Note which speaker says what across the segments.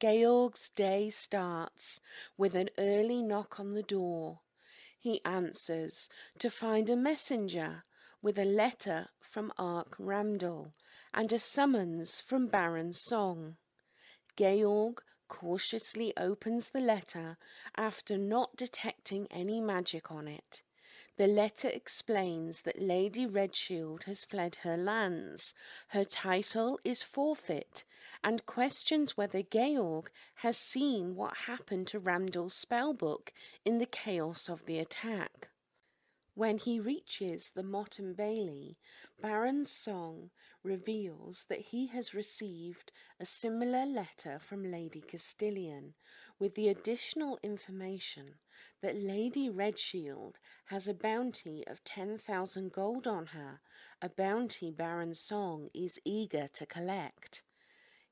Speaker 1: Georg's day starts with an early knock on the door. He answers to find a messenger with a letter from Ark Ramdell and a summons from Baron Song. Georg cautiously opens the letter after not detecting any magic on it. The letter explains that Lady Redshield has fled her lands, her title is forfeit, and questions whether Georg has seen what happened to Ramdell's spellbook in the chaos of the attack. When he reaches the Motte and Bailey, Baron Song reveals that he has received a similar letter from Lady Castilian, with the additional information that Lady Redshield has a bounty of 10,000 gold on her, a bounty Baron Song is eager to collect.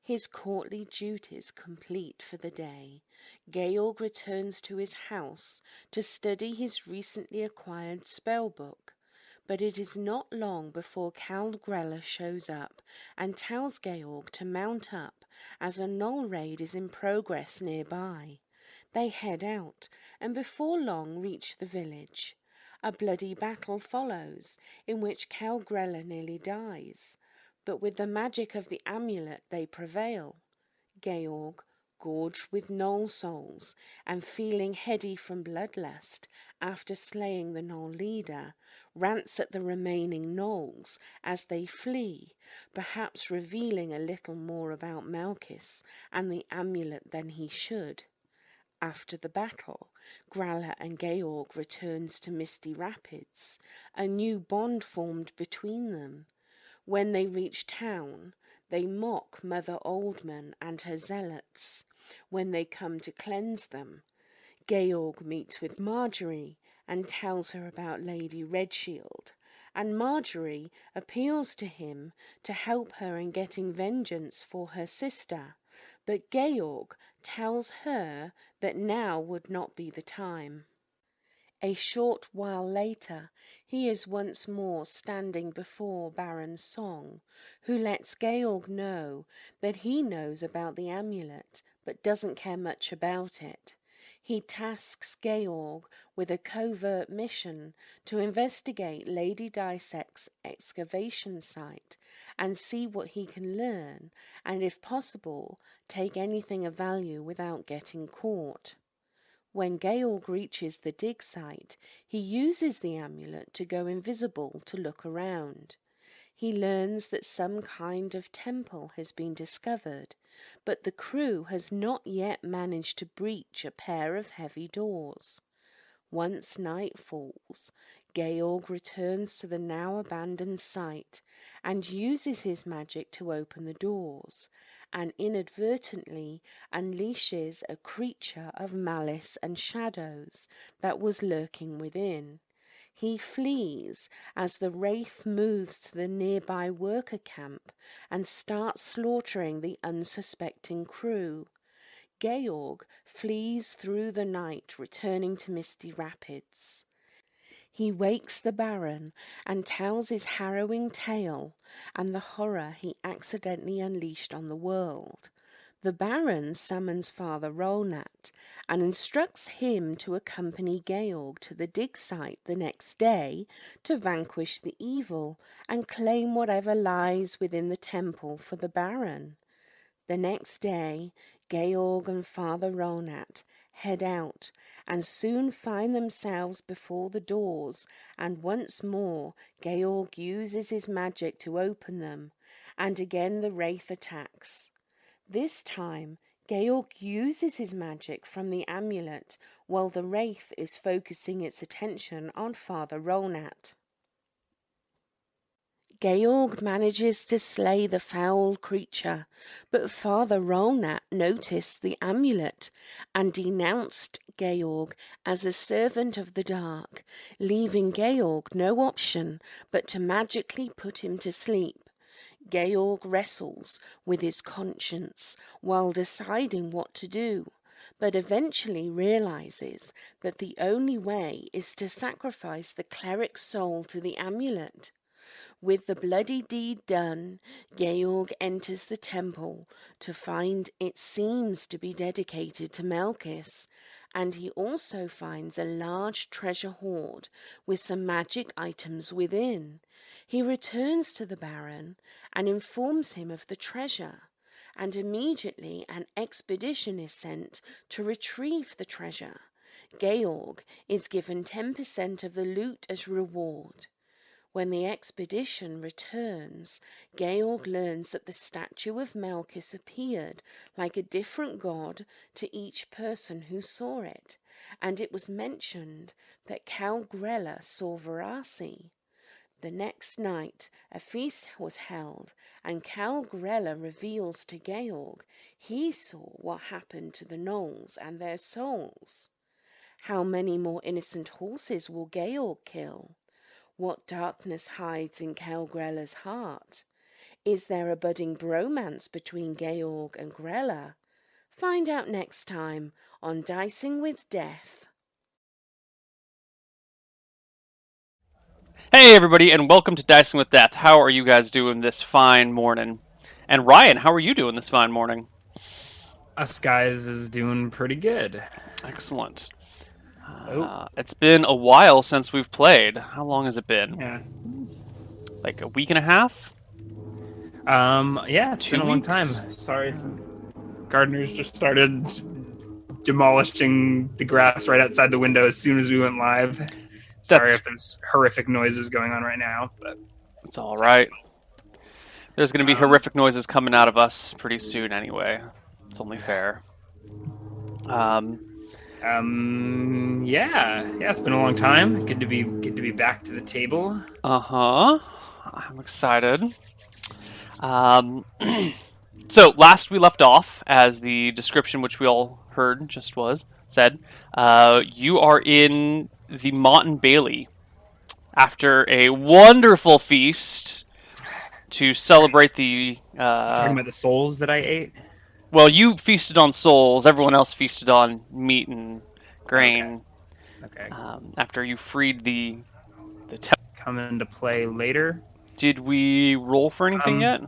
Speaker 1: His courtly duties complete for the day, Georg returns to his house to study his recently acquired spell book. But it is not long before Count shows up and tells Georg to mount up as a gnoll raid is in progress nearby. They head out and before long reach the village. A bloody battle follows, in which Grella nearly dies but with the magic of the amulet they prevail. Georg, gorged with gnoll souls and feeling heady from bloodlust after slaying the gnoll leader, rants at the remaining gnolls as they flee, perhaps revealing a little more about Malchus and the amulet than he should. After the battle, Grella and Georg returns to Misty Rapids, a new bond formed between them. When they reach town, they mock Mother Ulmmin and her zealots. When they come to cleanse them, Georg meets with Marjorie and tells her about Lady Redshield, and Marjorie appeals to him to help her in getting vengeance for her sister. But Georg tells her that now would not be the time. A short while later he is once more standing before Baron Song, who lets Georg know that he knows about the amulet but doesn't care much about it. He tasks Georg with a covert mission to investigate Lady Dysek's excavation site and see what he can learn, and if possible, take anything of value without getting caught. When Georg reaches the dig site, he uses the amulet to go invisible to look around. He learns that some kind of temple has been discovered, but the crew has not yet managed to breach a pair of heavy doors. Once night falls, Georg returns to the now abandoned site and uses his magic to open the doors, and inadvertently unleashes a creature of malice and shadows that was lurking within. He flees as the wraith moves to the nearby worker camp and starts slaughtering the unsuspecting crew. Georg flees through the night, returning to Misty Rapids. He wakes the Baron and tells his harrowing tale and the horror he accidentally unleashed on the world. The Baron summons Father Rolnat and instructs him to accompany Georg to the dig site the next day to vanquish the evil and claim whatever lies within the temple for the Baron. The next day, Georg and Father Rolnat head out and soon find themselves before the doors, and once more Georg uses his magic to open them, and again the wraith attacks. This time Georg uses his magic from the amulet while the wraith is focusing its attention on Father Rolnat. Georg manages to slay the foul creature, but Father Rolnat noticed the amulet and denounced Georg as a servant of the dark, leaving Georg no option but to magically put him to sleep. Georg wrestles with his conscience while deciding what to do, but eventually realizes that the only way is to sacrifice the cleric's soul to the amulet. With the bloody deed done, Georg enters the temple to find it seems to be dedicated to Melkis, and he also finds a large treasure hoard with some magic items within. He returns to the Baron and informs him of the treasure, and immediately an expedition is sent to retrieve the treasure. Georg is given 10% of the loot as reward. When the expedition returns, Georg learns that the statue of Melkis appeared like a different god to each person who saw it, and it was mentioned that Grella saw Varasi. The next night a feast was held, and Cal Grella reveals to Georg he saw what happened to the gnolls and their souls. How many more innocent horses will Georg kill? What darkness hides in Cal Grella's heart? Is there a budding bromance between Georg and Grella? Find out next time on Dicing with Death.
Speaker 2: Hey, everybody, and welcome to Dicing with Death. How are you guys doing this fine morning? And Ryan, how are you doing this fine morning?
Speaker 3: Us guys is doing pretty good.
Speaker 2: Excellent.
Speaker 3: Oh.
Speaker 2: Uh, it's been a while since we've played. How long has it been?
Speaker 3: Yeah.
Speaker 2: Like a week and a half?
Speaker 3: Um. Yeah, it's
Speaker 2: Two
Speaker 3: been a long
Speaker 2: weeks?
Speaker 3: time. Sorry, some gardeners just started demolishing the grass right outside the window as soon as we went live. Sorry
Speaker 2: That's-
Speaker 3: if there's horrific noises going on right now, but
Speaker 2: It's all right. There's going to be
Speaker 3: Um,
Speaker 2: horrific noises coming out of us pretty soon anyway. It's only fair. Um,
Speaker 3: um. Yeah. Yeah. It's been a long time. Good to be. Good to be back to the table.
Speaker 2: Uh huh. I'm excited. Um, so last we left off, as the description which we all heard just was said, uh, you are in the Motte and Bailey after a wonderful feast to celebrate the. Uh, talking
Speaker 3: about the souls that I ate.
Speaker 2: Well, you feasted on souls. Everyone else feasted on meat and grain.
Speaker 3: Okay.
Speaker 2: Um, after you freed the the. Te-
Speaker 3: Come into play later.
Speaker 2: Did we roll for anything
Speaker 3: Um,
Speaker 2: yet?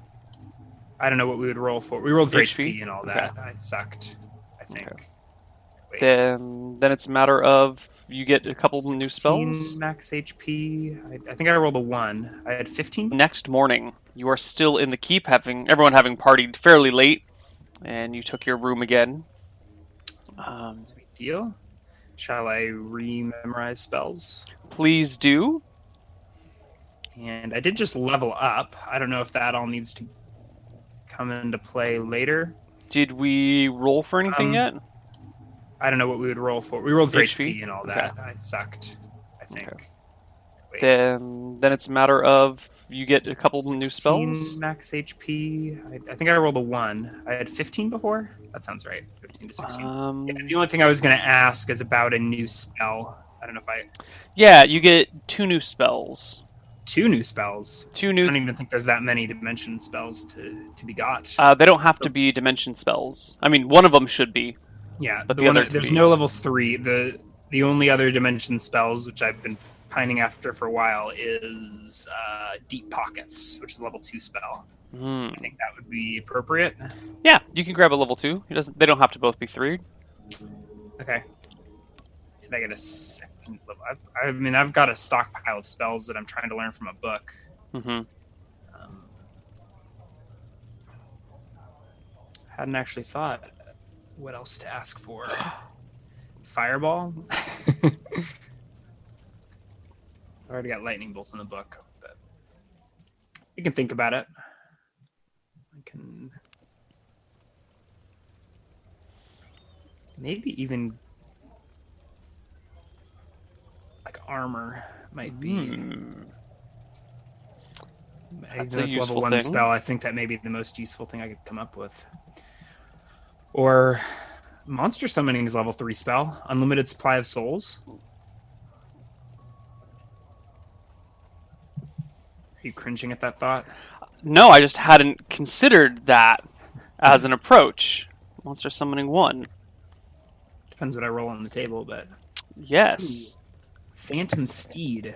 Speaker 3: I don't know what we would roll for. We rolled for
Speaker 2: HP?
Speaker 3: HP, and all that. I sucked. I think.
Speaker 2: Okay.
Speaker 3: Wait.
Speaker 2: Then, then it's a matter of you get a couple new spells.
Speaker 3: max HP. I, I think I rolled a one. I had 15.
Speaker 2: Next morning, you are still in the keep, having everyone having partied fairly late, and you took your room again. Um,
Speaker 3: deal. Shall I re-memorize spells?
Speaker 2: please do.
Speaker 3: And I did just level up. I don't know if that all needs to come into play later.
Speaker 2: Did we roll for anything
Speaker 3: Um,
Speaker 2: yet?
Speaker 3: I don't know what we would roll for. We rolled for
Speaker 2: HP?
Speaker 3: HP, and all that. I sucked. I think.
Speaker 2: Okay.
Speaker 3: Wait.
Speaker 2: Then, then it's a matter of you get a couple new spells.
Speaker 3: max HP. I, I think I rolled a one. I had 15 before. That sounds right. 15 to 16.
Speaker 2: Um,
Speaker 3: Yeah, the only thing I was going to ask is about a new spell. I don't know if I
Speaker 2: yeah, you get two new spells.
Speaker 3: two new spells.
Speaker 2: Two new.
Speaker 3: I don't even think there's that many dimension spells to to be got.
Speaker 2: Uh, they don't have to be dimension spells. I mean, one of them should be.
Speaker 3: yeah,
Speaker 2: but
Speaker 3: the
Speaker 2: the
Speaker 3: one
Speaker 2: other
Speaker 3: that- there's
Speaker 2: be-
Speaker 3: no level three. The the only other dimension spells which I've been pining after for a while is uh, Deep Pockets, which is a level two spell.
Speaker 2: Hmm.
Speaker 3: I think that would be appropriate.
Speaker 2: Yeah, you can grab a level two. It doesn't. They don't have to both be three.
Speaker 3: Okay. I get a second level? I've, I mean, I've got a stockpile of spells that I'm trying to learn from a book.
Speaker 2: hmm
Speaker 3: Um, hadn't actually thought what else to ask for. Fireball. I already got lightning bolt in the book, but you can think about it. I can maybe even like armor might be.
Speaker 2: Hmm. That's a
Speaker 3: level one
Speaker 2: thing.
Speaker 3: spell, I think that may be the most useful thing I could come up with. Or monster summoning is level three spell, unlimited supply of souls. You cringing at that thought?
Speaker 2: No, I just hadn't considered that as an approach. Monster summoning one.
Speaker 3: Depends what I roll on the table, but
Speaker 2: Yes.
Speaker 3: Phantom Steed,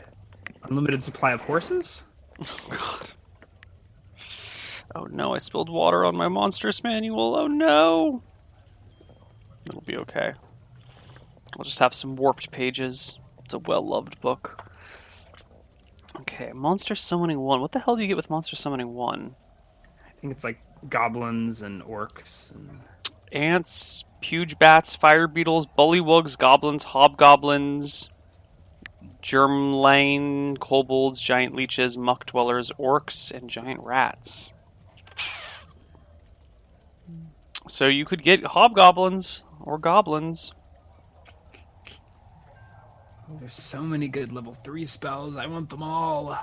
Speaker 3: unlimited supply of horses.
Speaker 2: Oh god. Oh no, I spilled water on my monstrous manual. Oh no. It'll be okay. I'll just have some warped pages. It's a well loved book. Okay, Monster Summoning 1. What the hell do you get with Monster Summoning 1?
Speaker 3: I think it's like goblins and orcs and
Speaker 2: Ants, huge bats, fire beetles, bullywugs, goblins, hobgoblins, jermlaine, kobolds, giant leeches, muck dwellers, orcs, and giant rats. So you could get hobgoblins or goblins.
Speaker 3: Oh, there's so many good level three spells. I want them all.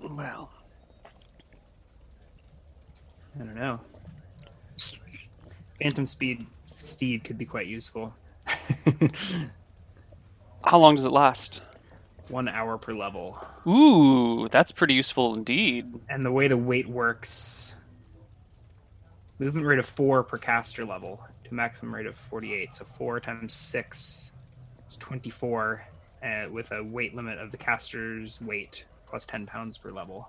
Speaker 2: Well,
Speaker 3: I don't know. Phantom speed steed could be quite useful.
Speaker 2: how long does it last?
Speaker 3: One hour per level.
Speaker 2: Ooh, that's pretty useful indeed.
Speaker 3: And the way the weight works movement rate of four per caster level to maximum rate of 48. So four times six is 24, uh, with a weight limit of the caster's weight plus 10 pounds per level.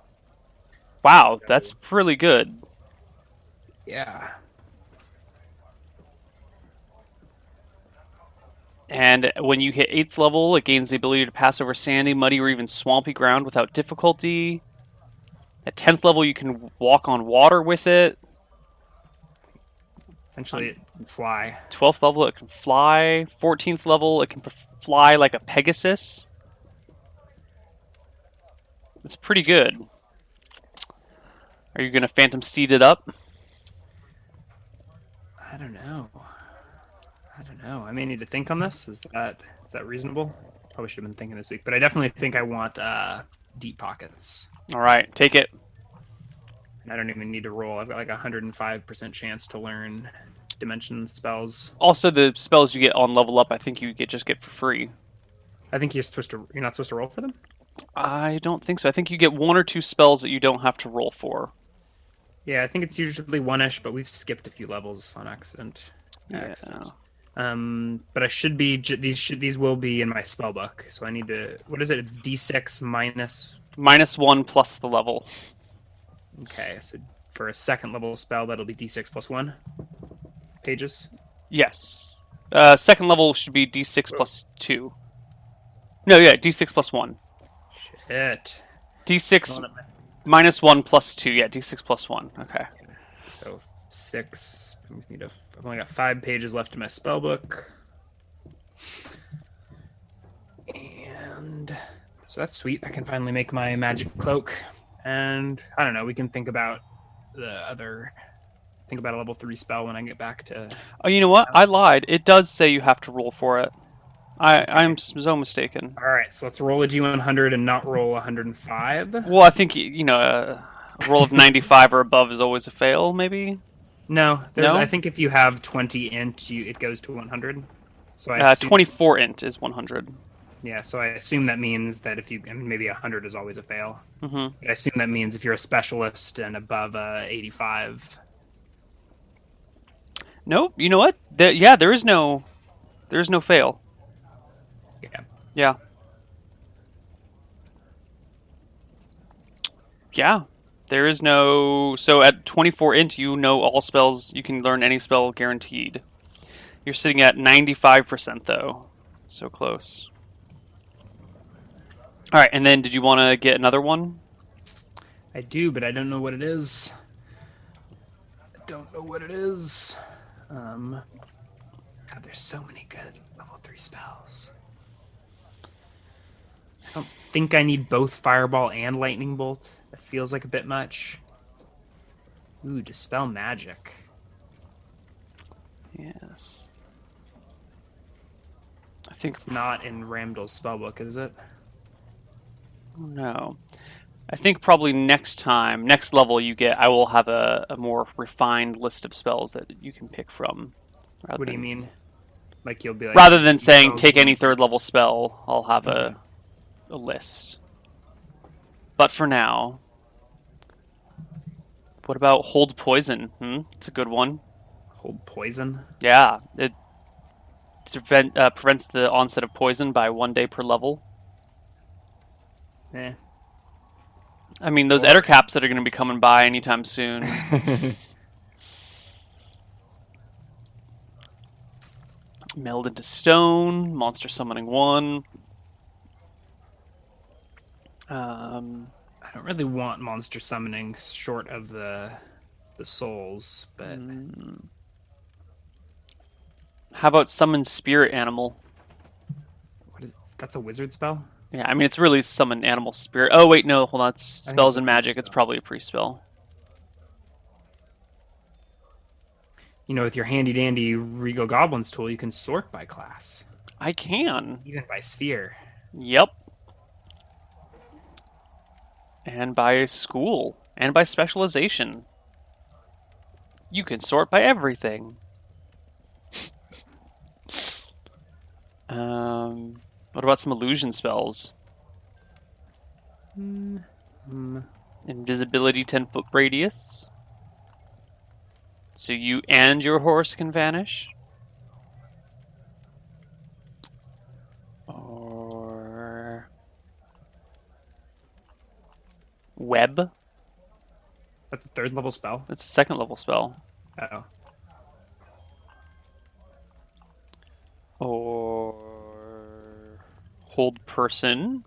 Speaker 2: Wow, that's really good.
Speaker 3: Yeah.
Speaker 2: And when you hit 8th level, it gains the ability to pass over sandy, muddy, or even swampy ground without difficulty. At 10th level, you can walk on water with it.
Speaker 3: Eventually, it can fly.
Speaker 2: 12th level, it can fly. 14th level, it can fly like a Pegasus. It's pretty good. Are you going to Phantom Steed it up?
Speaker 3: I don't know. I don't know. I may need to think on this. Is that is that reasonable? Probably should have been thinking this week, but I definitely think I want uh, deep pockets.
Speaker 2: All right, take it.
Speaker 3: I don't even need to roll. I've got like a hundred and five percent chance to learn dimension spells.
Speaker 2: Also, the spells you get on level up, I think you get just get for free.
Speaker 3: I think you're supposed to. You're not supposed to roll for them.
Speaker 2: I don't think so. I think you get one or two spells that you don't have to roll for.
Speaker 3: Yeah, I think it's usually one-ish, but we've skipped a few levels on accident. accident. Um, but I should be these should these will be in my spell book. So I need to. What is it? It's d6 minus.
Speaker 2: Minus one plus the level.
Speaker 3: Okay, so for a second level spell, that'll be d6 plus one pages.
Speaker 2: Yes. Uh, second level should be d6 plus two. No, yeah, d6 plus one.
Speaker 3: Shit.
Speaker 2: D6 minus one plus two. Yeah, d6 plus one. Okay.
Speaker 3: So six brings me to. I've only got five pages left in my spell book. And so that's sweet. I can finally make my magic cloak. And I don't know, we can think about the other think about a level three spell when I get back to
Speaker 2: Oh, you know what? I lied. It does say you have to roll for it. I I'm so mistaken.
Speaker 3: Alright, so let's roll a D one hundred and not roll hundred and five.
Speaker 2: Well, I think you know a roll of 95 or above is always a fail. Maybe.
Speaker 3: No,
Speaker 2: No?
Speaker 3: I think if you have twenty int you it goes to one hundred. So I
Speaker 2: Uh,
Speaker 3: assume-
Speaker 2: 24 int is 100.
Speaker 3: Yeah, so I assume that means that if you, I mean, maybe 100 is always a fail.
Speaker 2: hmm
Speaker 3: But I assume that means if you're a specialist and above uh, 85.
Speaker 2: Nope. You know what? There, yeah, there is no, there is no fail.
Speaker 3: Yeah.
Speaker 2: Yeah. Yeah. There is no. So at 24 int, you know all spells. You can learn any spell guaranteed. You're sitting at 95% though. So close. All right, and then did you want to get another one?
Speaker 3: I do, but I don't know what it is. I don't know what it is. Um, God, there's so many good level 3 spells. I don't think I need both Fireball and Lightning Bolt. That feels like a bit much. Ooh, Dispel Magic.
Speaker 2: Yes. I think
Speaker 3: It's not in Ramdal's spellbook, is it?
Speaker 2: No. I think probably next time, next level you get, I will have a, a more refined list of spells that you can pick from.
Speaker 3: What do you mean? Like you'll be like
Speaker 2: Rather than saying take any third level spell, I'll have a, a list. But for now, what about hold poison? Hmm? It's a good one.
Speaker 3: hold poison.
Speaker 2: Yeah, it prevent, uh, prevents the onset of poison by one day per level.
Speaker 3: Eh.
Speaker 2: I mean, those
Speaker 3: Or-
Speaker 2: Ettercaps that are going to be coming by anytime soon. Meld into stone, monster summoning one. Um,
Speaker 3: I don't really want monster summoning short of the the souls, but
Speaker 2: mm. how about summon spirit animal?
Speaker 3: what is that's a wizard spell?
Speaker 2: Yeah, I mean it's really summon animal spirit. Oh wait, no, hold on. It's spells and magic. It's probably a pre-spell.
Speaker 3: You know, with your handy dandy Regal Goblins tool, you can sort by class,
Speaker 2: I can.
Speaker 3: even by sphere.
Speaker 2: Yep. And by school and by specialization. You can sort by everything. um, what about some illusion spells?
Speaker 3: Mm, mm,
Speaker 2: Invisibility 10 foot radius. So you and your horse can vanish. Or. Web.
Speaker 3: That's a third level spell.
Speaker 2: That's a second level spell.
Speaker 3: Oh,
Speaker 2: Or. Hold person.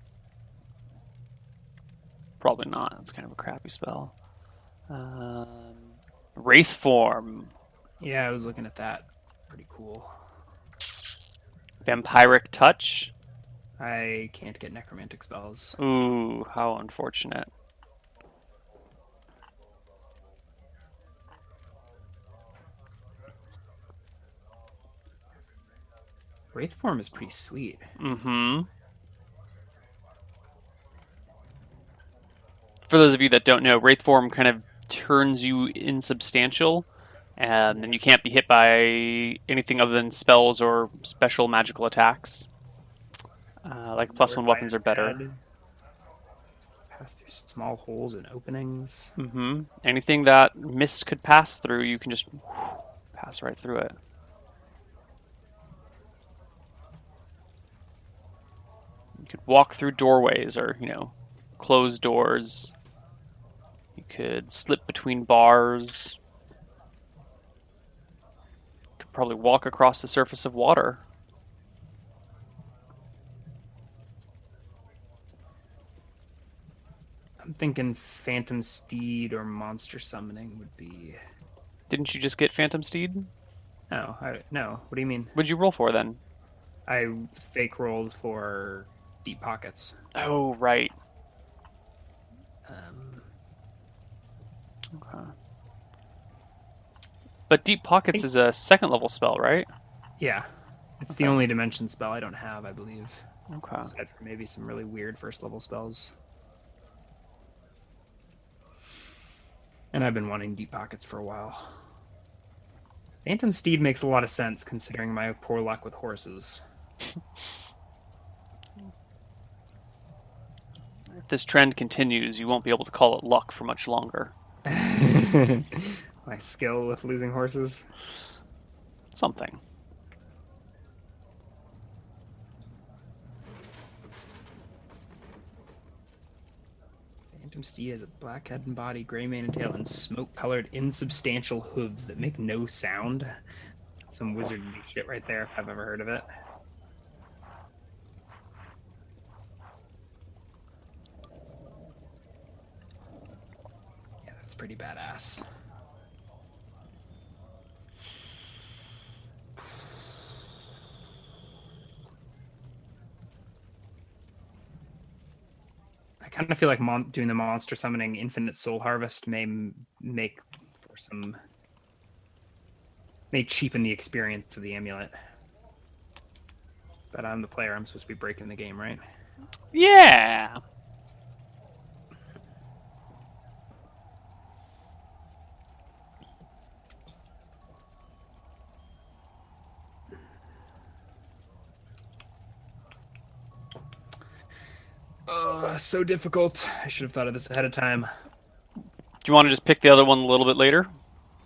Speaker 2: Probably not. That's kind of a crappy spell. Um, Wraith form.
Speaker 3: yeah, I was looking at that. Pretty cool.
Speaker 2: Vampiric touch.
Speaker 3: I can't get necromantic spells.
Speaker 2: Ooh, how unfortunate.
Speaker 3: Wraith form is pretty sweet.
Speaker 2: Mm-hmm. For those of you that don't know, Wraith form kind of turns you insubstantial, and then you can't be hit by anything other than spells or special magical attacks. Uh, like plus one weapons are better.
Speaker 3: Pass through small holes and openings.
Speaker 2: Mm-hmm. Anything that mist could pass through, you can just pass right through it. You could walk through doorways or, you know, close doors. Could slip between bars. Could probably walk across the surface of water.
Speaker 3: I'm thinking Phantom Steed or Monster Summoning would be.
Speaker 2: Didn't you just get Phantom Steed?
Speaker 3: No, I, no. What do you mean?
Speaker 2: What'd you roll for then?
Speaker 3: I fake rolled for Deep Pockets.
Speaker 2: Oh, right.
Speaker 3: Um,
Speaker 2: Okay. But Deep Pockets is a second level spell, right?
Speaker 3: yeah, it's the only dimension spell I don't have, I believe.
Speaker 2: Okay.
Speaker 3: Aside from maybe some really weird first level spells. And I've been wanting Deep Pockets for a while. Phantom Steed makes a lot of sense considering my poor luck with horses.
Speaker 2: If this trend continues, you won't be able to call it luck for much longer.
Speaker 3: my skill with losing horses.
Speaker 2: Something.
Speaker 3: Phantom Steed has a black head and body, gray mane and tail, and smoke-colored insubstantial hooves that make no sound. Some wizard shit right there, if I've ever heard of it. Pretty badass. I kind of feel like mon- doing the monster summoning infinite soul harvest may m- make for some may cheapen the experience of the amulet. But I'm the player. I'm supposed to be breaking the game, right?
Speaker 2: Yeah.
Speaker 3: Uh, so difficult. I should have thought of this ahead of time.
Speaker 2: Do you want to just pick the other one a little bit later?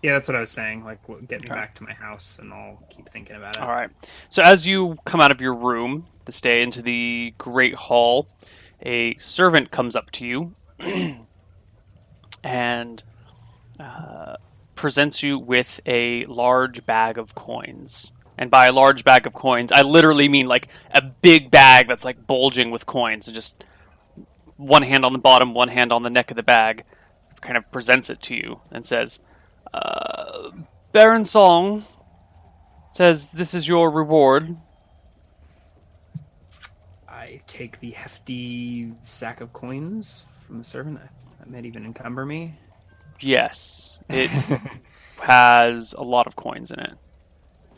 Speaker 3: Yeah, that's what I was saying. Like, get me
Speaker 2: Okay.
Speaker 3: back to my house, and I'll keep thinking about it.
Speaker 2: All right. So as you come out of your room to stay into the great hall, a servant comes up to you and uh, presents you with a large bag of coins. And by a large bag of coins, I literally mean like a big bag that's like bulging with coins, and just one hand on the bottom, one hand on the neck of the bag, kind of presents it to you and says, uh, Baron Song says this is your reward.
Speaker 3: I take the hefty sack of coins from the servant. That might even encumber me.
Speaker 2: Yes, it has a lot of coins in it.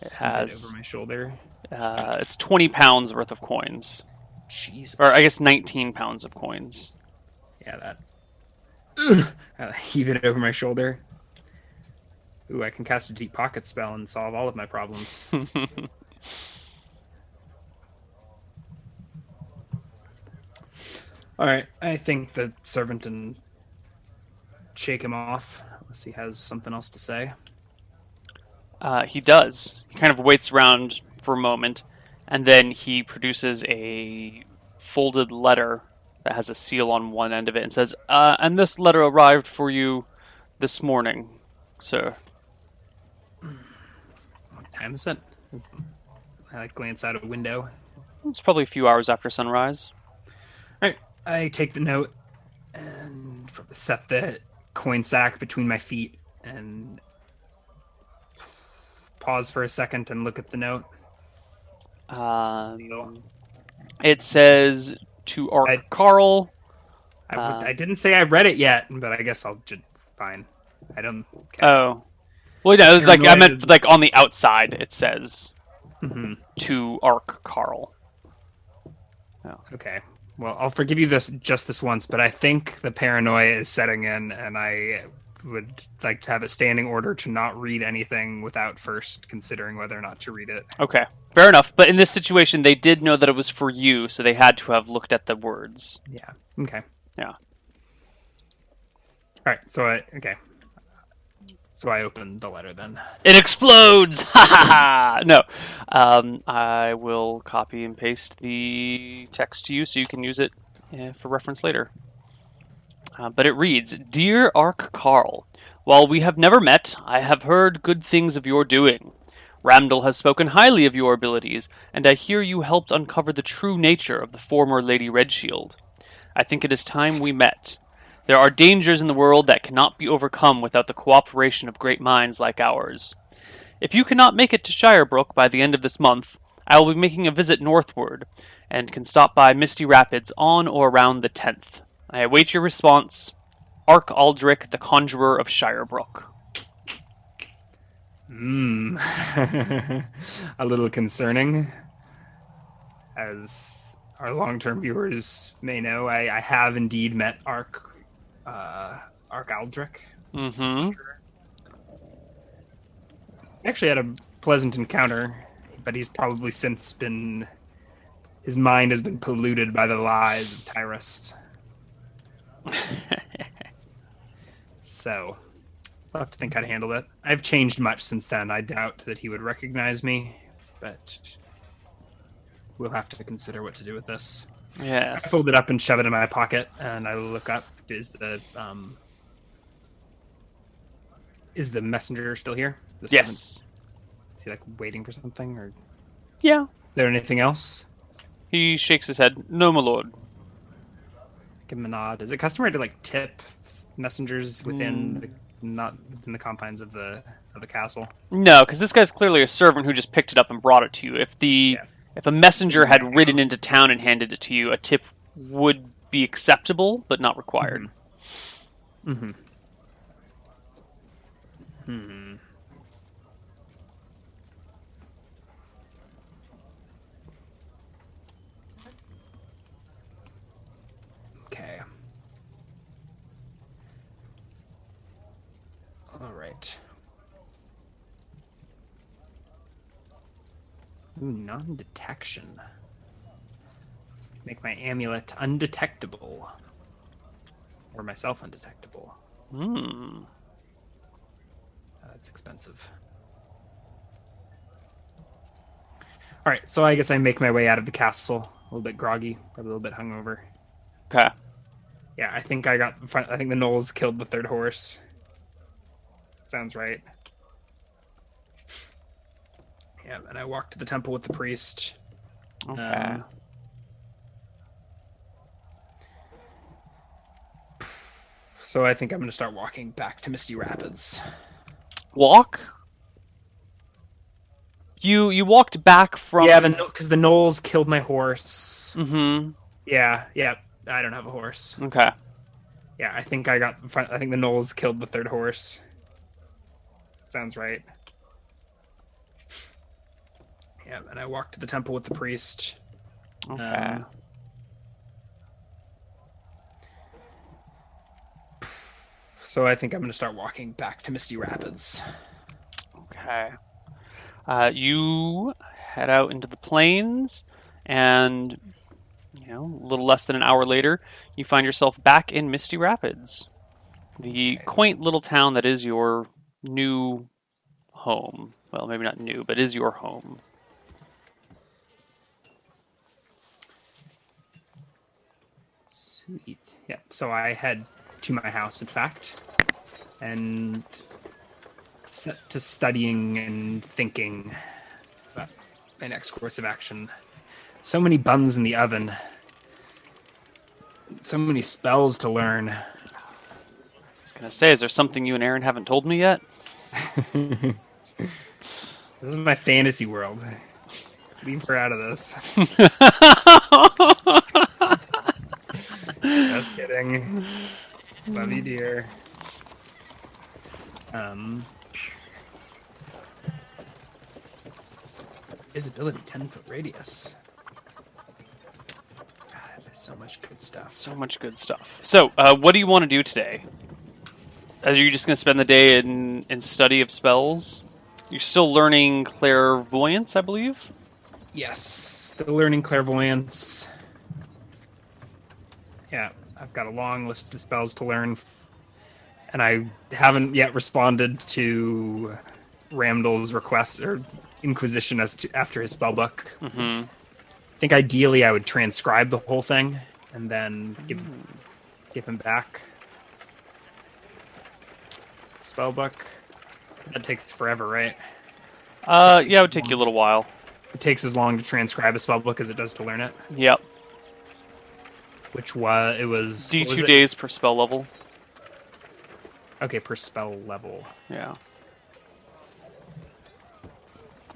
Speaker 2: It has.
Speaker 3: over my shoulder.
Speaker 2: Uh, it's twenty pounds worth of coins,
Speaker 3: Jesus.
Speaker 2: or I guess nineteen pounds of coins.
Speaker 3: Yeah, that. I heave it over my shoulder. Ooh, I can cast a deep pocket spell and solve all of my problems. all right, I think the servant and shake him off unless he has something else to say.
Speaker 2: Uh, he does. He kind of waits around for a moment, and then he produces a folded letter that has a seal on one end of it and says, uh, "And this letter arrived for you this morning, sir."
Speaker 3: What time is it? I like glance out a window.
Speaker 2: It's probably a few hours after sunrise.
Speaker 3: All right, I take the note and set the coin sack between my feet and pause for a second and look at the note.
Speaker 2: Um, it says to Ark
Speaker 3: I-
Speaker 2: Carl.
Speaker 3: I,
Speaker 2: Uh,
Speaker 3: I didn't say I read it yet, but I guess I'll just fine. I don't. Okay.
Speaker 2: Oh, well, no, like I meant like on the outside. It says
Speaker 3: Mhm.
Speaker 2: to Ark Carl. Oh.
Speaker 3: Okay. Well, I'll forgive you this just this once, but I think the paranoia is setting in, and I would like to have a standing order to not read anything without first considering whether or not to read it.
Speaker 2: Okay, fair enough. But in this situation, they did know that it was for you, so they had to have looked at the words.
Speaker 3: Yeah. Okay.
Speaker 2: Yeah.
Speaker 3: All right. So I okay. So I open the letter then.
Speaker 2: It explodes! Ha ha ha! No, um, I will copy and paste the text to you so you can use it uh, for reference later. Uh, but it reads Dear Ark Carl, while we have never met, I have heard good things of your doing. Ramdal has spoken highly of your abilities, and I hear you helped uncover the true nature of the former Lady Redshield. I think it is time we met. There are dangers in the world that cannot be overcome without the cooperation of great minds like ours. If you cannot make it to Shirebrook by the end of this month, I will be making a visit northward, and can stop by Misty Rapids on or around the 10th. I await your response. Ark Aldrich, the Conjurer of Shirebrook.
Speaker 3: Hmm. a little concerning. As our long-term viewers may know, I, I have indeed met Ark uh, Ark Aldrich.
Speaker 2: Mm-hmm.
Speaker 3: Actually, had a pleasant encounter, but he's probably since been his mind has been polluted by the lies of Tyrus. so, I'll have to think how to handle it. I've changed much since then. I doubt that he would recognize me, but we'll have to consider what to do with this.
Speaker 2: Yes.
Speaker 3: I fold it up and shove it in my pocket, and I look up. Is the um, is the messenger still here? The servant?
Speaker 2: Yes.
Speaker 3: Is he like waiting for something, or is
Speaker 2: Yeah.
Speaker 3: there anything else?
Speaker 2: He shakes his head. No, my lord.
Speaker 3: Give him a nod. Is it customary to like tip messengers within the not within the confines of the of the castle?
Speaker 2: No, because this guy's clearly a servant who just picked it up and brought it to you. If the
Speaker 3: Yeah.
Speaker 2: if a messenger had ridden into town and handed it to you, a tip would be acceptable but not required.
Speaker 3: Mm-hmm. Hmm. Okay. All right. Ooh, non-detection. Make my amulet undetectable. Or myself undetectable.
Speaker 2: Hmm.
Speaker 3: Uh, it's expensive. All right, so I guess I make my way out of the castle, a little bit groggy, probably a little bit hungover.
Speaker 2: Okay.
Speaker 3: Yeah, I think I got. I think the gnolls killed the third horse. Sounds right. Yeah, and I walked to the temple with the priest.
Speaker 2: Okay.
Speaker 3: Um, So I think I'm gonna start walking back to Misty Rapids.
Speaker 2: Walk. You you walked back from.
Speaker 3: Yeah, because the, gnolls killed my horse.
Speaker 2: Mm-hmm.
Speaker 3: Yeah, yeah. I don't have a horse.
Speaker 2: Okay.
Speaker 3: Yeah, I think I got. I think the gnolls killed the third horse. Sounds right. Yeah, and I walked to the temple with the priest.
Speaker 2: Okay.
Speaker 3: Um, So I think I'm going to start walking back to Misty Rapids.
Speaker 2: Okay. Uh, you head out into the plains, and you know, a little less than an hour later, you find yourself back in Misty Rapids, the quaint little town that is your new home. Well, maybe not new, but is your home.
Speaker 3: Yeah. So I head to my house, in fact, and set to studying and thinking about my next course of action. So many buns in the oven. So many spells to learn.
Speaker 2: I was gonna say, is there something you and Aaron haven't told me yet?
Speaker 3: This is my fantasy world. Leave her out of this. Just kidding. Love you, dear. Um, visibility, ten foot radius. God, so much good stuff.
Speaker 2: So much good stuff. So, uh, what do you want to do today? As you're just going to spend the day in, in study of spells? You're still learning clairvoyance, I believe?
Speaker 3: Yes, still learning clairvoyance. I've got a long list of spells to learn, and I haven't yet responded to Ramdal's request or inquisition as to, after his spell book.
Speaker 2: Mm-hmm.
Speaker 3: I think ideally I would transcribe the whole thing and then give give him back spell book. That takes forever, right?
Speaker 2: Uh, yeah, it would take you a little while.
Speaker 3: It takes as long to transcribe a spell book as it does to learn it.
Speaker 2: Yep.
Speaker 3: Which was it was
Speaker 2: D two days per spell level.
Speaker 3: Okay, per spell level.
Speaker 2: Yeah.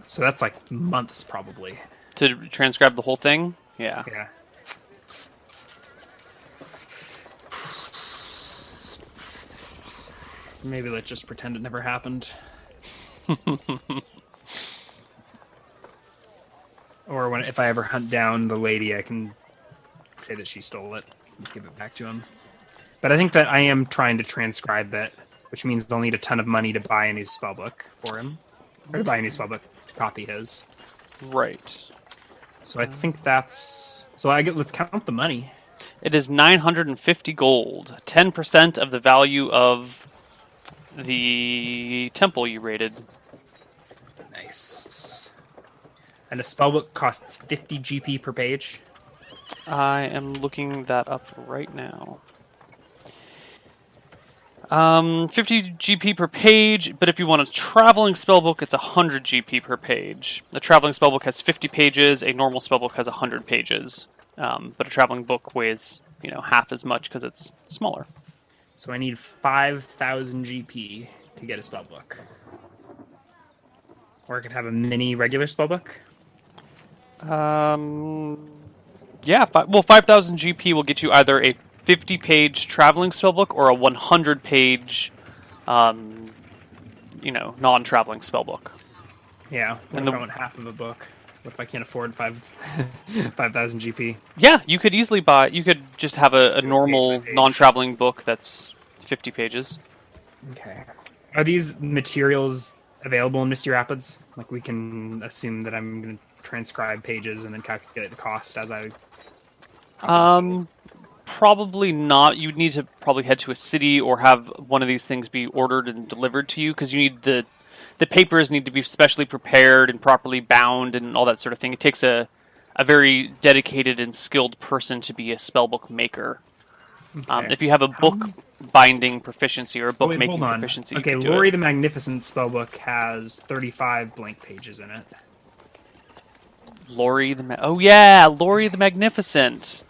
Speaker 3: So that's like months probably.
Speaker 2: To transcribe the whole thing? Yeah.
Speaker 3: Yeah. Maybe let's just pretend it never happened. or when if I ever hunt down the lady, I can say that she stole it give it back to him. But I think that I am trying to transcribe it, which means I'll need a ton of money to buy a new spellbook for him. Or to buy a new spellbook to copy his.
Speaker 2: Right.
Speaker 3: So I think that's so I get let's count the money.
Speaker 2: It is 950 gold, 10% of the value of the temple you raided.
Speaker 3: Nice. And a spellbook costs 50 GP per page.
Speaker 2: I am looking that up right now. Um, 50 GP per page, but if you want a traveling spellbook, it's 100 GP per page. A traveling spellbook has 50 pages, a normal spellbook has 100 pages. Um, but a traveling book weighs, you know, half as much because it's smaller.
Speaker 3: So I need 5,000 GP to get a spellbook. Or I could have a mini regular spellbook.
Speaker 2: Um, yeah, well, 5,000 GP will get you either a 50 page traveling spellbook or a 100 page, um, you know, non traveling spellbook.
Speaker 3: Yeah.
Speaker 2: And the-
Speaker 3: I want half of a book? What if I can't afford five 5,000 GP?
Speaker 2: Yeah, you could easily buy, you could just have a, a normal non traveling book that's 50 pages.
Speaker 3: Okay. Are these materials available in Misty Rapids? Like we can assume that I'm going to transcribe pages and then calculate the cost as I.
Speaker 2: Um, probably not. You'd need to probably head to a city or have one of these things be ordered and delivered to you because you need the the papers need to be specially prepared and properly bound and all that sort of thing. It takes a a very dedicated and skilled person to be a spellbook maker. Um, if you have a book binding proficiency or a
Speaker 3: Oh,
Speaker 2: book
Speaker 3: wait,
Speaker 2: making proficiency, you
Speaker 3: Okay, Lori the Magnificent spellbook has 35 blank pages in it.
Speaker 2: Lori the Ma- oh yeah, Lori the Magnificent.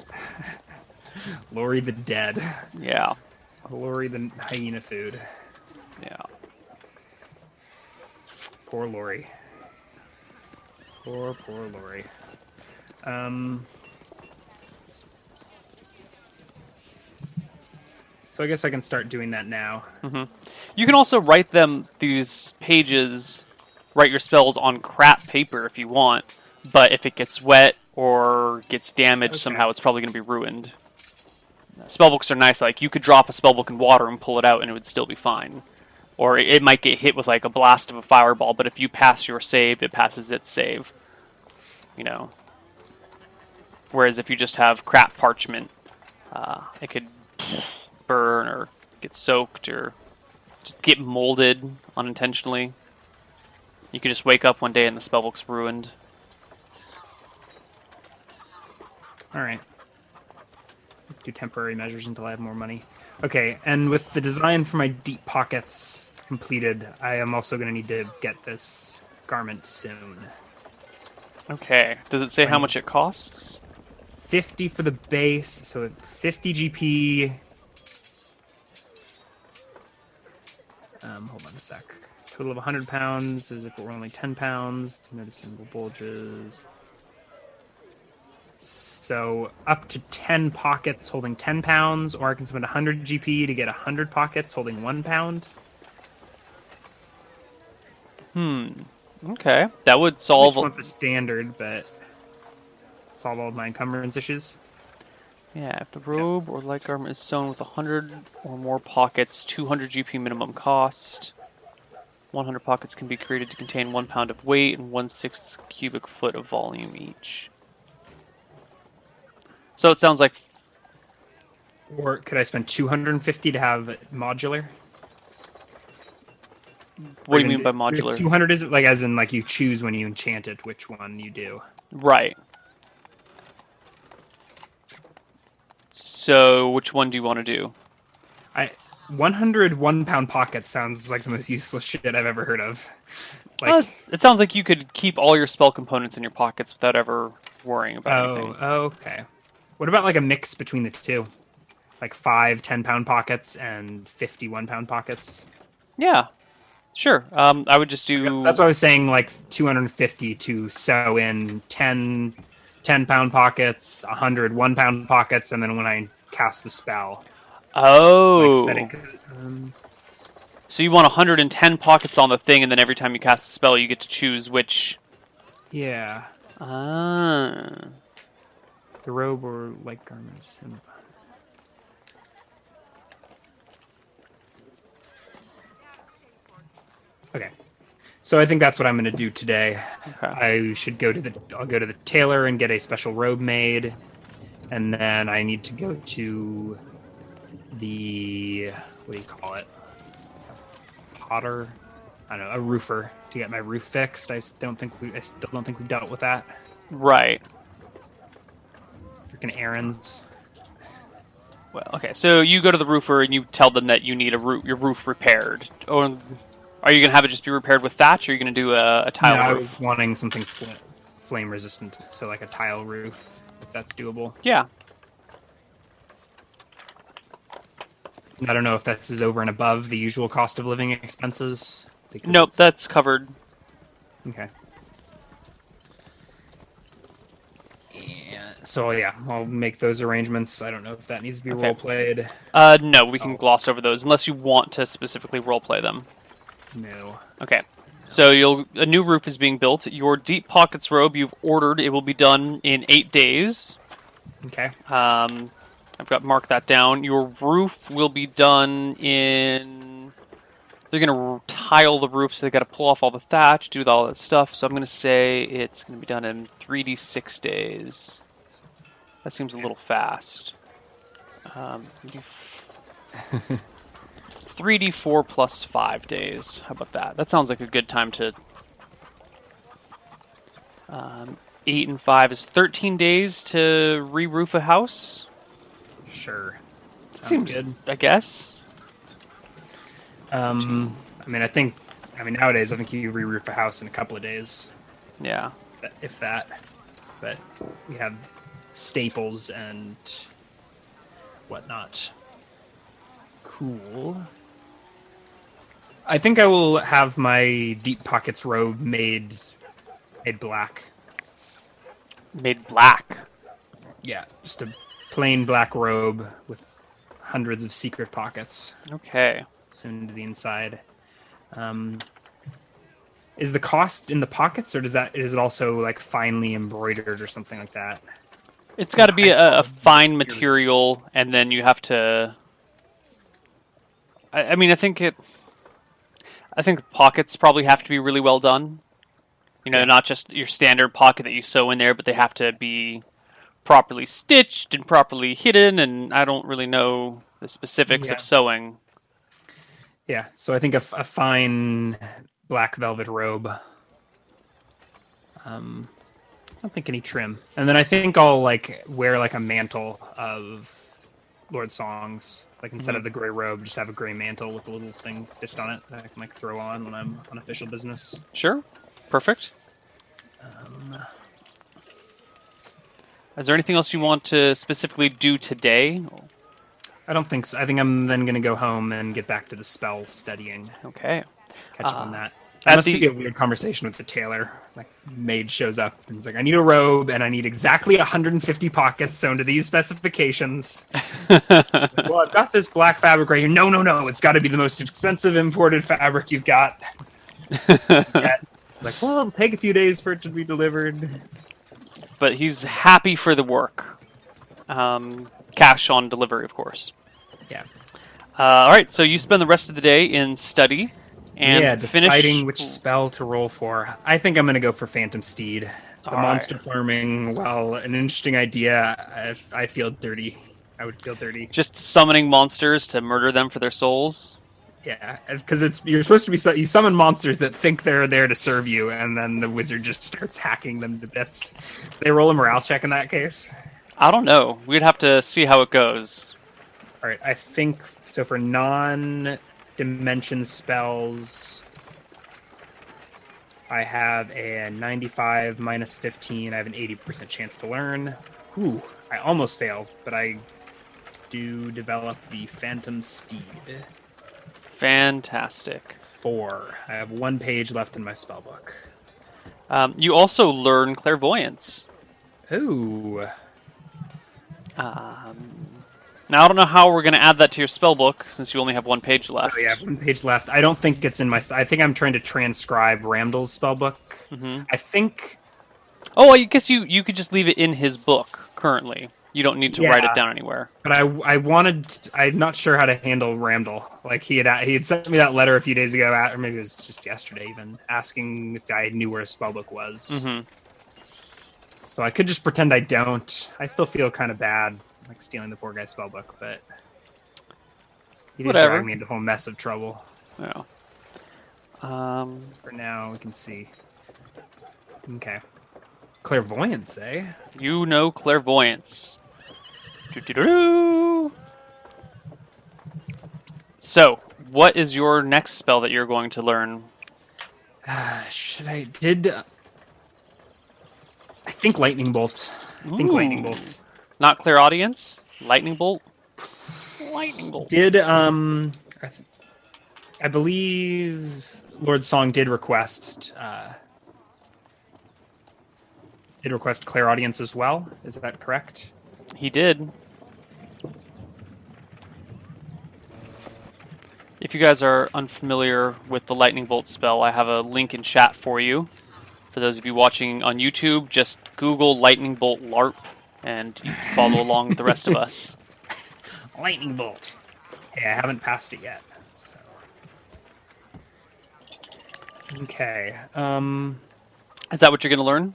Speaker 3: Lori the Dead.
Speaker 2: Yeah,
Speaker 3: Lori the Hyena Food.
Speaker 2: yeah.
Speaker 3: Poor Lori. Poor, poor Lori. Um. So I guess I can start doing that now.
Speaker 2: You can also write them these pages, write your spells on crap paper if you want. But if it gets wet or gets damaged
Speaker 3: Okay.
Speaker 2: somehow, it's probably going to be ruined. Spellbooks are nice. Like you could drop a spellbook in water and pull it out, and it would still be fine. Or it might get hit with like a blast of a fireball, but if you pass your save, it passes its save. You know. Whereas if you just have crap parchment, uh, it could burn or get soaked or just get molded unintentionally. You could just wake up one day and the spellbook's ruined.
Speaker 3: All right. Do temporary measures until I have more money. Okay, and with the design for my deep pockets completed, I am also going to need to get this garment soon.
Speaker 2: Okay. Does it say how much it costs?
Speaker 3: 50 for the base, so 50 GP. Um, hold on a sec. Total of 100 pounds as if it were only 10 pounds. Noticeable bulges. So up to 10 pockets holding 10 pounds, or I can spend 100 GP to get 100 pockets holding 1 pound.
Speaker 2: Hmm. Okay. That would
Speaker 3: I
Speaker 2: solve.
Speaker 3: just want the standard, but solve all of my encumbrance issues.
Speaker 2: Yeah, if the robe or light garment is sewn with 100 or more pockets, 200 GP minimum cost. 100 pockets can be created to contain 1 pound of weight and 1 sixth cubic foot of volume each. So it sounds like.
Speaker 3: Or could I spend 250 to have modular?
Speaker 2: What do you mean by modular?
Speaker 3: 200 is it like as in like you choose when you enchant it which one you do.
Speaker 2: Right. So, which one do you want to do?
Speaker 3: I 100 one pound pockets sounds like the most useless shit I've ever heard of. Like
Speaker 2: Uh, it sounds like you could keep all your spell components in your pockets without ever worrying about
Speaker 3: oh,
Speaker 2: anything.
Speaker 3: oh, okay. What about like a mix between the two? Like five 10 pound pockets and 51 pound pockets?
Speaker 2: Yeah, sure. Um, I would just do.
Speaker 3: That's, that's what I was saying, like 250 to sew in 10, 10 pound pockets, 100 one pound pockets, and then when I cast the spell,
Speaker 2: oh,
Speaker 3: like um,
Speaker 2: so you want 110 pockets on the thing, and then every time you cast a spell, you get to choose which.
Speaker 3: yeah,
Speaker 2: Ah,
Speaker 3: the robe or light garments. And... Okay, so I think that's what I'm going to do today.
Speaker 2: okay.
Speaker 3: I should go to the I'll go to the tailor and get a special robe made, and then I need to go to the what do you call it? Potter, I don't know, a roofer to get my roof fixed. I don't think we I still don't think we've dealt with that.
Speaker 2: Right.
Speaker 3: Freaking errands.
Speaker 2: Well, okay. So you go to the roofer and you tell them that you need a roof, your roof repaired. Or are you gonna have it just be repaired with thatch, or are you gonna do a, a tile
Speaker 3: no, I
Speaker 2: roof?
Speaker 3: was wanting something fl- flame resistant, so like a tile roof, if that's doable.
Speaker 2: Yeah.
Speaker 3: I don't know if this is over and above the usual cost of living expenses.
Speaker 2: Nope, that's covered.
Speaker 3: Okay. So yeah, I'll make those arrangements. I don't know if that needs to be
Speaker 2: Okay.
Speaker 3: role played.
Speaker 2: Uh, no, we can
Speaker 3: Oh.
Speaker 2: gloss over those unless you want to specifically role play them.
Speaker 3: No.
Speaker 2: Okay. So you'll a new roof is being built. Your deep pockets robe you've ordered. It will be done in eight days.
Speaker 3: Okay.
Speaker 2: Um, I've got marked that down. Your roof will be done in. They're gonna tile the roof, so they got to pull off all the thatch, do all that stuff. So I'm gonna say it's gonna be done in 3d6 days. That seems a little fast. Um, 3d4 plus five days. How about that? That sounds like a good time to. Um, eight and five is thirteen days to re-roof a house.
Speaker 3: Sure. Sounds
Speaker 2: Seems
Speaker 3: good.
Speaker 2: I guess.
Speaker 3: Um, I mean, I think, I mean, nowadays, I think you re-roof a house in a couple of days,
Speaker 2: Yeah.
Speaker 3: if that. But we have staples and whatnot. Cool. I think I will have my deep pockets robe made made black.
Speaker 2: Made black.
Speaker 3: Yeah, just a plain black robe with hundreds of secret pockets.
Speaker 2: Okay.
Speaker 3: soon to the inside. Um, is the cost in the pockets, or does that is it also like finely embroidered or something like that?
Speaker 2: It's got to be a, a fine material, and then you have to. I, I mean, I think it. I think the pockets probably have to be really well done. You know, not just your standard pocket that you sew in there, but they have to be properly stitched and properly hidden. And I don't really know the specifics
Speaker 3: Yeah.
Speaker 2: of sewing.
Speaker 3: Yeah, so I think a fine black velvet robe. Um, I don't think any trim, and then I think I'll like wear like a mantle of Lord Songs. Like instead of the gray robe, just have a gray mantle with a little thing stitched on it that I can like throw on when I'm on official business.
Speaker 2: Sure, perfect.
Speaker 3: Um,
Speaker 2: Is there anything else you want to specifically do today?
Speaker 3: I don't think so. I think I'm then going to go home and get back to the spell studying.
Speaker 2: Okay.
Speaker 3: Catch up
Speaker 2: Uh,
Speaker 3: on that.
Speaker 2: at
Speaker 3: That must
Speaker 2: the-
Speaker 3: be a weird conversation with the tailor. Like, maid shows up and he's like, "I need a robe and I need exactly 150 pockets sewn to these specifications." well, I've got this black fabric right here. No, no, no! It's got to be the most expensive imported fabric you've got. Like, well, it'll take a few days for it to be delivered.
Speaker 2: but he's happy for the work. Um, cash on delivery, of course.
Speaker 3: Yeah.
Speaker 2: Uh, all right, so you spend the rest of the day in study and
Speaker 3: yeah,
Speaker 2: finish.
Speaker 3: deciding which spell to roll for. I think I'm going to go for Phantom Steed. The
Speaker 2: All
Speaker 3: monster
Speaker 2: right.
Speaker 3: farming, well, an interesting idea. I, I feel dirty. I would feel dirty.
Speaker 2: Just summoning monsters to murder them for their souls.
Speaker 3: Yeah, because it's you're supposed to be you summon monsters that think they're there to serve you, and then the wizard just starts hacking them to bits. They roll a morale check in that case.
Speaker 2: I don't know. We'd have to see how it goes.
Speaker 3: All right, I think so. For non-dimension spells, I have a 95 minus 15. I have an 80% chance to learn. Ooh, I almost fail, but I do develop the Phantom Steed.
Speaker 2: Fantastic.
Speaker 3: Four. I have one page left in my spellbook.
Speaker 2: Um, you also learn clairvoyance.
Speaker 3: Ooh.
Speaker 2: Um, now I don't know how we're going to add that to your spell book since you only have one page left.
Speaker 3: So yeah, one page left. I don't think it's in my. I think I'm trying to transcribe Ramdal's spellbook.
Speaker 2: hmm
Speaker 3: I think.
Speaker 2: Oh, I guess you you could just leave it in his book currently. You don't need to write it down anywhere.
Speaker 3: But I, I wanted. I'm not sure how to handle Ramdal. Like he had, he had sent me that letter a few days ago, or maybe it was just yesterday, even asking if I knew where his spellbook was.
Speaker 2: hmm
Speaker 3: So I could just pretend I don't. I still feel kind of bad, like stealing the poor guy's spell book, but he did
Speaker 2: Whatever.
Speaker 3: drag me into a whole mess of trouble.
Speaker 2: Yeah. Um,
Speaker 3: For now, we can see. Okay. Clairvoyance, eh?
Speaker 2: you know clairvoyance. So, what is your next spell that you're going to learn?
Speaker 3: Uh, should I did? I think lightning bolt. I think lightning bolt.
Speaker 2: Not clairaudience. Lightning bolt? Lightning bolt.
Speaker 3: Did um, I, th- I believe Lord Song did request uh, did request clairaudience as well. Is that correct?
Speaker 2: He did. If you guys are unfamiliar with the lightning bolt spell, I have a link in chat for you. For those of you watching on YouTube, just Google lightning bolt LARP and you follow along with the rest of us.
Speaker 3: Lightning bolt. Hey, I haven't passed it yet. So. Okay. Um.
Speaker 2: Is that what you're going to learn?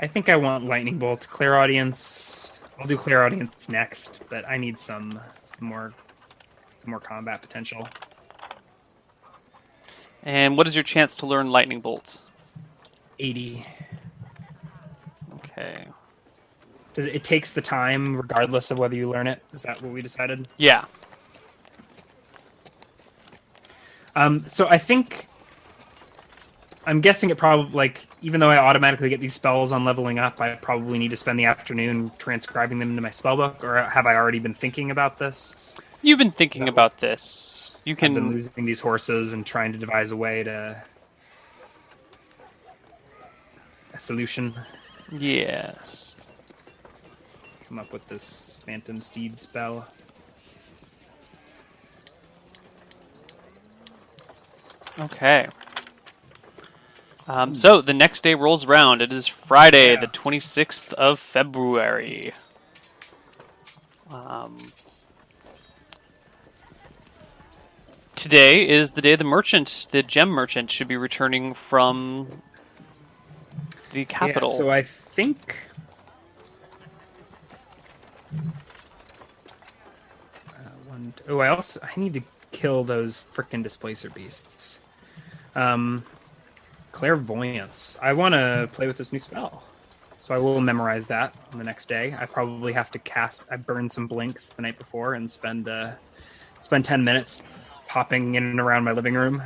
Speaker 3: I think I want lightning bolt, Clairaudience. I'll do clairaudience next, but I need some, some more some more combat potential.
Speaker 2: And what is your chance to learn lightning bolt?
Speaker 3: 80.
Speaker 2: Okay.
Speaker 3: Does it, it takes the time regardless of whether you learn it? Is that what we decided?
Speaker 2: Yeah.
Speaker 3: Um, so I think I'm guessing it probably like even though I automatically get these spells on leveling up, I probably need to spend the afternoon transcribing them into my spellbook, or have I already been thinking about this?
Speaker 2: You've been thinking
Speaker 3: That
Speaker 2: about this. You
Speaker 3: I've been losing these horses and trying to devise a way to a solution.
Speaker 2: Yes.
Speaker 3: Come up with this phantom steed spell.
Speaker 2: Okay. Um, so the next day rolls around. It is Friday,
Speaker 3: Yeah.
Speaker 2: the 26th of February. Um, today is the day the merchant, the gem merchant, should be returning from the capital.
Speaker 3: Yeah, so I think. Uh, one, oh, I also I need to kill those frickin' displacer beasts. Um, clairvoyance. I want to play with this new spell, so I will memorize that on the next day. I probably have to cast. I burned some blinks the night before and spend uh, spend ten minutes popping in and around my living room.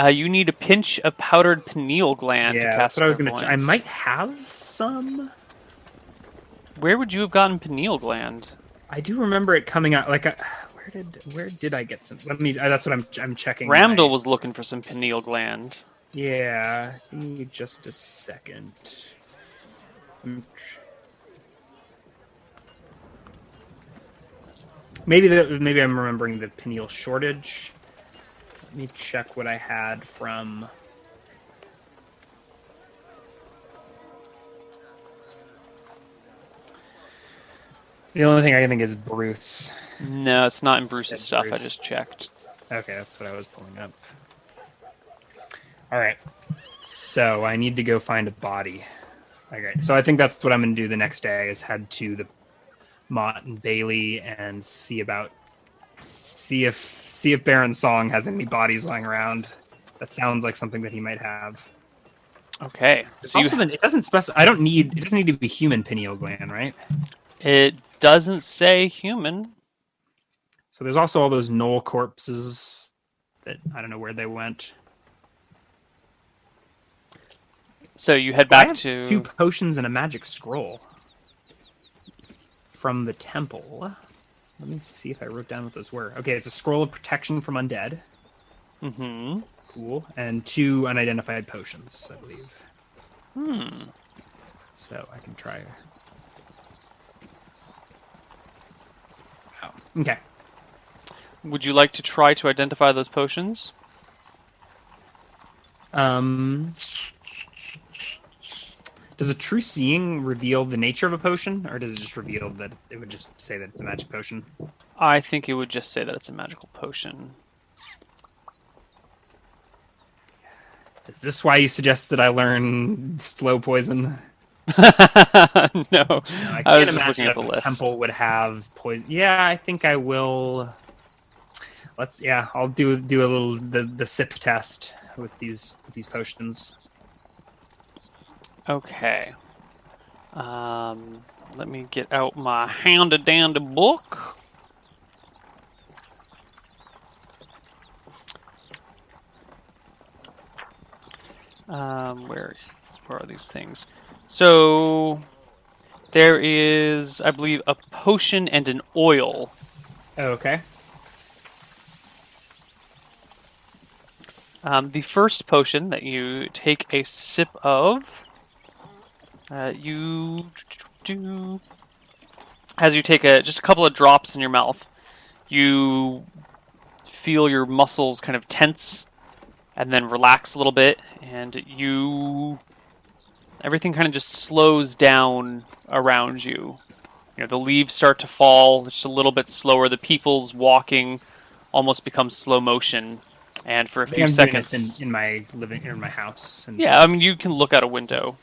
Speaker 2: uh, you need a pinch of powdered pineal gland to
Speaker 3: yeah,
Speaker 2: cast
Speaker 3: that's what I was gonna. Ch- I might have some.
Speaker 2: Where would you have gotten pineal gland?
Speaker 3: I do remember it coming out like I, where did where did I get some? Let me. Uh, that's what I'm I'm checking.
Speaker 2: Ramdal
Speaker 3: my-
Speaker 2: was looking for some pineal gland.
Speaker 3: Yeah, give me just a second. Maybe the, maybe I'm remembering the pineal shortage. Let me check what I had from. The only thing I can think is Bruce.
Speaker 2: No, it's not in Bruce's
Speaker 3: That's
Speaker 2: stuff. I just checked.
Speaker 3: Okay, that's what I was pulling up. All right. So I need to go find a body. Okay. So I think that's what I'm going to do the next day is head to the Motte and Bailey and see about see if see if Baron Song has any bodies lying around. That sounds like something that he might have.
Speaker 2: Okay.
Speaker 3: It's
Speaker 2: So
Speaker 3: also it doesn't specify. I don't need. It doesn't need to be human pineal gland, right?
Speaker 2: It doesn't say human.
Speaker 3: So there's also all those gnoll corpses that I don't know where they went.
Speaker 2: So you head back to
Speaker 3: two potions and a magic scroll from the temple. Let me see if I wrote down what those were. Okay, it's a scroll of protection from undead.
Speaker 2: Mm hmm
Speaker 3: Cool. And two unidentified potions, I believe.
Speaker 2: Hmm.
Speaker 3: So I can try. Okay.
Speaker 2: Would you like to try to identify those potions?
Speaker 3: Um, does a true seeing reveal the nature of a potion, or does it just reveal that it would just say that it's a magic potion?
Speaker 2: I think it would just say that it's a magical potion.
Speaker 3: Is this why you suggest that I learn slow poison?
Speaker 2: no,
Speaker 3: I
Speaker 2: I,
Speaker 3: can't
Speaker 2: was just
Speaker 3: imagine
Speaker 2: looking at the
Speaker 3: the
Speaker 2: list.
Speaker 3: temple would have poison. Yeah, I think I will. Let's. Yeah, I'll do do a little the the sip test with these with these potions.
Speaker 2: Okay. Um, let me get out my handy dandy book. Um, where where are these things? So there is, I believe, a potion and an oil.
Speaker 3: Okay.
Speaker 2: Um, the first potion that you take a sip of, uh, you do as you take a just a couple of drops in your mouth, you feel your muscles kind of tense and then relax a little bit, and you everything kind of just slows down around you. You know, the leaves start to fall just a little bit slower. The people's walking almost becomes slow motion, and for a few
Speaker 3: I'm
Speaker 2: seconds,
Speaker 3: in, in my living in my house. And
Speaker 2: yeah, I mean, you can look out a window,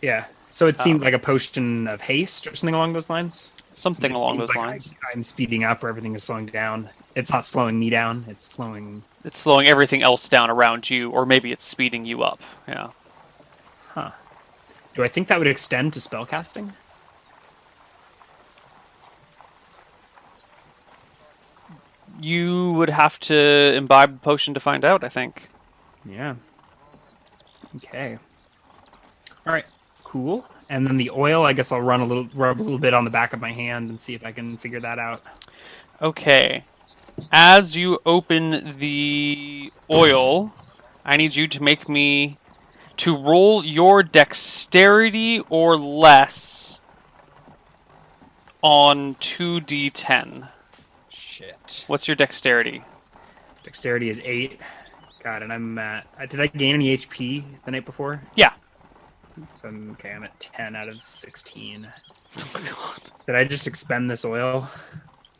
Speaker 3: yeah. So it seemed
Speaker 2: Um,
Speaker 3: like a potion of haste or something along those lines.
Speaker 2: something along those
Speaker 3: like I-
Speaker 2: lines.
Speaker 3: I'm speeding up, or everything is slowing down. It's not slowing me down. It's slowing.
Speaker 2: It's slowing everything else down around you, or maybe it's speeding you up. Yeah.
Speaker 3: Do I think that would extend to spellcasting?
Speaker 2: You would have to imbibe the potion to find out, I think.
Speaker 3: Yeah. Okay. All right. Cool. And then the oil, I guess I'll run a little, rub a little bit on the back of my hand and see if I can figure that out.
Speaker 2: Okay. As you open the oil, I need you to make me to roll your dexterity or less on 2d10.
Speaker 3: Shit.
Speaker 2: What's your dexterity?
Speaker 3: Dexterity is eight. God, and I'm at. uh, Did I gain any HP the night before?
Speaker 2: Yeah.
Speaker 3: So I'm okay. I'm at ten out of sixteen. Oh my god. Did I just expend this oil?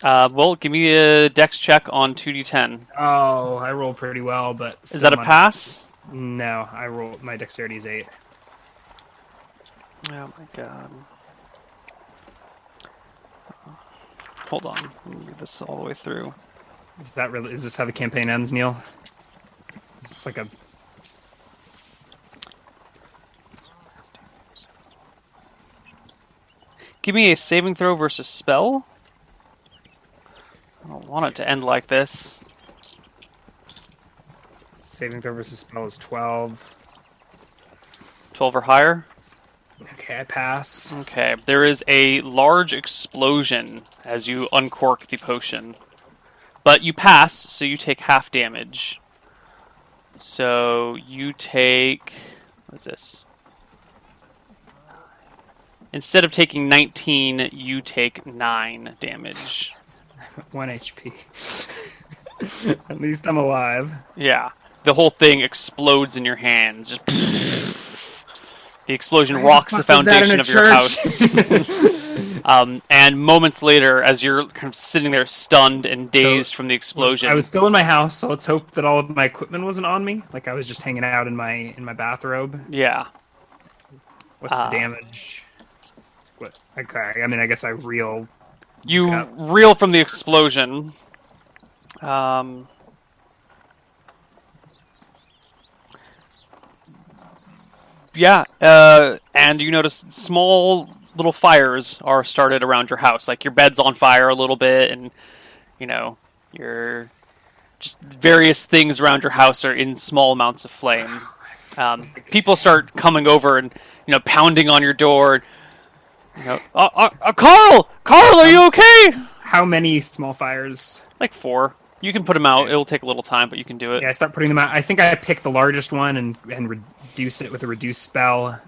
Speaker 2: Uh, well, give me a dex check on 2d10.
Speaker 3: Oh, I rolled pretty well, but
Speaker 2: Is that a
Speaker 3: still not-
Speaker 2: pass?
Speaker 3: No, I rolled. My dexterity is eight.
Speaker 2: Oh my god. Hold on. Let me read this all the way through.
Speaker 3: Is that really? Is this how the campaign ends, Neil? Is this like a?
Speaker 2: Give me a saving throw versus spell. I don't want it to end like this.
Speaker 3: Saving throw versus spell is 12.
Speaker 2: 12 or higher.
Speaker 3: Okay, I pass.
Speaker 2: Okay, there is a large explosion as you uncork the potion. But you pass, so you take half damage. So you take. What is this? Instead of taking 19, you take 9 damage.
Speaker 3: One HP. At least I'm alive.
Speaker 2: Yeah. The whole thing explodes in your hands. Just the explosion rocks the
Speaker 3: fuck is that in
Speaker 2: foundation
Speaker 3: a
Speaker 2: of your house. um, and moments later, as you're kind of sitting there stunned and dazed from the explosion,
Speaker 3: I was still in my house, so let's hope that all of my equipment wasn't on me. Like I was just hanging out in my in my bathrobe.
Speaker 2: yeah.
Speaker 3: What's
Speaker 2: Ah.
Speaker 3: the damage? What? Okay, I mean, I guess I reel.
Speaker 2: You
Speaker 3: Yeah.
Speaker 2: reel from the explosion. Um, yeah, uh, and you notice small little fires are started around your house. Like your bed's on fire a little bit, and you know your just various things around your house are in small amounts of flame. Um, people start coming over and you know pounding on your door. You know, uh, uh, uh, Carl, Carl, are you okay?
Speaker 3: How many small fires?
Speaker 2: Like four. You can put them out. It'll take a little time, but you can do it.
Speaker 3: Yeah, I start putting them out. I think I pick the largest one and and reduce it with a reduce spell.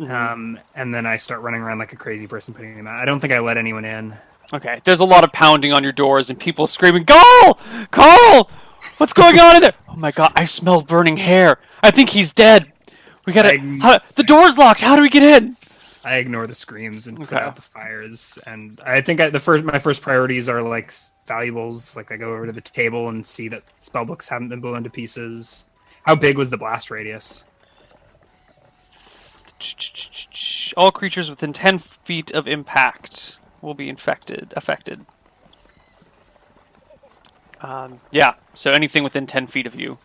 Speaker 2: Mhm.
Speaker 3: Um, and then I start running around like a crazy person putting them out. I don't think I let anyone in.
Speaker 2: Okay. There's a lot of pounding on your doors and people screaming, Carl! Carl! What's going on in there? Oh my god, I smell burning hair. I think he's dead. We gotta.
Speaker 3: I-
Speaker 2: how- the door's locked. How do we get in?
Speaker 3: I ignore the screams and put
Speaker 2: Okay.
Speaker 3: out the fires. And I think I, the first my first priorities are like valuables. Like I go over to the table and see that spell books haven't been blown to pieces. How big was the blast radius?
Speaker 2: All creatures within 10 feet of impact will be infected, affected. Um, yeah, so anything within 10 feet of you.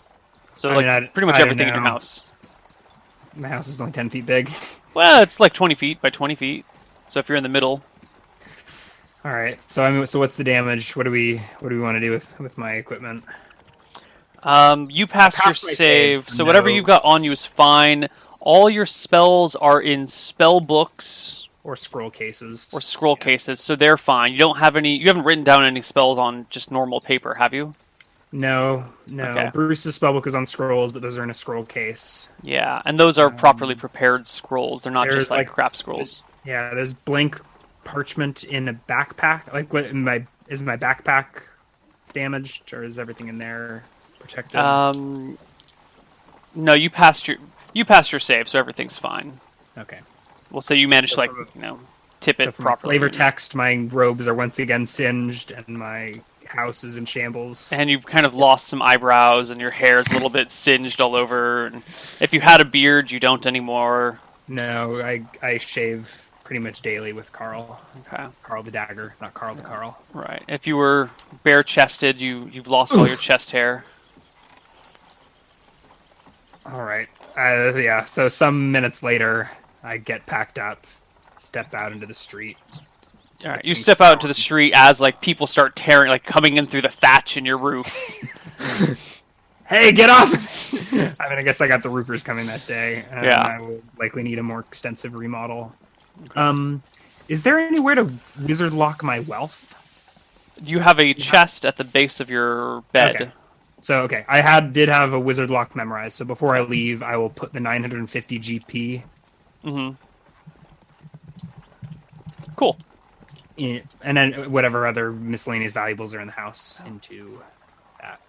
Speaker 2: So,
Speaker 3: I
Speaker 2: like,
Speaker 3: mean, I-
Speaker 2: pretty much
Speaker 3: I
Speaker 2: everything in your house.
Speaker 3: My house is only ten feet big.
Speaker 2: Well, it's like 20 feet by 20 feet. So if you're in the middle,
Speaker 3: All right. So I mean, so what's the damage? What do we what do we want to do with with my equipment?
Speaker 2: um, you passed your
Speaker 3: save,
Speaker 2: save, so whatever you've got on you is fine. All your spells are in spell books
Speaker 3: Or scroll cases?
Speaker 2: or scroll cases, so they're fine. You don't have any. You haven't written down any spells on just normal paper, have you?
Speaker 3: No, no.
Speaker 2: Okay.
Speaker 3: Bruce's spellbook is on scrolls, but those are in a scroll case.
Speaker 2: Yeah, and those are properly prepared scrolls. They're not just like,
Speaker 3: like-
Speaker 2: crap scrolls.
Speaker 3: Yeah, there's blank parchment in a backpack. Like, what in my is my backpack damaged, or is everything in there protected?
Speaker 2: Um, no, you passed your you passed your save, so everything's fine.
Speaker 3: okay.
Speaker 2: Well, so you managed to like
Speaker 3: from
Speaker 2: you know tip
Speaker 3: So
Speaker 2: it properly.
Speaker 3: flavor text, my robes are once again singed, and my house is in shambles.
Speaker 2: and you've kind of lost some eyebrows, and your hair's a little bit singed all over. And if you had a beard, you don't anymore.
Speaker 3: no, I I shave pretty much daily with Carl.
Speaker 2: Okay,
Speaker 3: Carl the dagger, not Carl the Carl.
Speaker 2: right. If you were bare chested, you you've lost all your chest hair.
Speaker 3: All right. Uh, yeah. So some minutes later, I get packed up, step out into the street.
Speaker 2: All right, you step out into the street as like people start tearing, like coming in through the thatch in your roof.
Speaker 3: Hey, get off! I mean, I guess I got the roofers coming that day. And
Speaker 2: Yeah.
Speaker 3: I will likely need a more extensive remodel. Um, is there anywhere to wizard lock my wealth?
Speaker 2: You have a chest at the base of your bed.
Speaker 3: Okay. So okay, I had did have a wizard lock memorized. So before I leave, I will put the 950 GP
Speaker 2: Mm-hmm. Cool.
Speaker 3: In, and then whatever other miscellaneous valuables are in the house into that.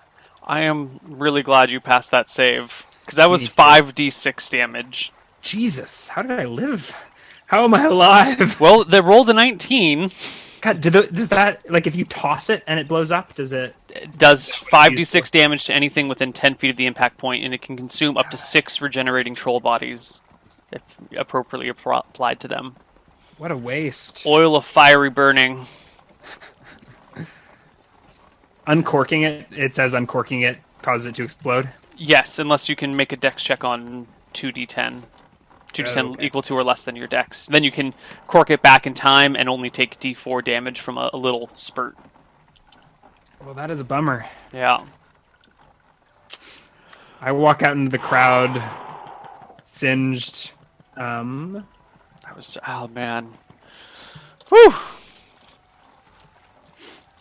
Speaker 2: I am really glad you passed that save because that was five d six damage.
Speaker 3: Jesus, how did I live? How am I alive?
Speaker 2: Well, they rolled a nineteen.
Speaker 3: God, do the, does that like if you toss it and it blows up? Does it?
Speaker 2: It does five d six damage to anything within ten feet of the impact point, and it can consume up to six regenerating troll bodies if appropriately appro- applied to them.
Speaker 3: What a waste!
Speaker 2: Oil of fiery burning.
Speaker 3: Uncorking it, it says uncorking it causes it to explode.
Speaker 2: Yes, unless you can make a dex check on 2d10. 2d10
Speaker 3: Oh, okay.
Speaker 2: equal to or less than your dex. Then you can cork it back in time and only take d4 damage from a, a little spurt.
Speaker 3: Well, that is a bummer.
Speaker 2: Yeah.
Speaker 3: I walk out into the crowd, singed. Um,
Speaker 2: That was oh man. Whew.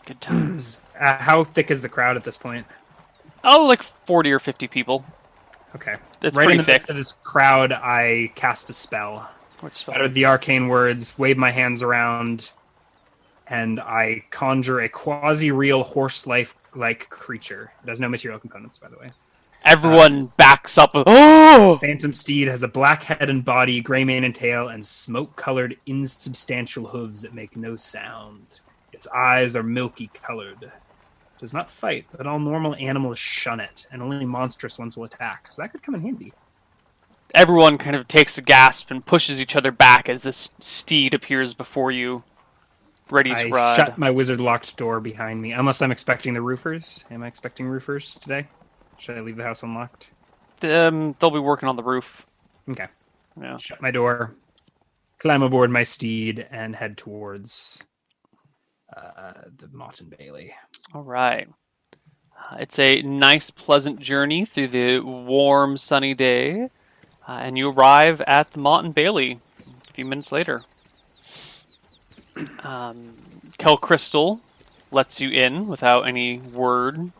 Speaker 2: Good times.
Speaker 3: uh, how thick is the crowd at this point?
Speaker 2: oh, like 40 or 50 people.
Speaker 3: Okay,
Speaker 2: That's
Speaker 3: right
Speaker 2: pretty
Speaker 3: in the
Speaker 2: thick.
Speaker 3: midst of this crowd, I cast a spell.
Speaker 2: Which
Speaker 3: utter the arcane words, wave my hands around, and I conjure a quasi-real horse-life like creature. It has no material components, by the way.
Speaker 2: Everyone uh, backs up. Oh!
Speaker 3: Phantom steed has a black head and body, gray mane and tail, and smoke-colored, insubstantial hooves that make no sound. Its eyes are milky colored. It does not fight, but all normal animals shun it, and only monstrous ones will attack. So that could come in handy.
Speaker 2: Everyone kind of takes a gasp and pushes each other back as this steed appears before you, ready to
Speaker 3: I
Speaker 2: ride.
Speaker 3: shut my wizard-locked door behind me, unless I'm expecting the roofers. Am I expecting roofers today? Should I leave the house unlocked?
Speaker 2: Um, they'll be working on the roof.
Speaker 3: Okay.
Speaker 2: Yeah.
Speaker 3: Shut my door, climb aboard my steed, and head towards uh, the Motte and Bailey.
Speaker 2: All right. Uh, It's a nice, pleasant journey through the warm, sunny day, uh, and you arrive at the and Bailey a few minutes later. Um, Kel Crystal lets you in without any word,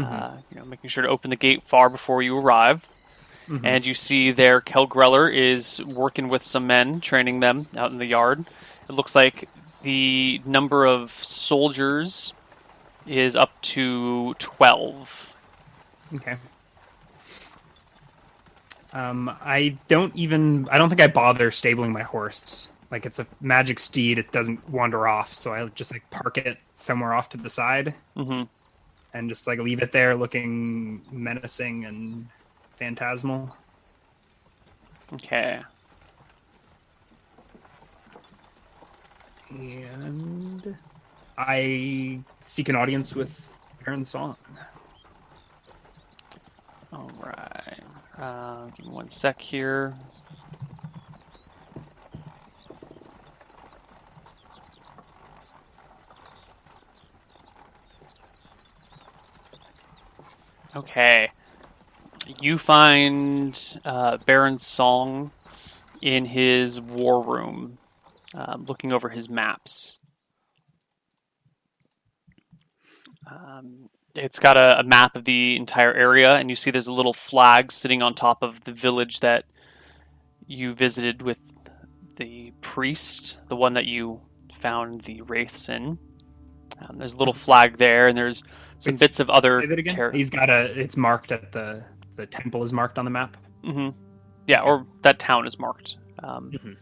Speaker 2: uh, you know, making sure to open the gate far before you arrive. And you see there, Kel Grella is working with some men, training them out in the yard. It looks like the number of soldiers is up to 12.
Speaker 3: Okay. Um, I don't even. I don't think I bother stabling my horse. Like it's a magic steed; it doesn't wander off. So I just like park it somewhere off to the side,
Speaker 2: hmm
Speaker 3: and just like leave it there, looking menacing and phantasmal.
Speaker 2: Okay.
Speaker 3: And I seek an audience with Baron Song.
Speaker 2: All right. Uh, give me one sec here. Okay. You find uh, Baron Song in his war room, um, looking over his maps. Um, it's got a, a map of the entire area, and you see there's a little flag sitting on top of the village that you visited with the priest, the one that you found the wraiths in. Um, there's a little flag there, and there's some
Speaker 3: Wait,
Speaker 2: bits of other.
Speaker 3: Say that again.
Speaker 2: ter-
Speaker 3: He's got a. It's marked at the. The temple is marked on the map.
Speaker 2: Mm-hmm. Yeah, or that town is marked. Um,
Speaker 3: Mhm.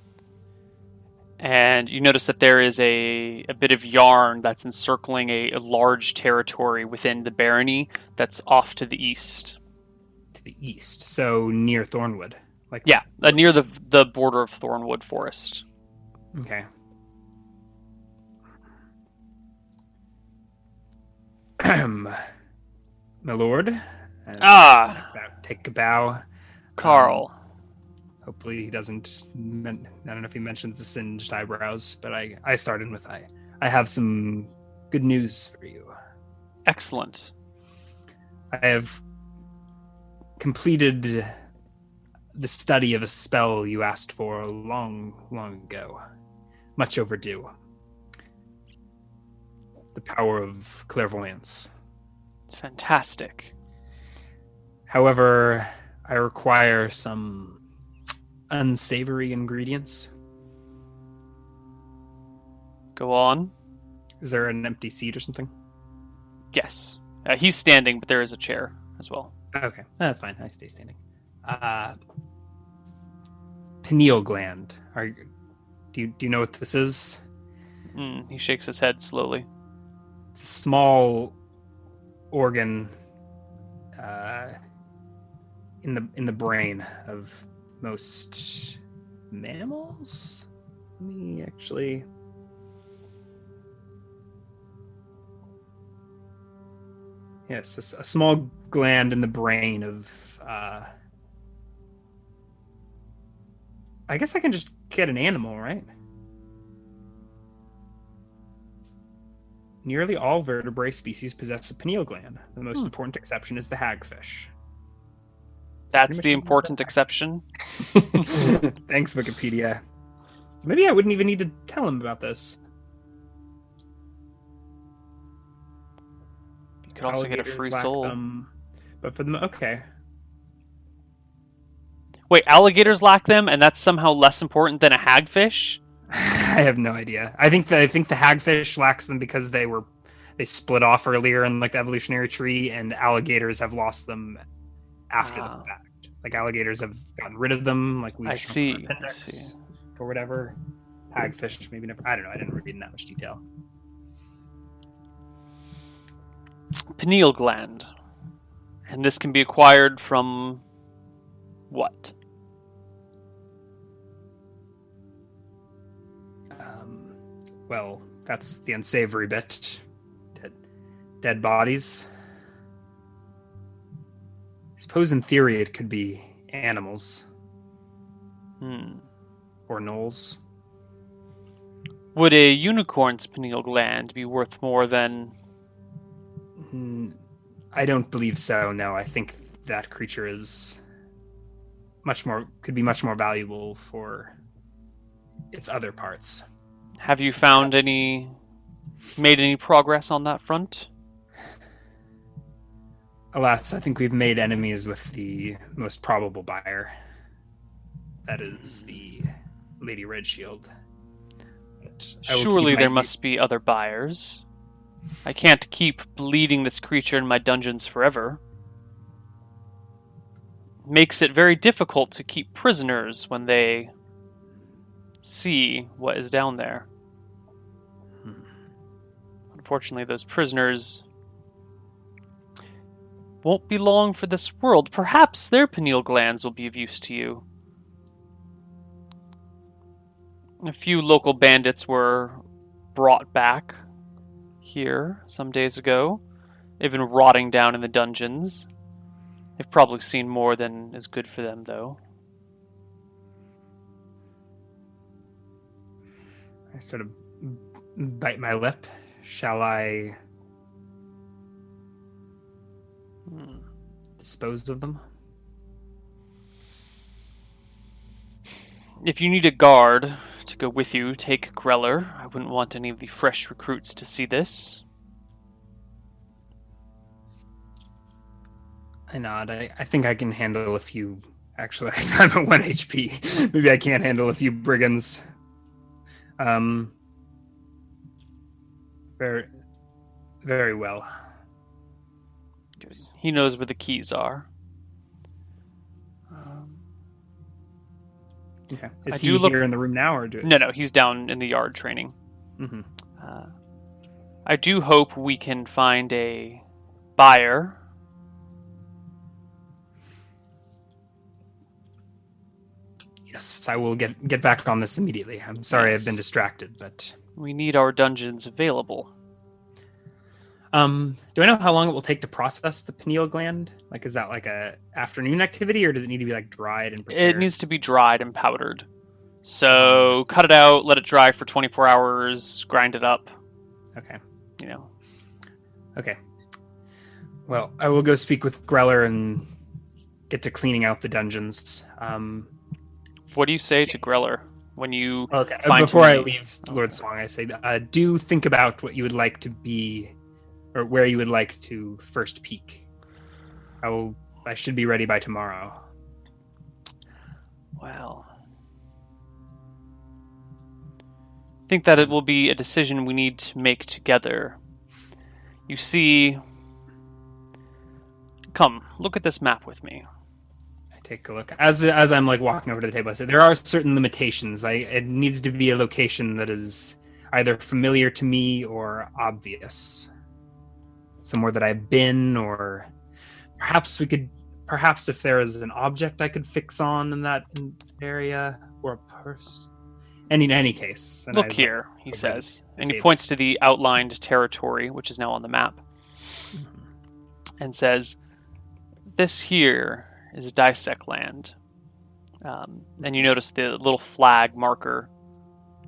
Speaker 2: And you notice that there is a, a bit of yarn that's encircling a, a large territory within the barony that's off to the east.
Speaker 3: to the east, so near Thornwood. Like
Speaker 2: Yeah, uh, near the the border of Thornwood Forest.
Speaker 3: Okay. My lord.
Speaker 2: Ah,
Speaker 3: take a bow.
Speaker 2: Carl.
Speaker 3: Hopefully he doesn't. Men- I don't know if he mentions the singed eyebrows, but I I started with I. I have some good news for you.
Speaker 2: Excellent.
Speaker 3: I have completed the study of a spell you asked for long, long ago. Much overdue. The power of clairvoyance.
Speaker 2: Fantastic.
Speaker 3: However, I require some unsavory ingredients.
Speaker 2: Go on.
Speaker 3: Is there an empty seat or something?
Speaker 2: Yes. Uh, he's standing, but there is a chair as well.
Speaker 3: Okay, that's fine. I stay standing. Uh, pineal gland. Are you, do you do you know what this is?
Speaker 2: Mm, he shakes his head slowly.
Speaker 3: A small organ uh, in the in the brain of most mammals. Let me actually. Yes, a small gland in the brain of. Uh, I guess I can just get an animal, right? Nearly all vertebrate species possess a pineal gland. The most
Speaker 2: Hmm.
Speaker 3: important exception is the hagfish.
Speaker 2: That's the
Speaker 3: about
Speaker 2: important exception.
Speaker 3: Thanks, Wikipedia. So maybe I wouldn't even need to tell him about this.
Speaker 2: You could also get a free soul.
Speaker 3: them, but for them, okay.
Speaker 2: Wait, alligators lack them, and that's somehow less important than a hagfish?
Speaker 3: I have no idea. I think that I think the hagfish lacks them because they were they split off earlier in like the evolutionary tree, and alligators have lost them after
Speaker 2: Ah.
Speaker 3: the fact. Like alligators have gotten rid of them. Like we
Speaker 2: I see, I see.
Speaker 3: or whatever. Hagfish maybe never. I don't know. I didn't read in that much detail.
Speaker 2: Pineal gland. And this can be acquired from what?
Speaker 3: Well, that's the unsavory bit. Dead, dead bodies. I suppose in theory it could be animals
Speaker 2: Hmm.
Speaker 3: or gnolls.
Speaker 2: Would a unicorn's pineal gland be worth more than
Speaker 3: Mm, I don't believe so. No, I think that creature is much more could be much more valuable for its other parts.
Speaker 2: Have you found any made any progress on that front?
Speaker 3: Alas, I think we've made enemies with the most probable buyer. That is the Lady Redshield. But I will keep
Speaker 2: Surely there must be other buyers. I can't keep bleeding this creature in my dungeons forever. Makes it very difficult to keep prisoners when they see what is down there. Unfortunately, those prisoners won't be long for this world. Perhaps their pineal glands will be of use to you. A few local bandits were brought back here some days ago. They've been rotting down in the dungeons. They've probably seen more than is good for them, though.
Speaker 3: I sort of bite my lip. Shall I
Speaker 2: Hmm.
Speaker 3: dispose of them?
Speaker 2: If you need a guard to go with you, take Grella. I wouldn't want any of the fresh recruits to see this.
Speaker 3: I nod. I, I think I can handle a few. Actually, I'm at one HP. Maybe I can't handle a few brigands. Um. Very, very well.
Speaker 2: He knows where the keys are. Um,
Speaker 3: Okay. Is
Speaker 2: I
Speaker 3: he
Speaker 2: do look-
Speaker 3: here in the room now, or do?
Speaker 2: no, no, he's down in the yard training.
Speaker 3: hmm
Speaker 2: Uh, I do hope we can find a buyer.
Speaker 3: Yes, I will get get back on this immediately. I'm sorry I've been distracted, but
Speaker 2: We need our dungeons available.
Speaker 3: Um, do I know how long it will take to process the pineal gland? Like, is that like a afternoon activity, or does it need to be like dried and prepared?
Speaker 2: It needs to be dried and powdered. So cut it out, let it dry for 24 hours, grind it up.
Speaker 3: Okay.
Speaker 2: You know,
Speaker 3: Okay. Well, I will go speak with Grella and get to cleaning out the dungeons. Um,
Speaker 2: what do you say to Grella when you?
Speaker 3: okay.
Speaker 2: Find
Speaker 3: Before I leave Lord Song, I say, uh, do think about what you would like to be, or where you would like to first peak. I will. I should be ready by tomorrow.
Speaker 2: Well, I think that it will be a decision we need to make together. You see, come look at this map with me.
Speaker 3: Take a look as as I'm like walking over to the table. I say there are certain limitations. I it needs to be a location that is either familiar to me or obvious, somewhere that I've been, or perhaps we could. Perhaps if there is an object I could fix on in that area or a purse. And in any case, and
Speaker 2: Look
Speaker 3: I-
Speaker 2: here, he says, and he points to the outlined territory, which is now on the map, mm-hmm. and says, "This here is Dysek land." Um, and you notice the little flag marker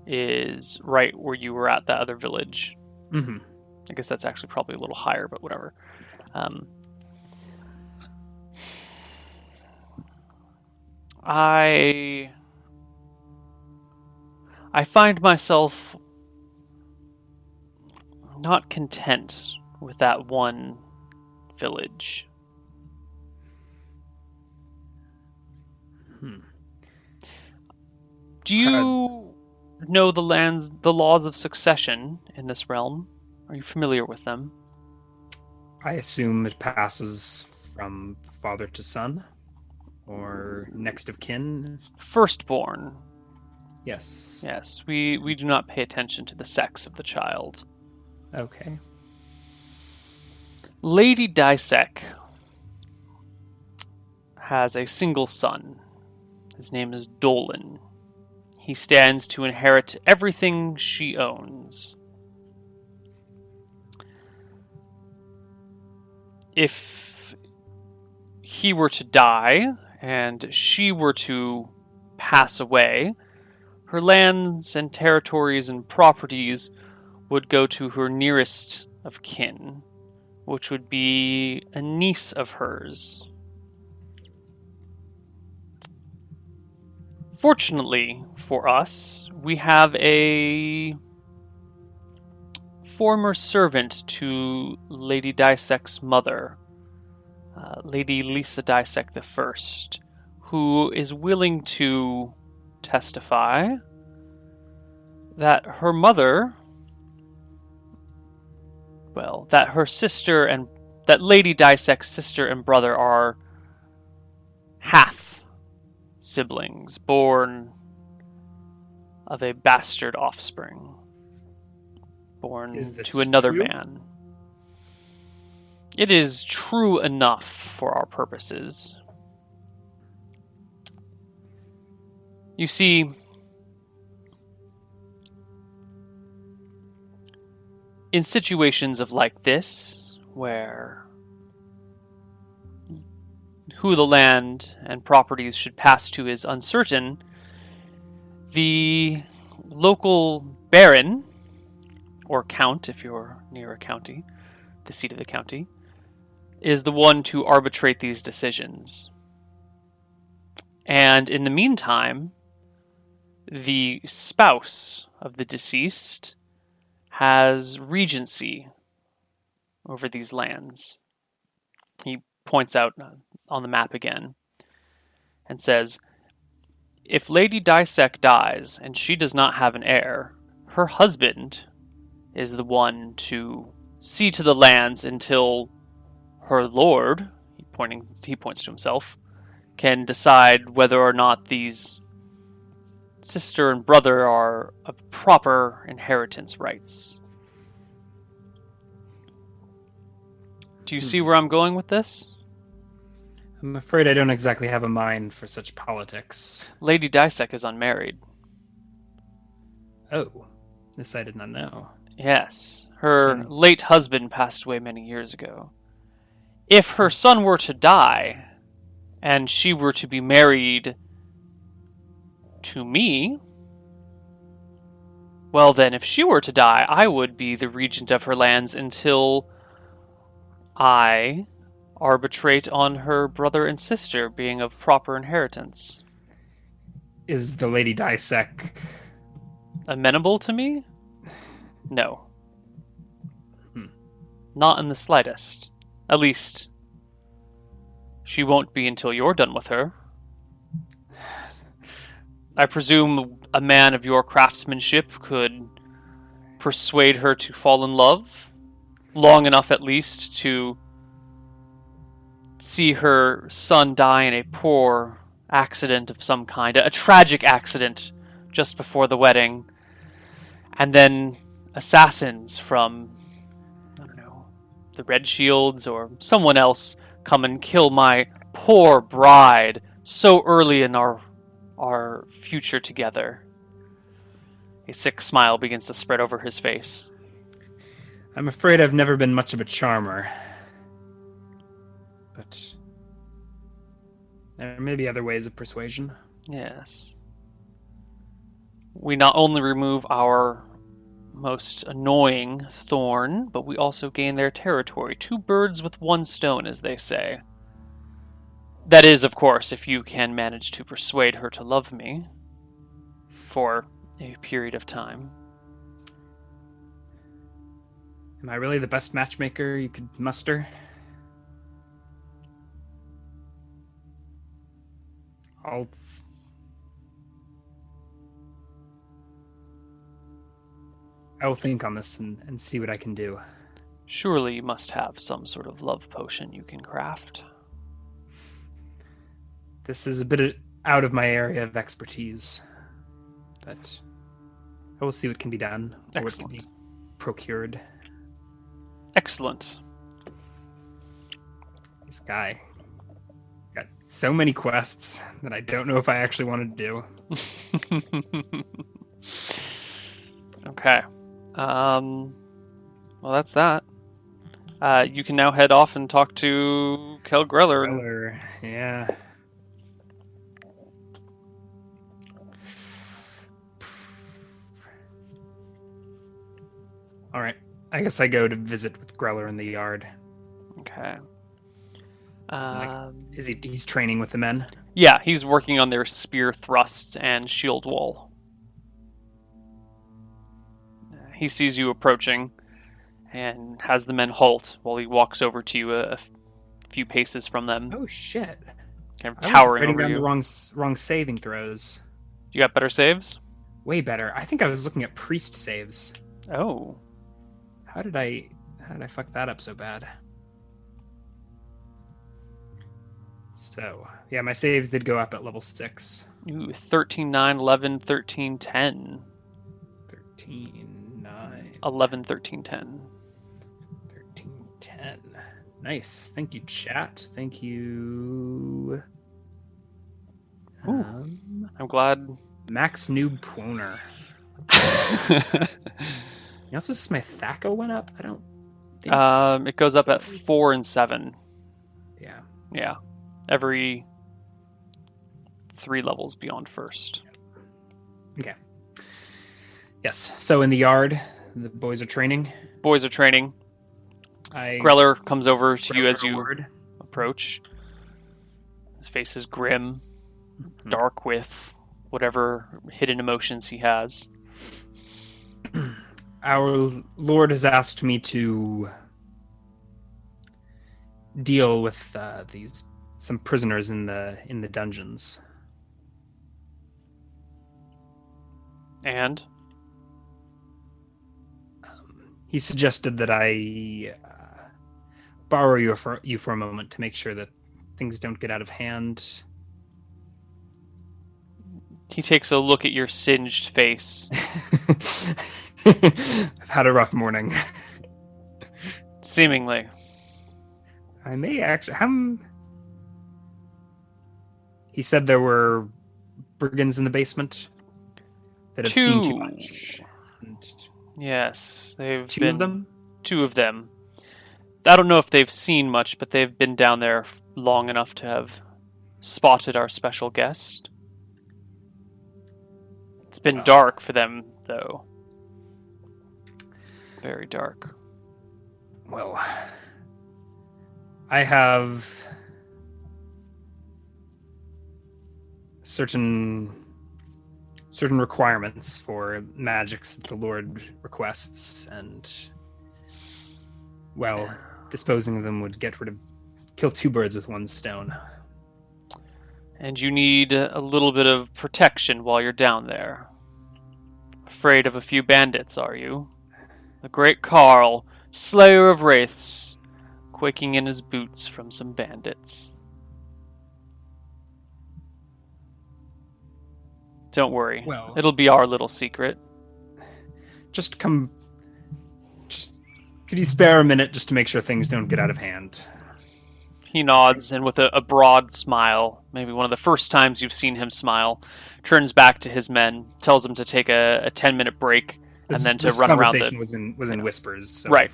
Speaker 2: is right where you were at that other village.
Speaker 3: Mhm.
Speaker 2: I guess that's actually probably a little higher, but whatever. Um, I I find myself not content with that one village. Do you uh, know the lands, the laws of succession in this realm? Are you familiar with them?
Speaker 3: I assume it passes from father to son, or next of kin.
Speaker 2: Firstborn.
Speaker 3: Yes.
Speaker 2: Yes, we we do not pay attention to the sex of the child.
Speaker 3: Okay.
Speaker 2: Lady Dysek has a single son. His name is Dolan. He stands to inherit everything she owns. If he were to die and she were to pass away, her lands and territories and properties would go to her nearest of kin, which would be a niece of hers. Fortunately for us, we have a former servant to Lady Dysek's mother, uh, Lady Lisa Dysek the First, who is willing to testify that her mother well, that her sister and that Lady Dysek's sister and brother are half siblings, born of a bastard offspring, born to another
Speaker 3: true?
Speaker 2: man. It is true enough for our purposes. You see, in situations of like this, where who the land and properties should pass to is uncertain, the local baron, or count if you're near a county, the seat of the county, is the one to arbitrate these decisions. And in the meantime, the spouse of the deceased has regency over these lands. He points out uh, on the map again and says If Lady Dysek dies and she does not have an heir, her husband is the one to see to the lands until her lord, he pointing he points to himself, can decide whether or not these sister and brother are of proper inheritance rights. Do you see hmm. where I'm going with this?
Speaker 3: I'm afraid I don't exactly have a mind for such politics.
Speaker 2: Lady Dysek is unmarried.
Speaker 3: Oh, this I did not know.
Speaker 2: Yes, her
Speaker 3: Hmm.
Speaker 2: late husband passed away many years ago. If her son were to die, and she were to be married to me, well, then, if she were to die, I would be the regent of her lands until I arbitrate on her brother and sister being of proper inheritance.
Speaker 3: Is the Lady Dysek
Speaker 2: Amenable to me? No.
Speaker 3: Hmm.
Speaker 2: Not in the slightest. At least, she won't be until you're done with her. I presume a man of your craftsmanship could persuade her to fall in love, long enough at least to see her son die in a poor accident of some kind, a tragic accident just before the wedding, and then assassins from, I don't know, the Red Shields or someone else come and kill my poor bride so early in our our future together. A sick smile begins to spread over his face.
Speaker 3: I'm afraid I've never been much of a charmer. But there may be other ways of persuasion.
Speaker 2: Yes. We not only remove our most annoying thorn, but we also gain their territory. Two birds with one stone, as they say. That is, of course, if you can manage to persuade her to love me for a period of time.
Speaker 3: Am I really the best matchmaker you could muster? I'll. s- I will think on this and, and see what I can do.
Speaker 2: Surely you must have some sort of love potion you can craft.
Speaker 3: This is a bit out of my area of expertise, but I will see what can be done or what can
Speaker 2: Excellent.
Speaker 3: be procured.
Speaker 2: Excellent.
Speaker 3: This guy so many quests that I don't know if I actually want to do.
Speaker 2: okay. Um, well, that's that. Uh, you can now head off and talk to Kel Grella. and-
Speaker 3: Eller, yeah. All right. I guess I go to visit with Grella in the yard.
Speaker 2: Okay. Um,
Speaker 3: Is he? He's training with the men.
Speaker 2: yeah, he's working on their spear thrusts and shield wall. He sees you approaching and has the men halt while he walks over to you a few paces from them,
Speaker 3: Oh shit!
Speaker 2: kind of towering over you.
Speaker 3: the wrong wrong saving throws.
Speaker 2: You got better saves?
Speaker 3: Way better. I think I was looking at priest saves.
Speaker 2: Oh.
Speaker 3: How did I? How did I fuck that up so bad? So yeah, my saves did go up at level six.
Speaker 2: Ooh, 13, 9, 11, 13, 10.
Speaker 3: 13, 9,
Speaker 2: 11, 13, 10.
Speaker 3: 13, 10. Nice. Thank you, chat. Thank you. Um,
Speaker 2: I'm glad.
Speaker 3: Max Noob Pwoner. You also says my THAC0 went up? I don't. think.
Speaker 2: um, it goes up at 4 and 7.
Speaker 3: yeah.
Speaker 2: Yeah. Every three levels beyond first.
Speaker 3: Okay. Yes. So in the yard, the boys are training.
Speaker 2: Boys are training.
Speaker 3: I
Speaker 2: Grella comes over to you as you
Speaker 3: word.
Speaker 2: approach. His face is grim,
Speaker 3: Mhm.
Speaker 2: dark with whatever hidden emotions he has.
Speaker 3: Our Lord has asked me to deal with uh, these some prisoners in the in the dungeons.
Speaker 2: And
Speaker 3: He suggested that I uh, borrow you for you for a moment to make sure that things don't get out of hand.
Speaker 2: he takes a look at your singed face.
Speaker 3: I've had a rough morning.
Speaker 2: Seemingly.
Speaker 3: I may actually. How? He said there were brigands in the basement that have seen too much. And
Speaker 2: Yes, they've
Speaker 3: Two
Speaker 2: been
Speaker 3: of them.
Speaker 2: two of them. I don't know if they've seen much, but they've been down there long enough to have spotted our special guest. It's been dark for them, though. Very dark.
Speaker 3: Well, I have certain certain requirements for magics that the Lord requests, and well, disposing of them would get rid of kill two birds with one stone.
Speaker 2: And you need a little bit of protection while you're down there. Afraid of a few bandits, are you? The great Carl, slayer of wraiths, quaking in his boots from some bandits. Don't worry.
Speaker 3: Well-
Speaker 2: It'll be our little secret.
Speaker 3: Just come. Just could you spare a minute just to make sure things don't get out of hand?
Speaker 2: He nods and, with a, a broad smile, maybe one of the first times you've seen him smile, turns back to his men, tells them to take a, a 10 minute break,
Speaker 3: This,
Speaker 2: and then to run around
Speaker 3: conversation
Speaker 2: the.
Speaker 3: was in was in whispers. So
Speaker 2: Right.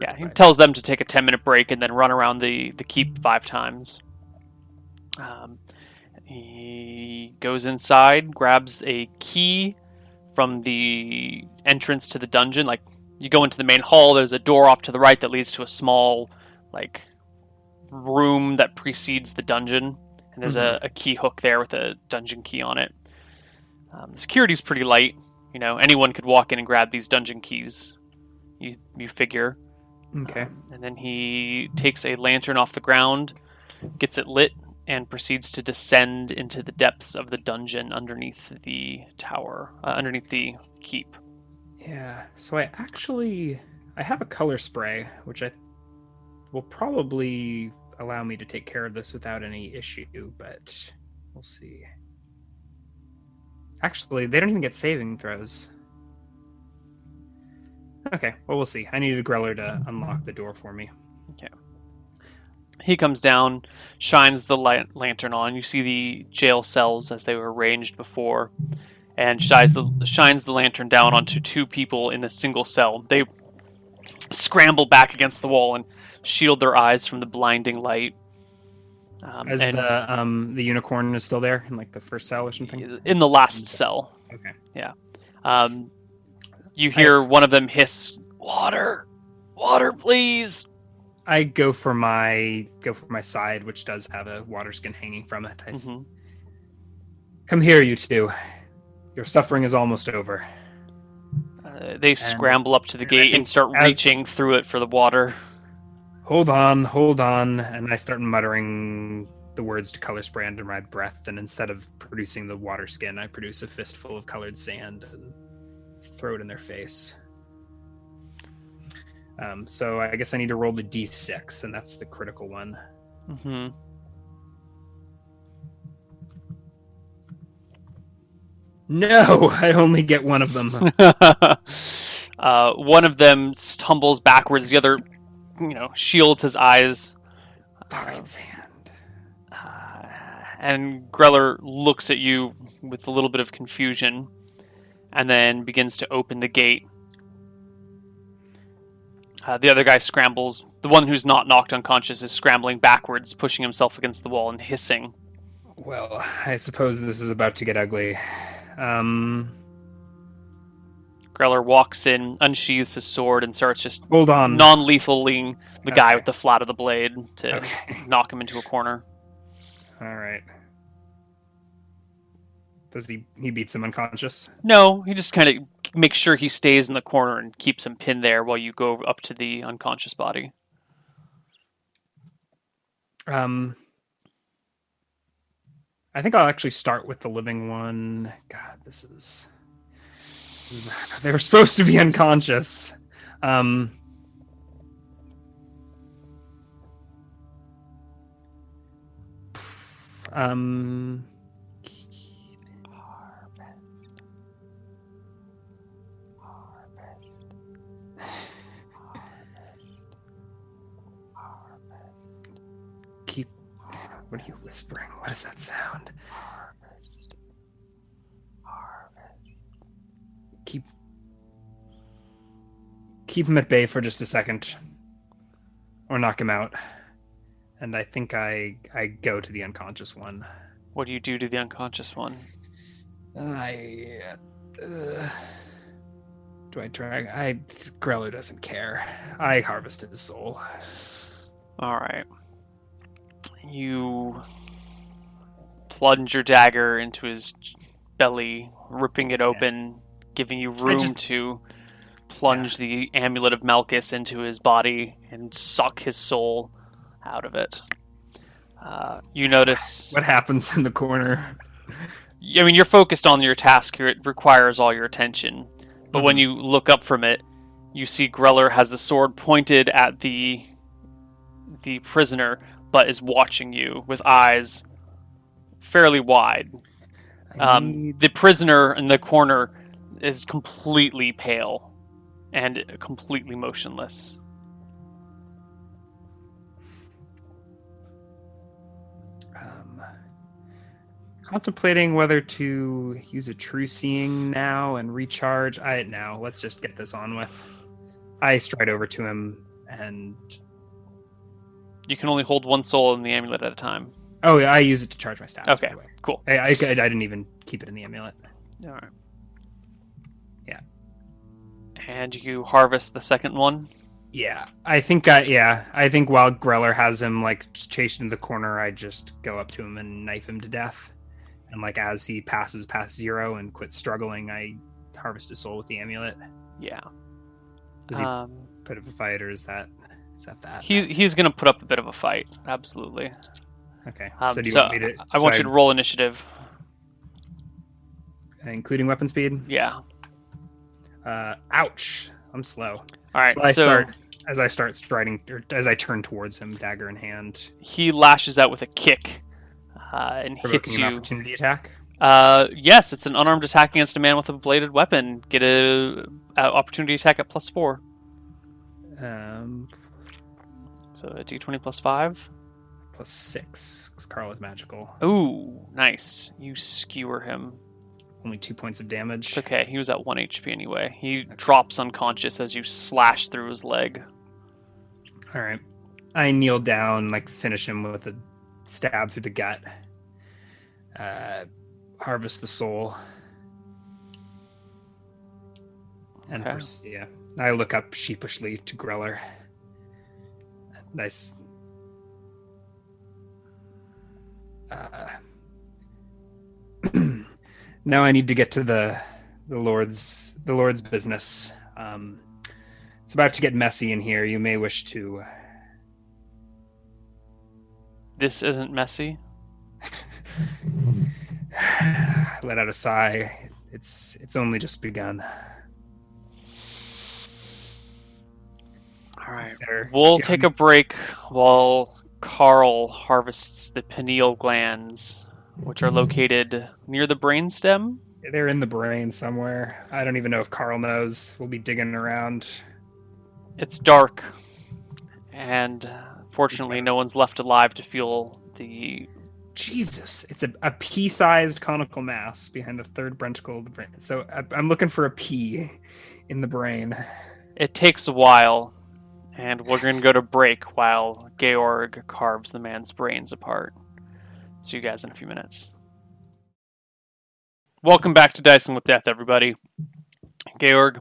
Speaker 2: Yeah, he tells them to take a 10 minute break and then run around the, the keep five times. Um, he goes inside, grabs a key from the entrance to the dungeon. Like, you go into the main hall, there's a door off to the right that leads to a small, like, room that precedes the dungeon. And there's a, a key hook there with a dungeon key on it. Um, the security's pretty light. You know, anyone could walk in and grab these dungeon keys. You, you figure.
Speaker 3: Okay.
Speaker 2: Um, and then he takes a lantern off the ground, gets it lit, and proceeds to descend into the depths of the dungeon underneath the tower, uh, underneath the keep.
Speaker 3: Yeah. So I actually I have a color spray, which I will probably allow me to take care of this without any issue, but we'll see. Actually, they don't even get saving throws. Okay, well we'll see. I needed a Grella to unlock the door for me.
Speaker 2: He comes down, shines the la- lantern on. You see the jail cells as they were arranged before, and shines the shines the lantern down onto two people in a single cell. They scramble back against the wall and shield their eyes from the blinding light. Um,
Speaker 3: As
Speaker 2: and
Speaker 3: the um the unicorn is still there in like the first cell or something.
Speaker 2: in the last cell,
Speaker 3: Okay.
Speaker 2: um, you hear one of them hiss, "Water, water, please!"
Speaker 3: I go for my go for my side, which does have a water skin hanging from it. I
Speaker 2: Mhm.
Speaker 3: Come here, you two. Your suffering is almost over.
Speaker 2: Uh, they scramble up to the gate and start
Speaker 3: as-
Speaker 2: reaching through it for the water.
Speaker 3: Hold on, hold on. And I start muttering the words to color spray under my breath. And instead of producing the water skin, I produce a fistful of colored sand and throw it in their face. Um, so I guess I need to roll the d6, and that's the critical one.
Speaker 2: hmm
Speaker 3: No, I only get one of them.
Speaker 2: uh, one of them stumbles backwards. The other, you know, shields his eyes.
Speaker 3: Fucking sand.
Speaker 2: Uh, and Grella looks at you with a little bit of confusion, and then begins to open the gate. Uh, the other guy scrambles. The one who's not knocked unconscious is scrambling backwards, pushing himself against the wall and hissing.
Speaker 3: Well, I suppose this is about to get ugly. Um,
Speaker 2: Grella walks in, unsheathes his sword, and starts just
Speaker 3: hold on.
Speaker 2: non-lethaling the guy with the flat of the blade to
Speaker 3: Okay.
Speaker 2: knock him into a corner.
Speaker 3: All right. Does he he beats him unconscious?
Speaker 2: No, he just kind of makes sure he stays in the corner and keeps him pinned there while you go up to the unconscious body.
Speaker 3: Um, I think I'll actually start with the living one. God, this is. this is- They were supposed to be unconscious. Um. Um. What are you whispering? What is that sound? Keep. keep him at bay for just a second, or knock him out. And I think I I go to the unconscious one.
Speaker 2: What do you do to the unconscious one?
Speaker 3: I. Uh, do I drag? I. Grella doesn't care. I harvest his soul.
Speaker 2: All right. You plunge your dagger into his belly, ripping it open, giving you room
Speaker 3: just-
Speaker 2: to plunge the amulet of Malchus into his body and suck his soul out of it. Uh, you notice.
Speaker 3: What happens in the corner?
Speaker 2: I mean, you're focused on your task here. It requires all your attention. But when you look up from it, you see Grella has the sword pointed at the the prisoner, but is watching you with eyes fairly wide. Um,
Speaker 3: need-
Speaker 2: the prisoner in the corner is completely pale and completely motionless.
Speaker 3: um, contemplating whether to use a true seeing now and recharge. I now let's just get this on with. I stride over to him and
Speaker 2: You can only hold one soul in the amulet at a time.
Speaker 3: oh, yeah, I use it to charge my stats. by
Speaker 2: Okay.
Speaker 3: the way.
Speaker 2: Cool.
Speaker 3: I, I, I didn't even keep it in the amulet.
Speaker 2: All right.
Speaker 3: Yeah.
Speaker 2: And you harvest the second one.
Speaker 3: Yeah, I think I yeah, I think while Grella has him like chased into the corner, I just go up to him and knife him to death. And like as he passes past zero and quits struggling, I harvest his soul with the amulet.
Speaker 2: Yeah.
Speaker 3: Does he
Speaker 2: Um,
Speaker 3: put up a fight, or is that is that that?
Speaker 2: he's he's gonna put up a bit of a fight. Absolutely.
Speaker 3: okay.
Speaker 2: Um,
Speaker 3: so do you
Speaker 2: so
Speaker 3: want me to?
Speaker 2: I want you to roll initiative.
Speaker 3: including weapon speed.
Speaker 2: Yeah.
Speaker 3: Uh, ouch! I'm slow.
Speaker 2: All right.
Speaker 3: So I
Speaker 2: so
Speaker 3: start as I start striding, or as I turn towards him, dagger in hand,
Speaker 2: he lashes out with a kick uh, and hits
Speaker 3: provoking an
Speaker 2: you.
Speaker 3: opportunity attack.
Speaker 2: Uh, yes, it's an unarmed attack against a man with a bladed weapon. Get a, a opportunity attack at plus four.
Speaker 3: Um,
Speaker 2: So a d20 plus five.
Speaker 3: plus six, because Carl is magical.
Speaker 2: Ooh, nice. You skewer him.
Speaker 3: Only two points of damage.
Speaker 2: It's okay. He was at one HP anyway. He drops unconscious as you slash through his leg.
Speaker 3: All right. I kneel down, like finish him with a stab through the gut. Uh, harvest the soul. And
Speaker 2: Okay.
Speaker 3: pers- yeah, I look up sheepishly to Grella. Nice. Uh, now I need to get to the the Lord's the Lord's business. Um, it's about to get messy in here. You may wish to
Speaker 2: This isn't messy.
Speaker 3: let out a sigh. It's it's only just begun.
Speaker 2: All right.
Speaker 3: There-
Speaker 2: We'll
Speaker 3: yeah,
Speaker 2: take a break while Carl harvests the pineal glands, which are located near the brainstem.
Speaker 3: They're in the brain somewhere. I don't even know if Carl knows. We'll be digging around.
Speaker 2: It's dark, and fortunately, no one's left alive to feel the.
Speaker 3: Jesus, it's a, a pea-sized conical mass behind the third ventricle of the brain. So I, I'm looking for a pea in the brain.
Speaker 2: It takes a while, and we're going to go to break while Georg carves the man's brains apart. See you guys in a few minutes. Welcome back to Dicing with Death, everybody. Georg,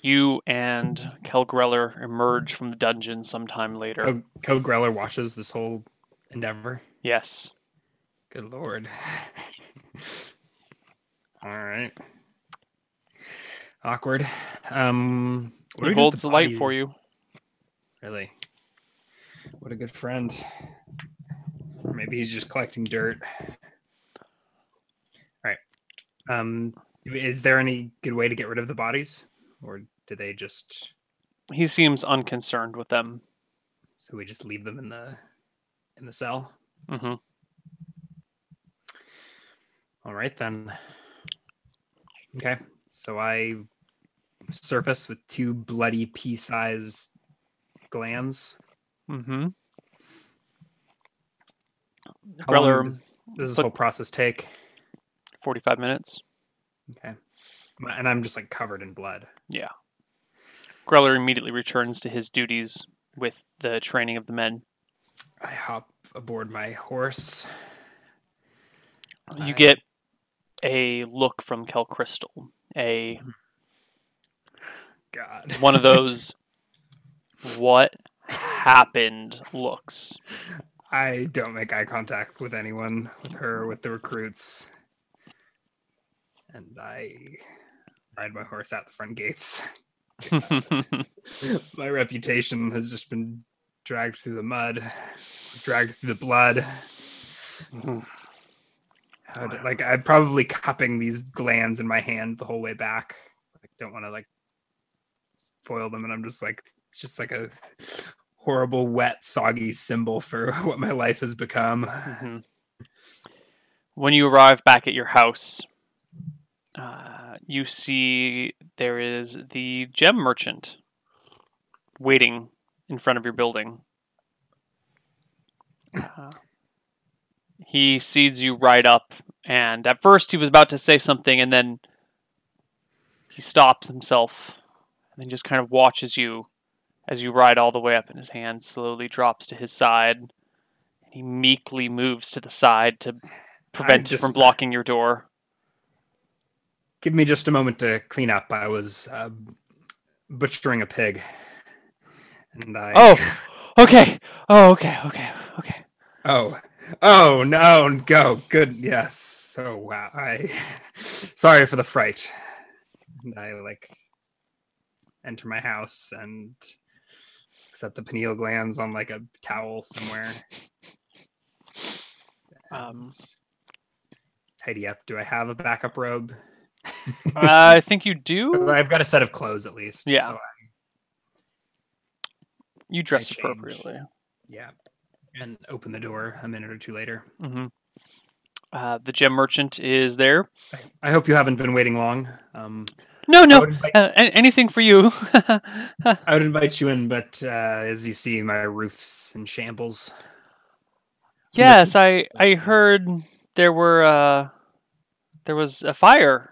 Speaker 2: you and Kel Grella emerge from the dungeon sometime later.
Speaker 3: Co- Code Grella watches this whole endeavor.
Speaker 2: Yes.
Speaker 3: Good lord. All right. Awkward. Um, what do
Speaker 2: He
Speaker 3: we do with
Speaker 2: holds the light for you.
Speaker 3: Really? What a good friend. Or maybe he's just collecting dirt. All right. Um, is there any good way to get rid of the bodies, or do they just
Speaker 2: He seems unconcerned with them.
Speaker 3: so we just leave them in the in the cell?
Speaker 2: hmm
Speaker 3: All right then. Okay, so I surface with two bloody pea-sized glands.
Speaker 2: Mm-hmm.
Speaker 3: How long
Speaker 2: Grella,
Speaker 3: does, does this whole process take?
Speaker 2: 45 minutes.
Speaker 3: Okay, and I'm just like covered in blood.
Speaker 2: Yeah. Grella immediately returns to his duties with the training of the men.
Speaker 3: I hop aboard my horse.
Speaker 2: You
Speaker 3: I-
Speaker 2: get a look from Kel Crystal, a
Speaker 3: God.
Speaker 2: one of those what happened looks.
Speaker 3: I don't make eye contact with anyone, with her, with the recruits. And I ride my horse out the front gates. my reputation has just been dragged through the mud, dragged through the blood. Like I'm probably cupping these glands in my hand the whole way back. I don't want to like foil them, and I'm just like it's just like a horrible, wet, soggy symbol for what my life has become.
Speaker 2: Mhm. When you arrive back at your house, uh, you see there is the gem merchant waiting in front of your building. Uh, he sees you right up, and at first he was about to say something, and then he stops himself and then just kind of watches you as you ride all the way up, and his hand slowly drops to his side. And He meekly moves to the side to prevent it
Speaker 3: just-
Speaker 2: from blocking your door.
Speaker 3: Give me just a moment to clean up. I was uh, butchering a pig, and I
Speaker 2: Oh, okay. Oh, okay, okay, okay.
Speaker 3: Oh, oh no, go good. Yes. So wow. I sorry for the fright. And I like enter my house and set the pineal glands on like a towel somewhere.
Speaker 2: Um,
Speaker 3: Tidy up. Do I have a backup robe?
Speaker 2: I think you do.
Speaker 3: I've got a set of clothes at least.
Speaker 2: Yeah.
Speaker 3: so I-
Speaker 2: You dress appropriately.
Speaker 3: yeah. And open the door a minute or two later.
Speaker 2: hmm Uh, the gem merchant is there.
Speaker 3: I hope you haven't been waiting long. Um,
Speaker 2: No, no.
Speaker 3: invite,
Speaker 2: Uh, anything for you?
Speaker 3: I would invite you in, but uh, as you see, my roof's in shambles.
Speaker 2: yes, I I heard there were uh there was a fire.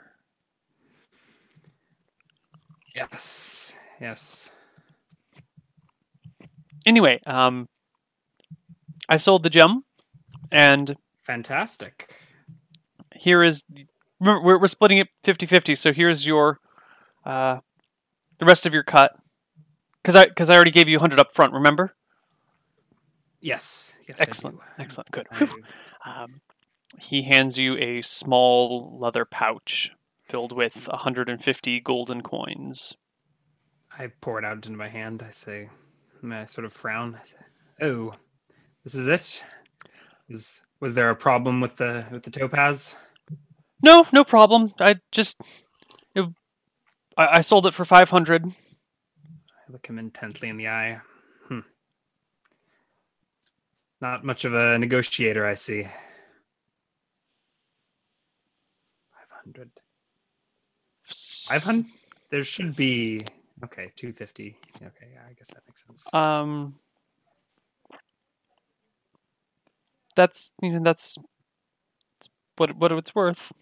Speaker 3: Yes. Yes.
Speaker 2: Anyway, um, I sold the gem, and
Speaker 3: Fantastic.
Speaker 2: here is remember we're, we're splitting it 50-50 so here's your uh the rest of your cut because i because i already gave you 100 up front remember
Speaker 3: Yes. Yes.
Speaker 2: Excellent excellent good
Speaker 3: I
Speaker 2: Whew.
Speaker 3: do.
Speaker 2: um, he hands you a small leather pouch filled with 150 golden coins
Speaker 3: I pour it out into my hand. I say, and I sort of frown. I say, "Oh, this is it. Is was there a problem with the with the topaz?"
Speaker 2: no no problem i just I, I sold it for 500
Speaker 3: I look him intently in the eye. Hmm. Not much of a negotiator, I see. Five hundred. Five hundred. There should be okay. Two fifty. Okay, yeah, I guess that makes sense.
Speaker 2: Um, that's you know that's that's what what it's worth.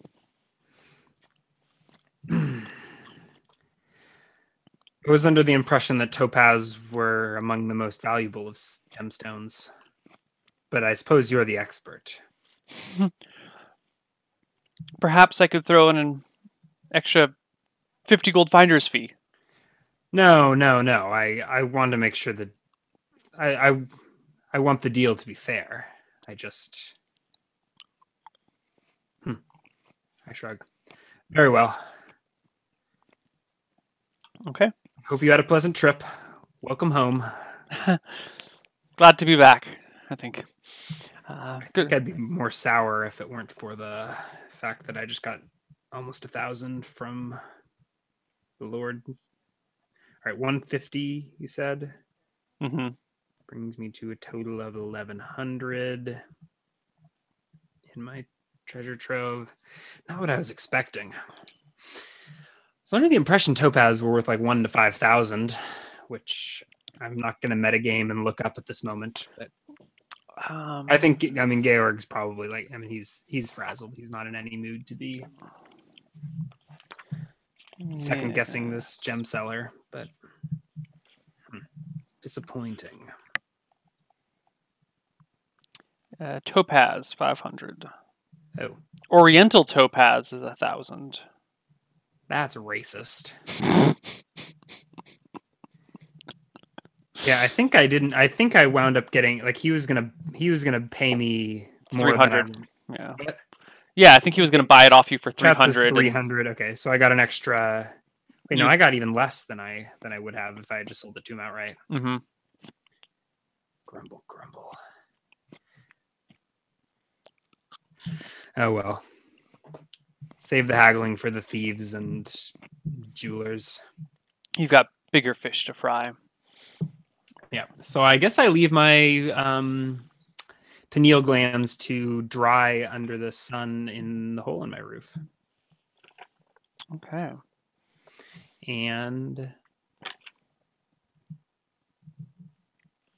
Speaker 3: I was under the impression that topaz were among the most valuable of gemstones, but I suppose you're the expert.
Speaker 2: Perhaps I could throw in an extra fifty gold finder's fee.
Speaker 3: No, no, no. I I want to make sure that I I I want the deal to be fair. I just hmm. I shrug. Very well.
Speaker 2: Okay,
Speaker 3: Hope you had a pleasant trip. Welcome home.
Speaker 2: glad to be back. I think. Uh,
Speaker 3: I think I'd be more sour if it weren't for the fact that I just got almost a thousand from the Lord. All right, one fifty. You said
Speaker 2: hmm
Speaker 3: brings me to a total of eleven hundred in my treasure trove. Not what I was expecting. So under the impression topaz were worth like one to five thousand, which I'm not going to metagame and look up at this moment. But
Speaker 2: Um,
Speaker 3: I think I mean Georg's probably like I mean he's he's frazzled. He's not in any mood to be second guessing this gem seller. But Disappointing.
Speaker 2: Uh, topaz, 500.
Speaker 3: Oh,
Speaker 2: Oriental topaz is a 1,000.
Speaker 3: That's racist. yeah, I think I didn't. I think I wound up getting like he was gonna he was gonna pay me
Speaker 2: 300. Yeah.
Speaker 3: What?
Speaker 2: Yeah, I think he was going to buy it off you for 300.
Speaker 3: 300. Okay, so I got an extra. Wait, no,
Speaker 2: You-
Speaker 3: I got even less than I than I would have if I had just sold it to him outright.
Speaker 2: hmm
Speaker 3: Grumble, grumble. Oh well. Save the haggling for the thieves and jewelers.
Speaker 2: You've got bigger fish to fry.
Speaker 3: Yeah. So I guess I leave my um, pineal glands to dry under the sun in the hole in my roof.
Speaker 2: Okay.
Speaker 3: And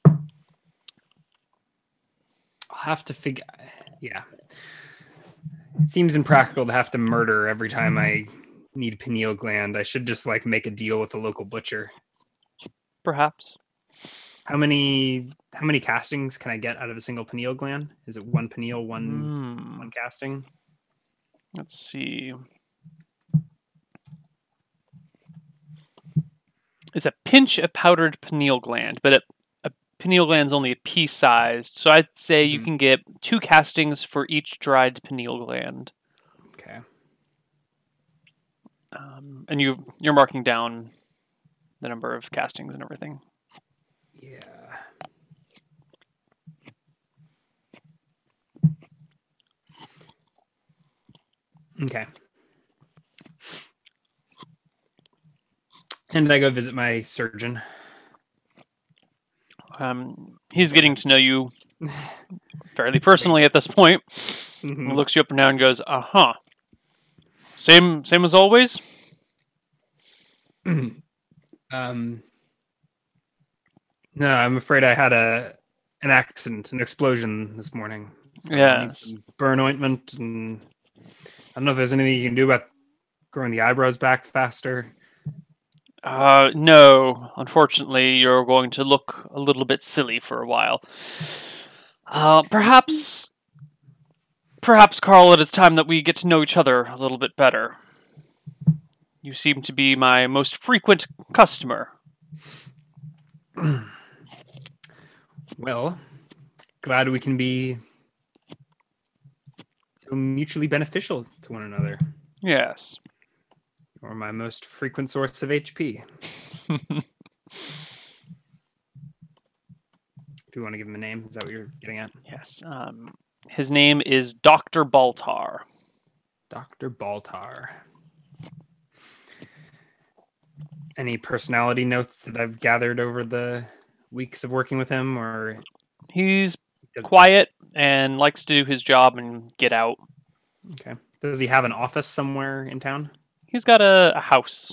Speaker 3: I'll have to figure. Yeah. It seems impractical to have to murder every time I need pineal gland. I should just like make a deal with a local butcher.
Speaker 2: Perhaps.
Speaker 3: How many how many castings can I get out of a single pineal gland? Is it one pineal, one
Speaker 2: Hmm.
Speaker 3: one casting?
Speaker 2: Let's see. It's a pinch of powdered pineal gland, but a pineal gland's only a pea sized, so I'd say you
Speaker 3: Mhm.
Speaker 2: can get two castings for each dried pineal gland.
Speaker 3: Okay.
Speaker 2: Um, and you you're marking down the number of castings and everything.
Speaker 3: Yeah. Okay. And I go visit my surgeon.
Speaker 2: Um, he's getting to know you fairly personally at this point. He
Speaker 3: Mhm.
Speaker 2: looks you up and down and goes, "Uh huh." Same same as always.
Speaker 3: um, no, I'm afraid I had a an accident, an explosion this morning. So I need
Speaker 2: Yes.
Speaker 3: some burn ointment, and I don't know if there's anything you can do about growing the eyebrows back faster.
Speaker 2: Uh, no. Unfortunately, you're going to look a little bit silly for a while. Uh, perhaps, perhaps, Carl, it is time that we get to know each other a little bit better. You seem to be my most frequent customer.
Speaker 3: Well, glad we can be so mutually beneficial to one another.
Speaker 2: Yes.
Speaker 3: Or my most frequent source of HP. Do you want to give him a name? Is that what you're getting at?
Speaker 2: Yes. Um, his name is Doctor Baltar.
Speaker 3: Dr. Baltar. Any personality notes that I've gathered over the weeks of working with him or
Speaker 2: He's quiet and likes to do his job and get out.
Speaker 3: okay. Does he have an office somewhere in town?
Speaker 2: He's got a, a house.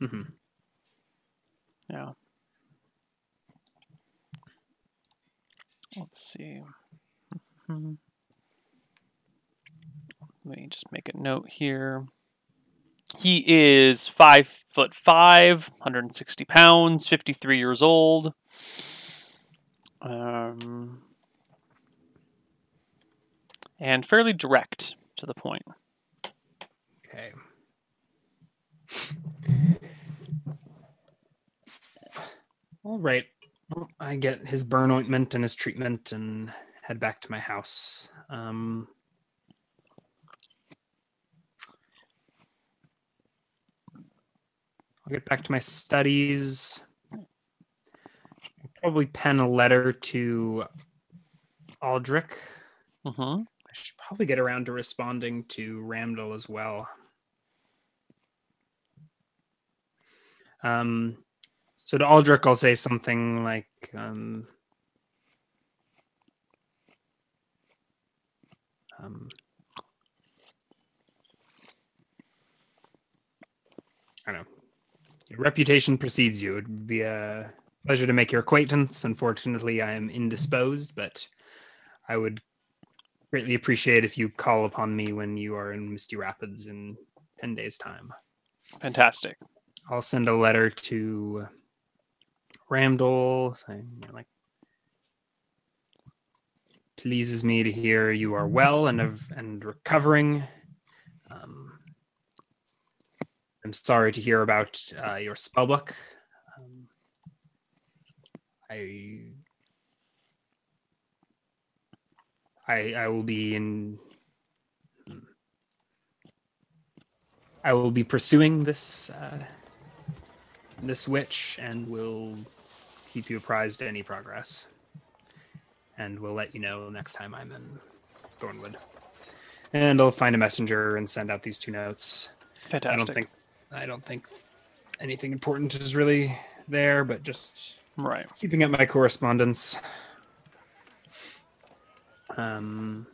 Speaker 3: hmm
Speaker 2: Yeah. Let's see. Mhm. Let me just make a note here. He is five foot five, 160 pounds, 53 years old. Um, and fairly direct to the point.
Speaker 3: Okay. All right. Well, I get his burn ointment and his treatment and head back to my house. Um, I'll get back to my studies. I'll probably pen a letter to Aldrich.
Speaker 2: hmm
Speaker 3: I should probably get around to responding to Ramdal as well. Um, so to Aldrich, I'll say something like, um, um, I don't know. Your reputation precedes you. It would be a pleasure to make your acquaintance. Unfortunately, I am indisposed, but I would greatly appreciate if you call upon me when you are in Misty Rapids in 10 days' time.
Speaker 2: Fantastic.
Speaker 3: I'll send a letter to Ramdal, saying you know, like pleases me to hear you are well and of and recovering. Um, I'm sorry to hear about uh, your spellbook. Um, I, I I will be in. I will be pursuing this uh, this witch and will keep you apprised of any progress. And we'll let you know next time I'm in Thornwood. And I'll find a messenger and send out these two notes.
Speaker 2: Fantastic.
Speaker 3: I don't think I don't think anything important is really there, but just
Speaker 2: Right.
Speaker 3: keeping up my correspondence. Um,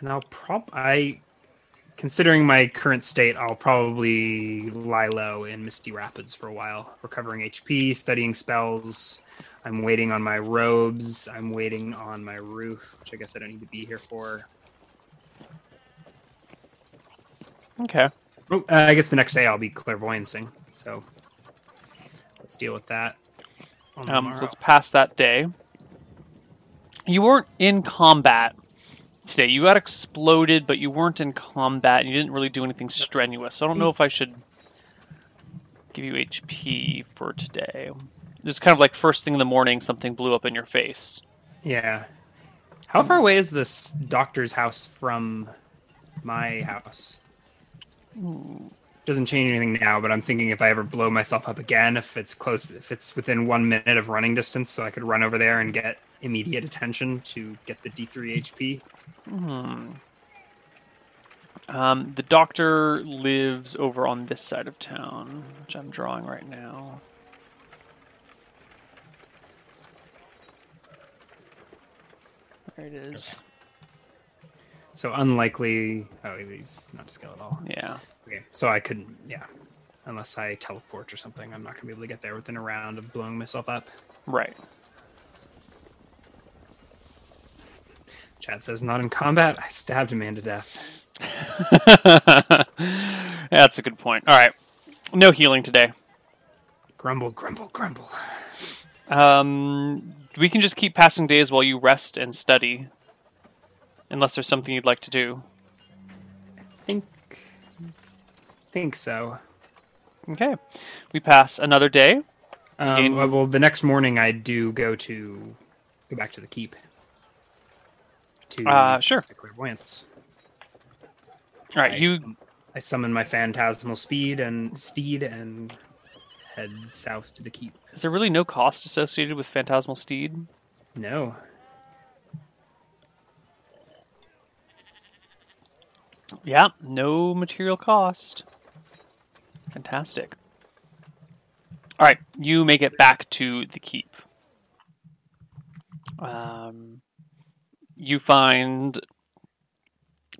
Speaker 3: and I'll prop I, considering my current state, I'll probably lie low in Misty Rapids for a while, recovering HP, studying spells. I'm waiting on my robes. I'm waiting on my roof, which I guess I don't need to be here for.
Speaker 2: Okay.
Speaker 3: Oh, uh, I guess the next day I'll be clairvoyancing. So let's deal with that.
Speaker 2: Um, so let's pass that day. You weren't in combat today. You got exploded, but you weren't in combat. And you didn't really do anything strenuous. So I don't know if I should give you HP for today. It's kind of like first thing in the morning, something blew up in your face.
Speaker 3: Yeah. How far away is this doctor's house from my house? Doesn't change anything now, but I'm thinking if I ever blow myself up again, if it's close, if it's within one minute of running distance, so I could run over there and get immediate attention to get the D3 HP.
Speaker 2: Um, the doctor lives over on this side of town, which I'm drawing right now. There it is.
Speaker 3: So unlikely. Oh, he's not to scale at all.
Speaker 2: Yeah.
Speaker 3: Okay, so I couldn't. Yeah, unless I teleport or something, I'm not gonna be able to get there within a round of blowing myself up.
Speaker 2: Right.
Speaker 3: Chad says, "Not in combat. I stabbed a man to death."
Speaker 2: That's a good point. All right. No healing today.
Speaker 3: Grumble, grumble, grumble.
Speaker 2: Um, we can just keep passing days while you rest and study. Unless there's something you'd like to do.
Speaker 3: I Think, think so.
Speaker 2: Okay. We pass another day.
Speaker 3: Um, well, the next morning I do go to go back to the keep. To
Speaker 2: Uh, sure.
Speaker 3: clairvoyance.
Speaker 2: All right.
Speaker 3: I,
Speaker 2: You
Speaker 3: sum- I summon my phantasmal speed and steed and head south to the keep.
Speaker 2: is there really no cost associated with Phantasmal Steed?
Speaker 3: No,
Speaker 2: Yeah, no material cost. Fantastic. All right, you make it back to the keep. Um, you find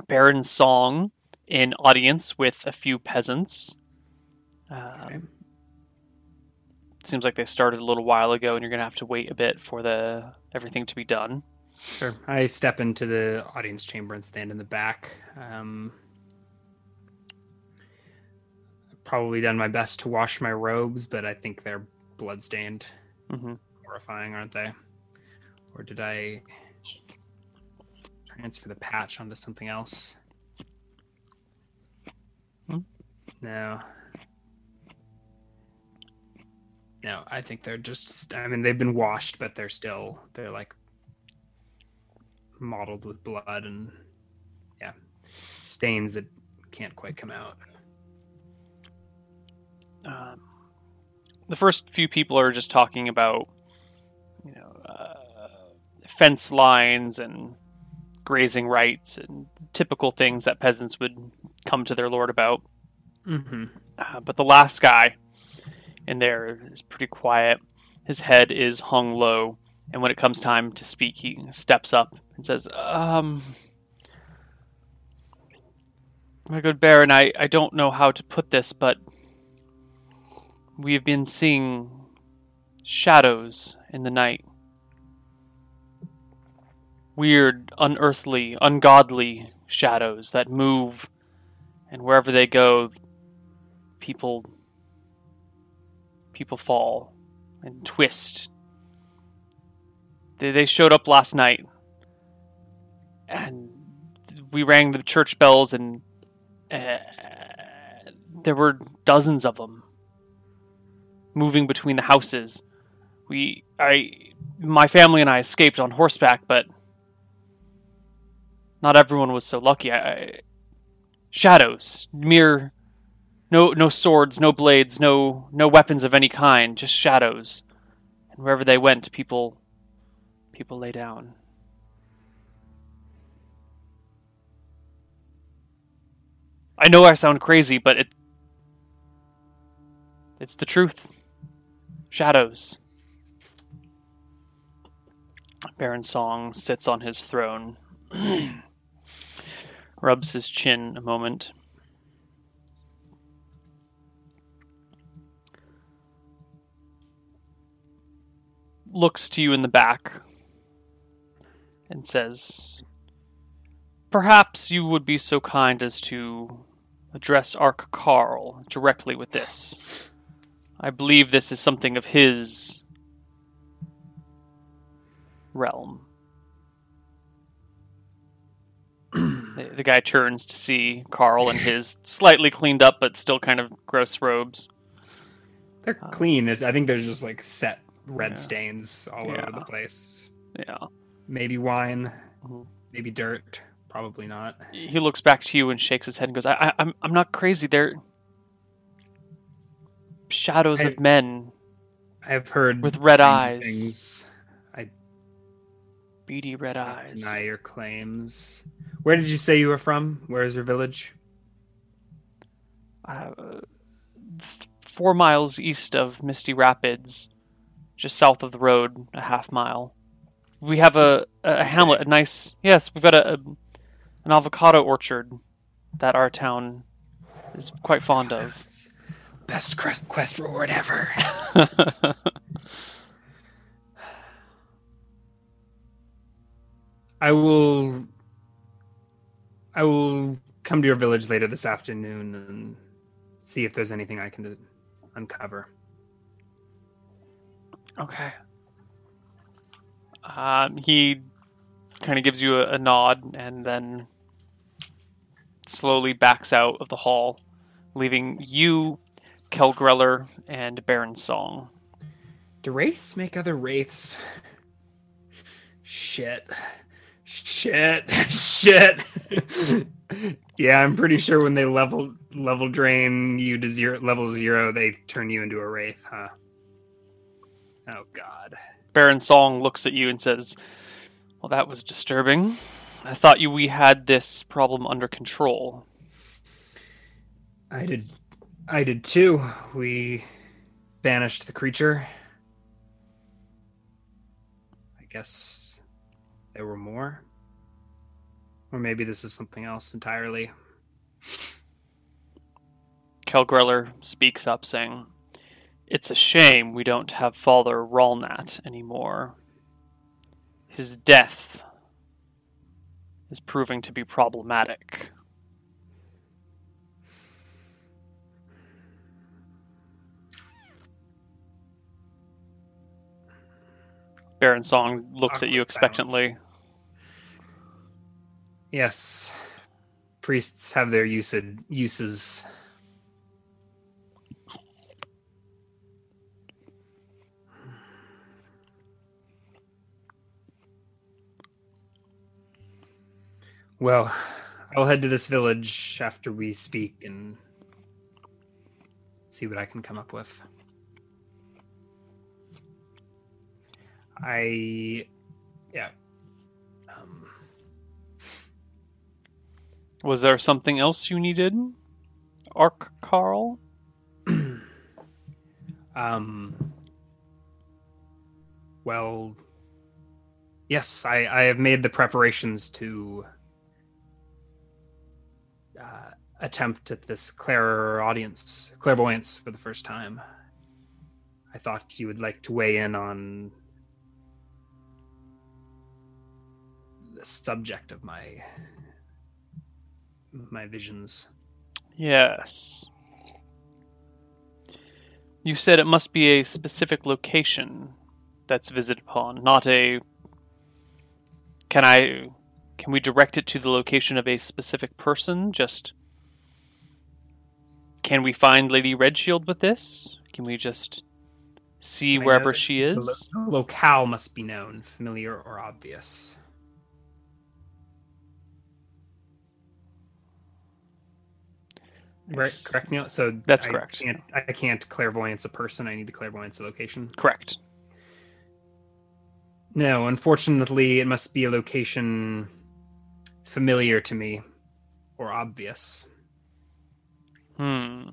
Speaker 2: Baron Song in audience with a few peasants. Um,
Speaker 3: Okay.
Speaker 2: Seems like they started a little while ago, and you're gonna have to wait a bit for the everything to be done.
Speaker 3: sure. I step into the audience chamber and stand in the back. Um, I've probably done my best to wash my robes, but I think they're bloodstained.
Speaker 2: hmm
Speaker 3: horrifying, aren't they? Or did I transfer the patch onto something else?
Speaker 2: Hmm?
Speaker 3: No. No, I think they're just I mean they've been washed, but they're still they're like mottled with blood and yeah. Stains that can't quite come out.
Speaker 2: um, the first few people are just talking about, you know, uh, fence lines and grazing rights and typical things that peasants would come to their lord about.
Speaker 3: Mm-hmm.
Speaker 2: Uh, but the last guy in there is pretty quiet. His head is hung low, and when it comes time to speak, he steps up and says, "Um, my good Baron, I, I don't know how to put this, but we have been seeing shadows in the night. Weird, unearthly, ungodly shadows that move, and wherever they go, people people fall and twist. They, they showed up last night, and we rang the church bells, and uh, there were dozens of them moving between the houses. We, I, my family and I escaped on horseback, but not everyone was so lucky. I, I shadows, mere no no swords, no blades, no no weapons of any kind, just shadows. And wherever they went, people people lay down. I know I sound crazy, but it it's the truth. Shadows. Baron Song sits on his throne, rubs his chin a moment. Looks to you in the back and says, Perhaps you would be so kind as to address Ark Carl directly with this. I believe this is something of his realm. The, the guy turns to see Carl in his slightly cleaned up but still kind of gross robes.
Speaker 3: They're
Speaker 2: Uh,
Speaker 3: clean. I think there's just like set red
Speaker 2: Yeah.
Speaker 3: stains all
Speaker 2: Yeah.
Speaker 3: over the place.
Speaker 2: Yeah.
Speaker 3: Maybe wine,
Speaker 2: Mhm.
Speaker 3: maybe dirt. Probably not.
Speaker 2: He looks back to you and shakes his head and goes, I, I, I'm, I'm not crazy. They're shadows
Speaker 3: I-
Speaker 2: of men,
Speaker 3: I've heard
Speaker 2: With red eyes.
Speaker 3: Things. I
Speaker 2: beady red eyes.
Speaker 3: deny your claims. Where did you say you were from? Where is your village?
Speaker 2: uh, four miles east of Misty Rapids, just south of the road, a half mile. We have a, a, a hamlet, a nice yes. We've got a, a an avocado orchard that our town is quite fond of.
Speaker 3: Best quest, quest reward ever. I will. I will come to your village later this afternoon and see if there's anything I can uncover.
Speaker 2: okay. Um, he kind of gives you a, a nod and then slowly backs out of the hall, leaving you, Kel Grella, and Baron Song.
Speaker 3: Do wraiths make other wraiths? Shit. Shit. Shit. yeah, I'm pretty sure when they level level drain you to zero level zero, they turn you into a wraith, huh? Oh god.
Speaker 2: Baron Song looks at you and says, Well, that was disturbing. I thought you we had this problem under control.
Speaker 3: I did I did too. We banished the creature. I guess there were more. Or maybe this is something else entirely.
Speaker 2: Kel Grella speaks up, saying, It's a shame we don't have Father Ralnat anymore. His death is proving to be problematic. Baron Song looks at you
Speaker 3: expectantly. silence. Yes. Priests have their used uses. Well, I'll head to this village after we speak and see what I can come up with. I yeah.
Speaker 2: Was there something else you needed? Ark Carl?
Speaker 3: Um. Well, yes, I, I have made the preparations to uh, attempt at this clairaudience clairvoyance for the first time. I thought you would like to weigh in on the subject of my my visions.
Speaker 2: Yes. You said it must be a specific location that's visited upon, not a. Can I. Can we direct it to the location of a specific person? Just. Can we find Lady Redshield with this? Can we just see
Speaker 3: I
Speaker 2: wherever she
Speaker 3: the
Speaker 2: is?
Speaker 3: lo- locale must be known, familiar or obvious. Right, correct, Neil. So
Speaker 2: That's
Speaker 3: I
Speaker 2: correct.
Speaker 3: Can't, I can't clairvoyance a person. I need to clairvoyance a location.
Speaker 2: Correct.
Speaker 3: No, unfortunately, it must be a location familiar to me or obvious.
Speaker 2: Hmm.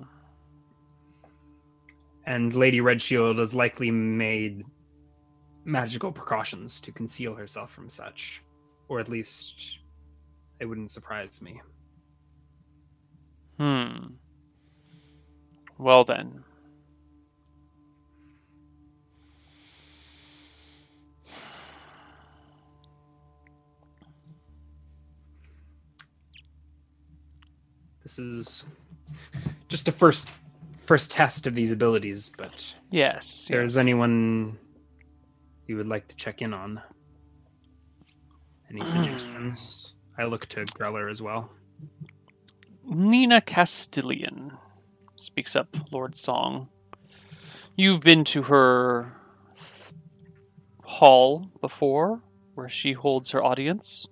Speaker 3: And Lady Redshield has likely made magical precautions to conceal herself from such, or at least it wouldn't surprise me.
Speaker 2: Hmm. Well then.
Speaker 3: This is just a first first test of these abilities, but
Speaker 2: Yes.
Speaker 3: if there's
Speaker 2: yes.
Speaker 3: anyone you would like to check in on, any suggestions? I look to Grella as well.
Speaker 2: Nina Castilian, speaks up Lord Song. You've been to her hall before, where she holds her audience.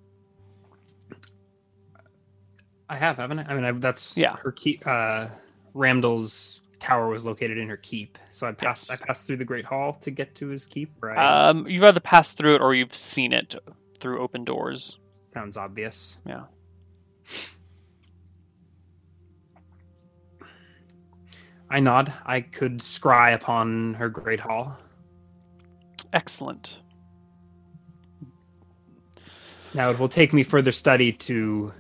Speaker 3: I have, haven't I? I mean, I, that's
Speaker 2: Yeah.
Speaker 3: Her keep. Uh, Ramdal's tower was located in her keep, so I passed.
Speaker 2: Yes.
Speaker 3: I passed through the Great Hall to get to his keep. Right.
Speaker 2: Um, you've either passed through it or you've seen it through open doors.
Speaker 3: Sounds obvious.
Speaker 2: Yeah.
Speaker 3: I nod. I could scry upon her Great Hall.
Speaker 2: Excellent.
Speaker 3: Now it will take me further study to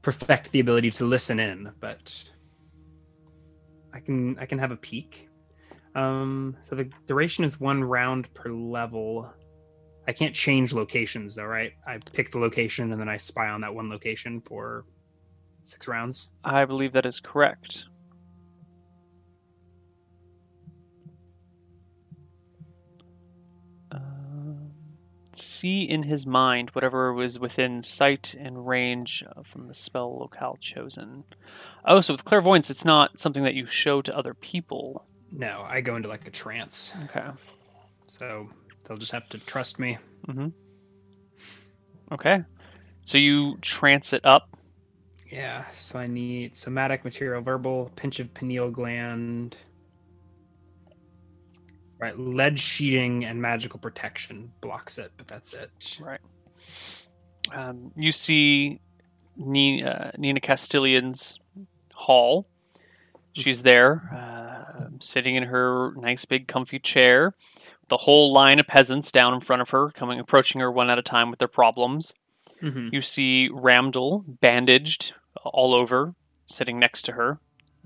Speaker 3: perfect the ability to listen in, but I can I can have a peek. Um, so the duration is one round per level. I can't change locations though, right? I pick the location and then I spy on that one location for six rounds.
Speaker 2: I believe that is correct. See in his mind whatever was within sight and range uh, from the spell locale chosen. Oh, so with clairvoyance, it's not something that you show to other people.
Speaker 3: No, I go into like a trance,
Speaker 2: Okay.
Speaker 3: so they'll just have to trust me.
Speaker 2: Mm-hmm. Okay. So you trance it up.
Speaker 3: Yeah, so I need somatic material verbal, pinch of pineal gland. Right, lead sheeting and magical protection blocks it, but that's it.
Speaker 2: Right. Um, you see Nina, uh, Nina Castilian's hall. She's there, uh, sitting in her nice big comfy chair. The whole line of peasants down in front of her, coming approaching her one at a time with their problems.
Speaker 3: Mm-hmm.
Speaker 2: You see Ramdal bandaged all over, sitting next to her,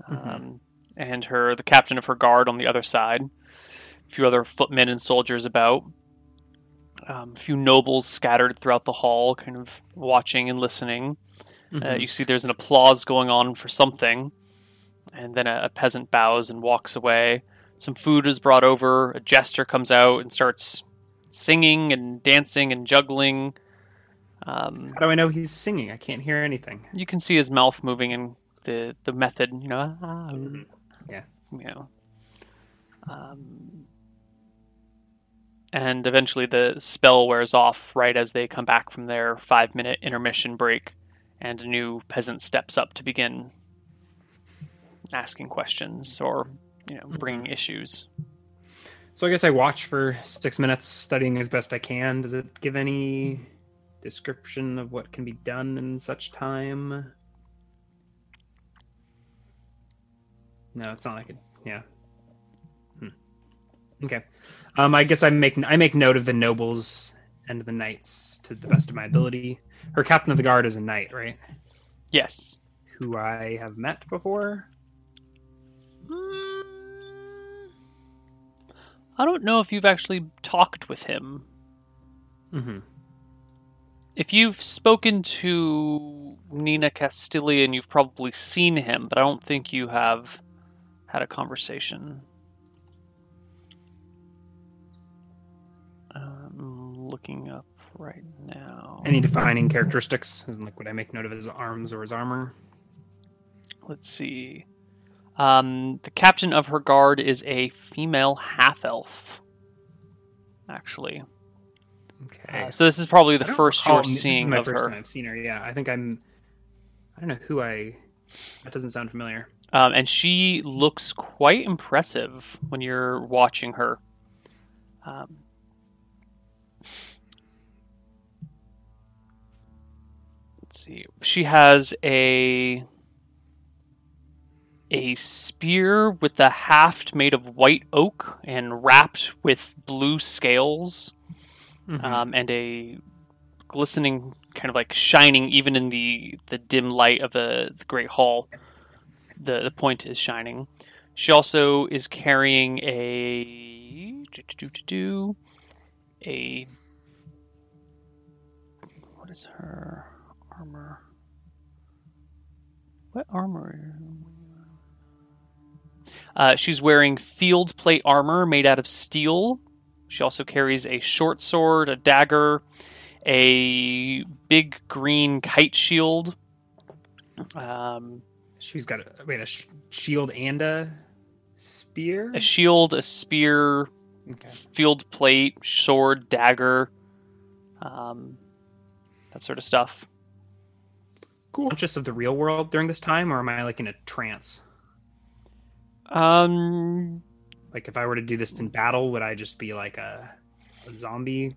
Speaker 3: Mhm.
Speaker 2: um, and her the captain of her guard on the other side. A few other footmen and soldiers about. Um, a few nobles scattered throughout the hall, kind of watching and listening. Uh, you see there's an applause going on for something, and then a, a peasant bows and walks away. Some food is brought over. A jester comes out and starts singing and dancing and juggling. Um,
Speaker 3: How do I know he's singing? I can't hear anything.
Speaker 2: you can see his mouth moving and the the method, you know. ah,
Speaker 3: Mhm. Yeah.
Speaker 2: You know. Um, and eventually the spell wears off right as they come back from their five minute intermission break, and a new peasant steps up to begin asking questions or you know bringing mm-hmm. issues.
Speaker 3: So I guess I watch for six minutes, studying as best I can. Does it give any description of what can be done in such time? No, it's not like it. Yeah. Hmm. Okay. Um, I guess I make I make note of the nobles and the knights to the best of my ability. Her captain of the guard is a knight, right?
Speaker 2: Yes.
Speaker 3: Who I have met before.
Speaker 2: Mm, I don't know if you've actually talked with him.
Speaker 3: Mm-hmm.
Speaker 2: If you've spoken to Nina Castilian, you've probably seen him, but I don't think you have had a conversation. Looking up right now.
Speaker 3: Any defining characteristics? Isn't like would I make note of his arms or his armor?
Speaker 2: Let's see. Um, the captain of her guard is a female half elf. Actually,
Speaker 3: Okay.
Speaker 2: uh, so this is probably the first you're
Speaker 3: this is my first
Speaker 2: her.
Speaker 3: time I've seen her. Yeah, I think I'm. I don't know who I. That doesn't sound familiar.
Speaker 2: Um, and she looks quite impressive when you're watching her. Um, see. She has a a spear with the haft made of white oak and wrapped with blue scales,
Speaker 3: Mhm.
Speaker 2: um, and a glistening kind of like shining even in the the dim light of the, the great hall the the point is shining she also is carrying a a what is her armor what armor uh, she's wearing field plate armor made out of steel she also carries a short sword a dagger a big green kite shield. Um,
Speaker 3: She's got a wait a sh- shield and a spear.
Speaker 2: a shield, a spear,
Speaker 3: Okay.
Speaker 2: field plate, sword, dagger, um, that sort of stuff.
Speaker 3: Conscious of the real world during this time, or am I like in a trance?
Speaker 2: Um,
Speaker 3: Like if I were to do this in battle, would I just be like a, a zombie?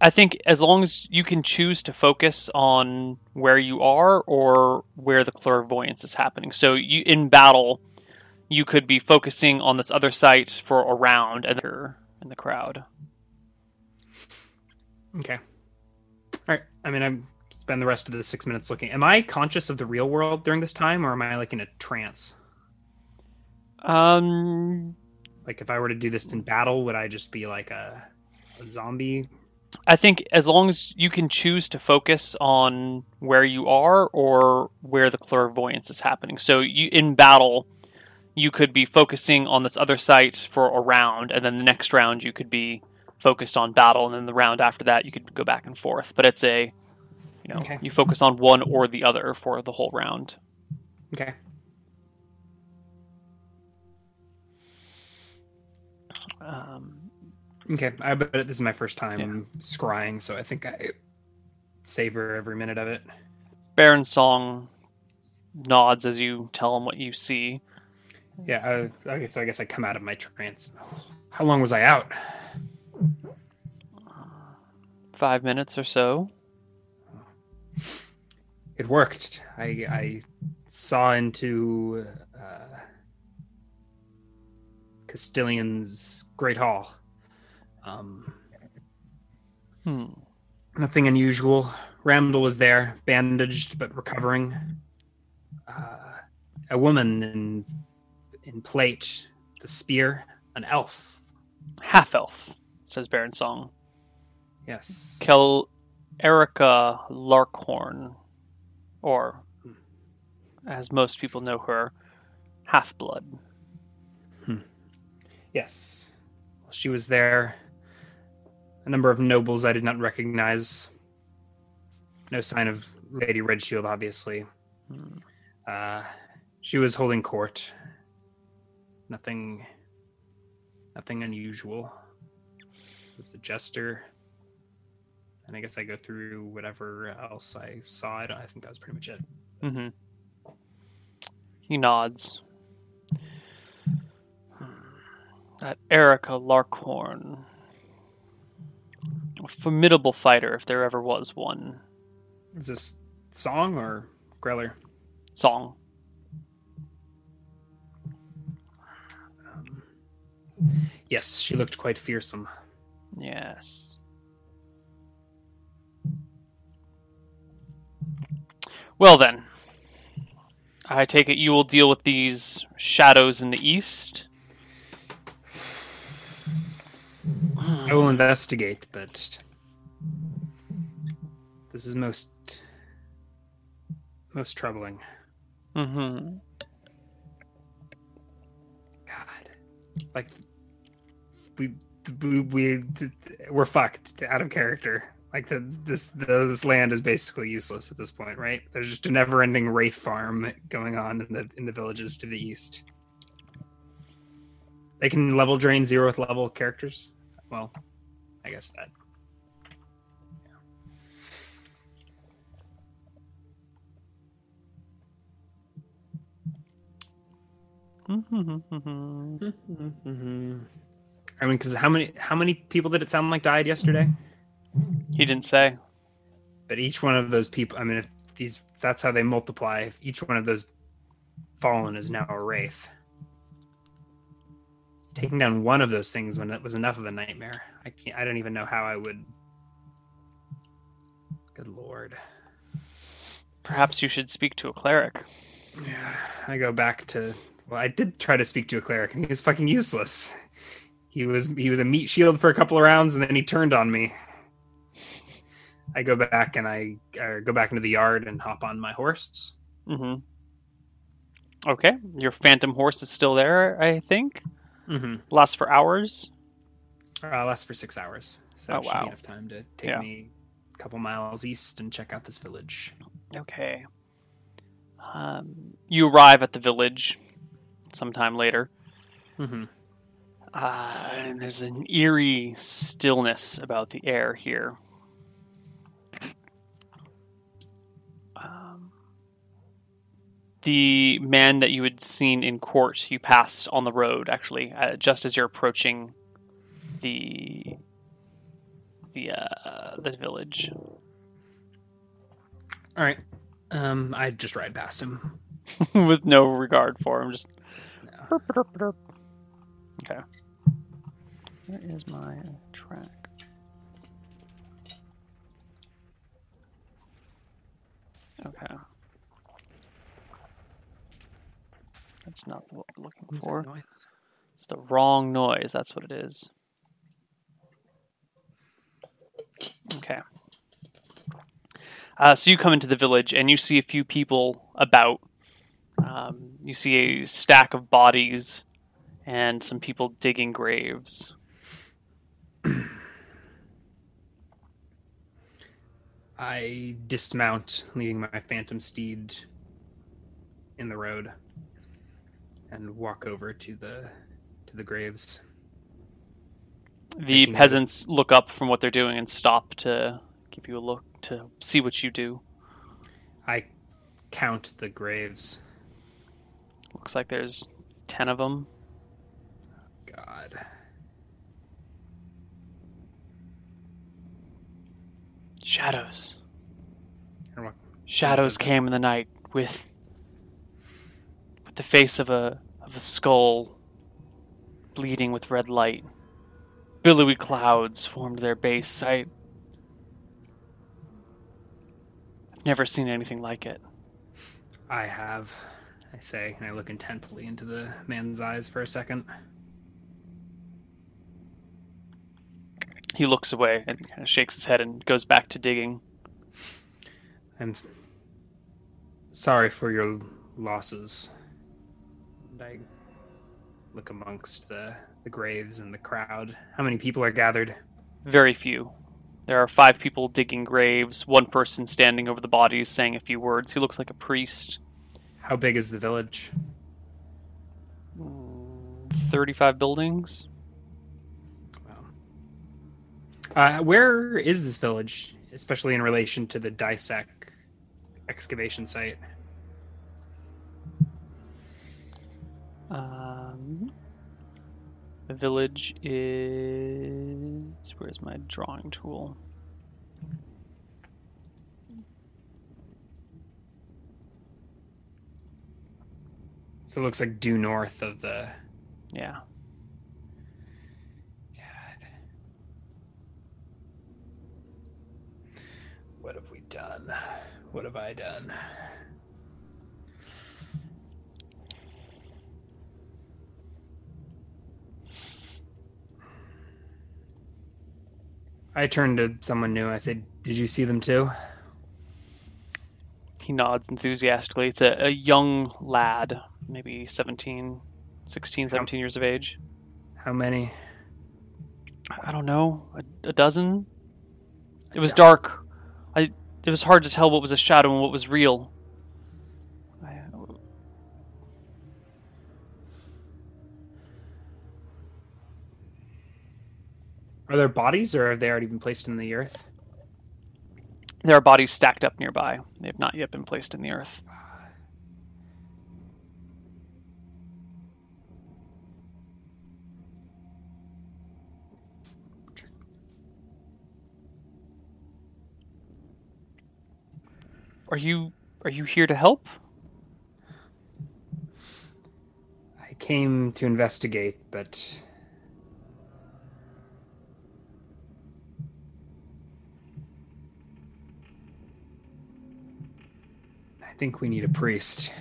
Speaker 2: I think as long as you can choose to focus on where you are or where the clairvoyance is happening. So you in battle, you could be focusing on this other site for a round and you're in the crowd.
Speaker 3: Okay. All right. I mean, I spend the rest of the six minutes looking. Am I conscious of the real world during this time, or am I like in a trance?
Speaker 2: Um,
Speaker 3: Like if I were to do this in battle, would I just be like a, a zombie?
Speaker 2: I think as long as you can choose to focus on where you are or where the clairvoyance is happening. So you in battle, you could be focusing on this other site for a round, and then the next round you could be focused on battle, and then the round after that you could go back and forth. But it's a, you know,
Speaker 3: Okay.
Speaker 2: you focus on one or the other for the whole round.
Speaker 3: Okay.
Speaker 2: Um,
Speaker 3: Okay. I bet this is my first time scrying, so I think I savor every minute of it.
Speaker 2: Baron Song nods as you tell him what you see.
Speaker 3: Yeah. Uh, okay. So I guess I come out of my trance. How long was I out?
Speaker 2: Five minutes or so.
Speaker 3: It worked. I I saw into uh, Castilian's Great Hall. Um,
Speaker 2: Hmm.
Speaker 3: nothing unusual. Ramdal was there, bandaged but recovering. Uh, a woman in in plate, the spear, an elf.
Speaker 2: Half elf, says Baron Song.
Speaker 3: Yes.
Speaker 2: Kel Erica Larkhorn, or as most people know her, Half Blood.
Speaker 3: Yes. She was there. A number of nobles I did not recognize. No sign of Lady Redshield, obviously.
Speaker 2: Hmm.
Speaker 3: Uh, she was holding court. Nothing. Nothing unusual. It was the jester. And I guess I go through whatever else I saw. I, I think that was pretty much it.
Speaker 2: hmm He nods. Hmm. That Erica Larkhorn. A formidable fighter, if there ever was one.
Speaker 3: Is this song or Grella?
Speaker 2: Song.
Speaker 3: Yes, she looked quite fearsome.
Speaker 2: Yes. Well then, I take it you will deal with these shadows in the east.
Speaker 3: I will investigate, but this is most most troubling.
Speaker 2: Mm-hmm.
Speaker 3: God, like we we, we we're fucked out of character. Like the this this land is basically useless at this point, right? There's just a never-ending wraith farm going on in the in the villages to the east. They can level drain zeroth level characters. Well, I guess that.
Speaker 2: Mm-hmm.
Speaker 3: I mean, because how many how many people did it sound like died yesterday?
Speaker 2: He didn't say.
Speaker 3: But each one of those people, I mean, if these that's how they multiply. If each one of those fallen is now a wraith. Taking down one of those things when it was enough of a nightmare. I can't. I don't even know how I would. Good lord.
Speaker 2: Perhaps you should speak to a cleric.
Speaker 3: Yeah, I go back to. Well, I did try to speak to a cleric, and he was fucking useless. He was he was a meat shield for a couple of rounds, and then he turned on me. I go back and I go back into the yard and hop on my horse.
Speaker 2: Mm-hmm. Okay, your phantom horse is still there, I think.
Speaker 3: Mm-hmm.
Speaker 2: Lasts for hours.
Speaker 3: Uh, lasts for six hours, so
Speaker 2: Oh,
Speaker 3: it should
Speaker 2: wow.
Speaker 3: be enough time to take
Speaker 2: Yeah.
Speaker 3: me a couple miles east and check out this village.
Speaker 2: Okay. Um, you arrive at the village sometime later,
Speaker 3: Mm-hmm.
Speaker 2: uh, and there's an eerie stillness about the air here. The man that you had seen in court, you pass on the road, actually, uh, just as you're approaching the the uh, the village.
Speaker 3: All right, um, I just ride past him.
Speaker 2: with no regard for him. Just
Speaker 3: No.
Speaker 2: burp, burp, burp. okay. Where is my track? Okay. That's not what we're looking for.
Speaker 3: noise?
Speaker 2: It's the wrong noise. That's what it is. Okay. Uh, so you come into the village and you see a few people about. Um, you see a stack of bodies and some people digging graves.
Speaker 3: I dismount, leaving my phantom steed in the road, and walk over to the to the graves.
Speaker 2: The peasants look up from what they're doing and stop to give you a look to see what you do.
Speaker 3: I count the graves.
Speaker 2: Looks like there's ten of them.
Speaker 3: God.
Speaker 2: Shadows. Shadows came in the night with the face of a of a skull bleeding with red light. Billowy clouds formed their base. I I've never seen anything like it.
Speaker 3: I have, I say, and I look intently into the man's eyes for a second.
Speaker 2: He looks away and kind of shakes his head and goes back to digging.
Speaker 3: I'm sorry for your losses. I look amongst the, the graves and the crowd. How many people are gathered?
Speaker 2: Very few. There are five people digging graves, one person standing over the bodies saying a few words. He looks like a priest.
Speaker 3: How big is the village?
Speaker 2: 35 buildings.
Speaker 3: Wow. Uh, where is this village, especially in relation to the Dysek excavation site?
Speaker 2: Um, the village is. Where's my drawing tool?
Speaker 3: So it looks like due north of the.
Speaker 2: Yeah.
Speaker 3: God. What have we done? What have I done? I turned to someone new. I said, Did you see them too?
Speaker 2: He nods enthusiastically. It's a, a young lad, maybe 17, 16, 17 years of age.
Speaker 3: How many?
Speaker 2: I don't know, a, a dozen. It was dark. I. It was hard to tell what was a shadow and what was real.
Speaker 3: Are there bodies, or have they already been placed in the earth?
Speaker 2: there are bodies stacked up nearby. They have not yet been placed in the earth. Are you are you here to help?
Speaker 3: I came to investigate, but think we need a priest.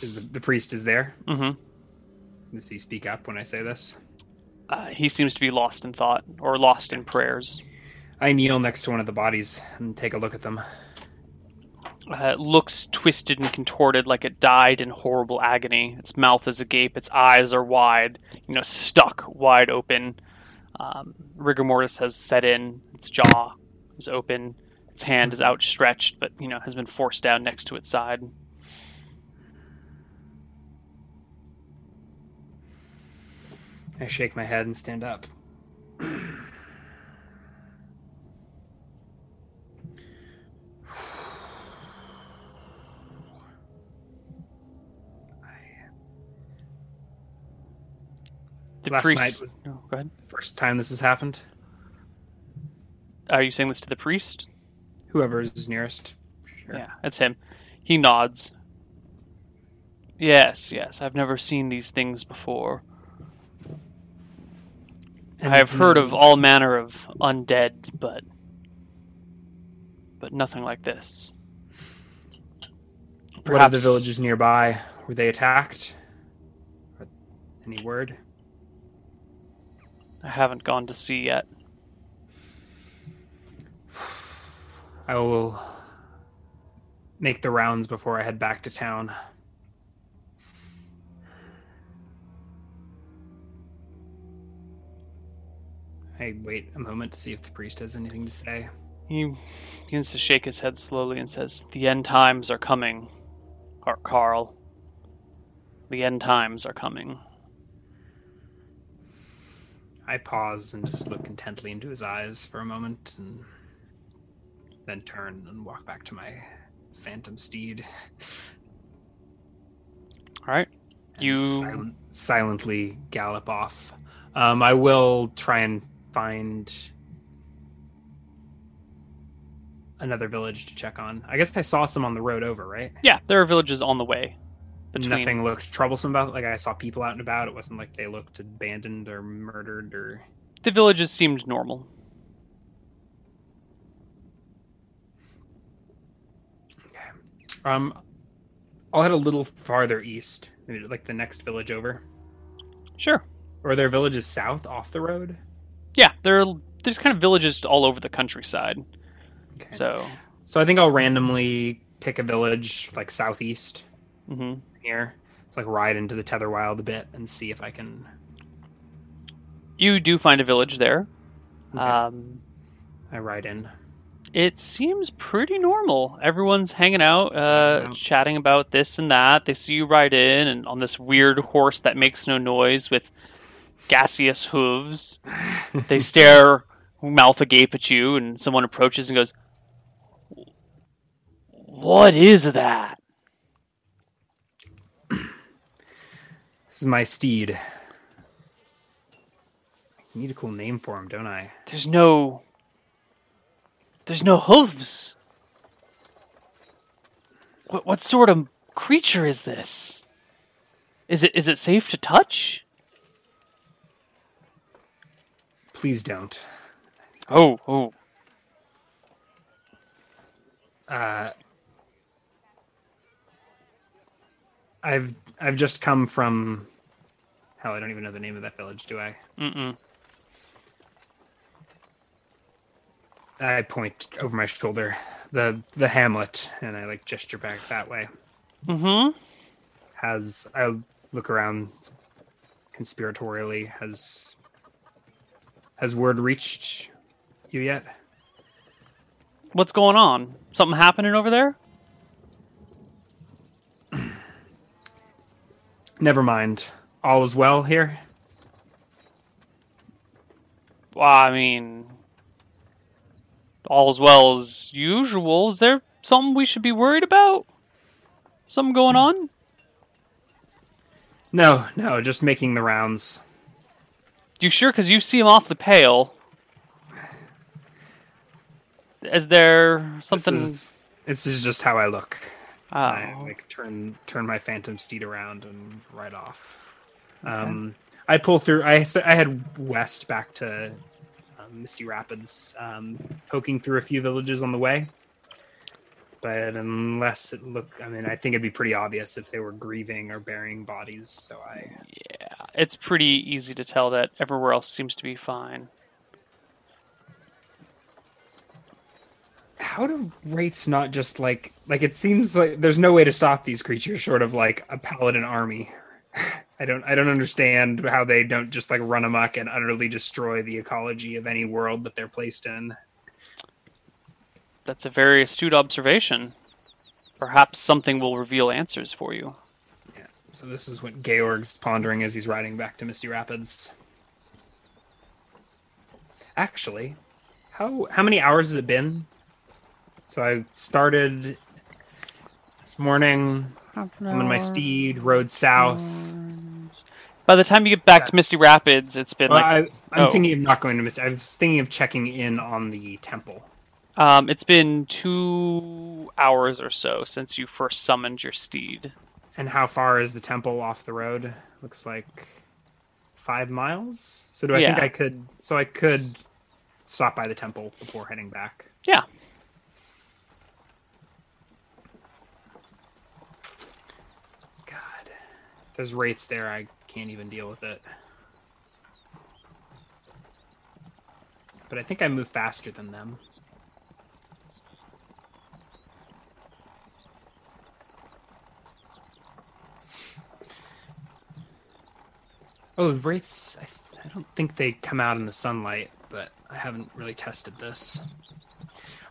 Speaker 3: Is the, the priest is there?
Speaker 2: Mm-hmm.
Speaker 3: Does he speak up when I say this?
Speaker 2: Uh, he seems to be lost in thought or lost in prayers.
Speaker 3: I kneel next to one of the bodies and take a look at them.
Speaker 2: Uh, it looks twisted and contorted like it died in horrible agony. Its mouth is agape, its eyes are wide, you know, stuck wide open. Um, rigor mortis has set in, its jaw is open, its hand is outstretched, but, you know, has been forced down next to its side.
Speaker 3: I shake my head and stand up.
Speaker 2: The
Speaker 3: Last
Speaker 2: priest.
Speaker 3: night was-
Speaker 2: Oh, go ahead.
Speaker 3: First time this has happened.
Speaker 2: Are you saying this to the priest?
Speaker 3: Whoever is nearest. Sure.
Speaker 2: Yeah, that's him. He nods. Yes, yes, I've never seen these things before. I have heard of all manner of undead, but but nothing like this.
Speaker 3: What of the
Speaker 2: Perhaps-
Speaker 3: villages nearby? Were they attacked? Any word?
Speaker 2: I haven't gone to see yet.
Speaker 3: I will make the rounds before I head back to town. I wait a moment to see if the priest has anything to say.
Speaker 2: He begins to shake his head slowly and says, "The end times are coming, Art Carl. The end times are coming."
Speaker 3: I pause and just look intently into his eyes for a moment and then turn and walk back to my phantom steed.
Speaker 2: All right. You-
Speaker 3: silent, silently gallop off. Um, I will try and find another village to check on. I guess I saw some on the road over, right?
Speaker 2: Yeah, there are villages on the way. Between
Speaker 3: Nothing looked troublesome about. It. Like I saw people out and about. It wasn't like they looked abandoned or murdered or.
Speaker 2: the villages seemed normal.
Speaker 3: Um, I'll head a little farther east, maybe like the next village over.
Speaker 2: Sure.
Speaker 3: Or are there villages south off the road?
Speaker 2: Yeah, there are, there's kind of villages all over the countryside.
Speaker 3: Okay.
Speaker 2: So,
Speaker 3: So I think I'll randomly pick a village like southeast
Speaker 2: hmm
Speaker 3: here. It's like ride into the Tether Wild a bit and see if I can.
Speaker 2: you do find a village there.
Speaker 3: Okay.
Speaker 2: Um,
Speaker 3: I ride in.
Speaker 2: It seems pretty normal. Everyone's hanging out, uh, chatting about this and that. They see you ride in and on this weird horse that makes no noise with gaseous hooves. they stare, mouth agape at you, and someone approaches and goes, "What is that?"
Speaker 3: This is my steed. I need a cool name for him, don't I?
Speaker 2: There's no. There's no hooves. What what sort of creature is this? Is it is it safe to touch?
Speaker 3: Please don't.
Speaker 2: Oh, oh.
Speaker 3: Uh, I've I've just come from. Hell, I don't even know the name of that village, do I?
Speaker 2: Mm-mm.
Speaker 3: I point over my shoulder, the the hamlet, and I like gesture back that way.
Speaker 2: Mm-hmm.
Speaker 3: Has I look around, conspiratorially. Has has word reached you yet?
Speaker 2: What's going on? Something happening over there?
Speaker 3: Never mind. All is well here.
Speaker 2: Well, I mean, all as well as usual. Is there something we should be worried about? Something going on?
Speaker 3: No, no, just making the rounds.
Speaker 2: You sure? Because you seem awfully pale. Is there something?
Speaker 3: This is, this is just how I look.
Speaker 2: Oh,
Speaker 3: I like turn turn my phantom steed around and ride off. Um, I pull through. I I head west back to Misty Rapids, um, poking through a few villages on the way. But unless it look, I mean, I think it'd be pretty obvious if they were grieving or burying bodies. So I,
Speaker 2: yeah. It's pretty easy to tell that everywhere else seems to be fine.
Speaker 3: how do wraiths not just like like it seems like there's no way to stop these creatures short of like a paladin army. I don't I don't understand how they don't just like run amok and utterly destroy the ecology of any world that they're placed in.
Speaker 2: That's a very astute observation. Perhaps something will reveal answers for you.
Speaker 3: Yeah. So this is what Georg's pondering as he's riding back to Misty Rapids. Actually, how how many hours has it been? So I started this morning, summoned my steed, rode south.
Speaker 2: By the time you get back to Misty Rapids, it's been
Speaker 3: Well,
Speaker 2: like
Speaker 3: I, I'm
Speaker 2: oh.
Speaker 3: thinking of not going to Misty. I was thinking of checking in on the temple.
Speaker 2: um, it's been two hours or so since you first summoned your steed.
Speaker 3: And how far is the temple off the road? Looks like five miles. So do I think I could? So I could stop by the temple before heading back.
Speaker 2: Yeah.
Speaker 3: God, if there's wraiths there. I can't even deal with it. But I think I move faster than them. Oh, the wraiths. I, I don't think they come out in the sunlight, but I haven't really tested this.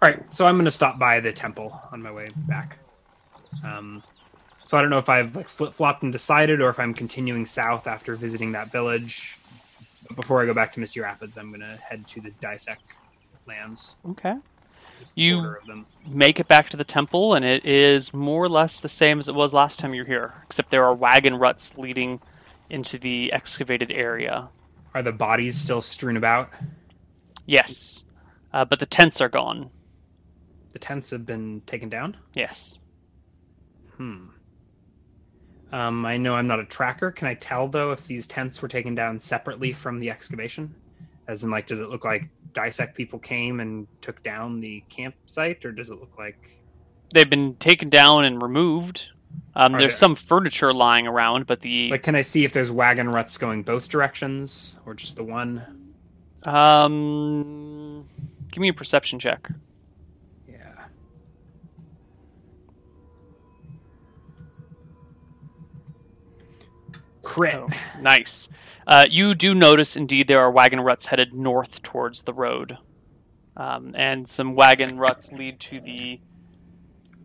Speaker 3: All right, so I'm going to stop by the temple on my way back. Um, so I don't know if I've like flip flopped and decided, or if I'm continuing south after visiting that village. But before I go back to Misty Rapids, I'm going to head to the Dysek lands.
Speaker 2: Okay. You-
Speaker 3: border of them.
Speaker 2: Make it back to the temple, and it is more or less the same as it was last time you were here, except there are wagon ruts leading into the excavated area.
Speaker 3: Are the bodies still strewn about?
Speaker 2: Yes. Uh, but the tents are gone.
Speaker 3: The tents have been taken down.
Speaker 2: Yes.
Speaker 3: Hmm. Um, I know I'm not a tracker. Can I tell though if these tents were taken down separately from the excavation? As in, like, does it look like Dysek people came and took down the campsite, or does it look like?
Speaker 2: They've been taken down and removed. Um, there's
Speaker 3: there-
Speaker 2: some furniture lying around, but the
Speaker 3: Like, can I see if there's wagon ruts going both directions, or just the one?
Speaker 2: um, give me a perception check.
Speaker 3: Crit.
Speaker 2: Oh, nice. Uh, you do notice, indeed, there are wagon ruts headed north towards the road, um, and some wagon ruts lead to the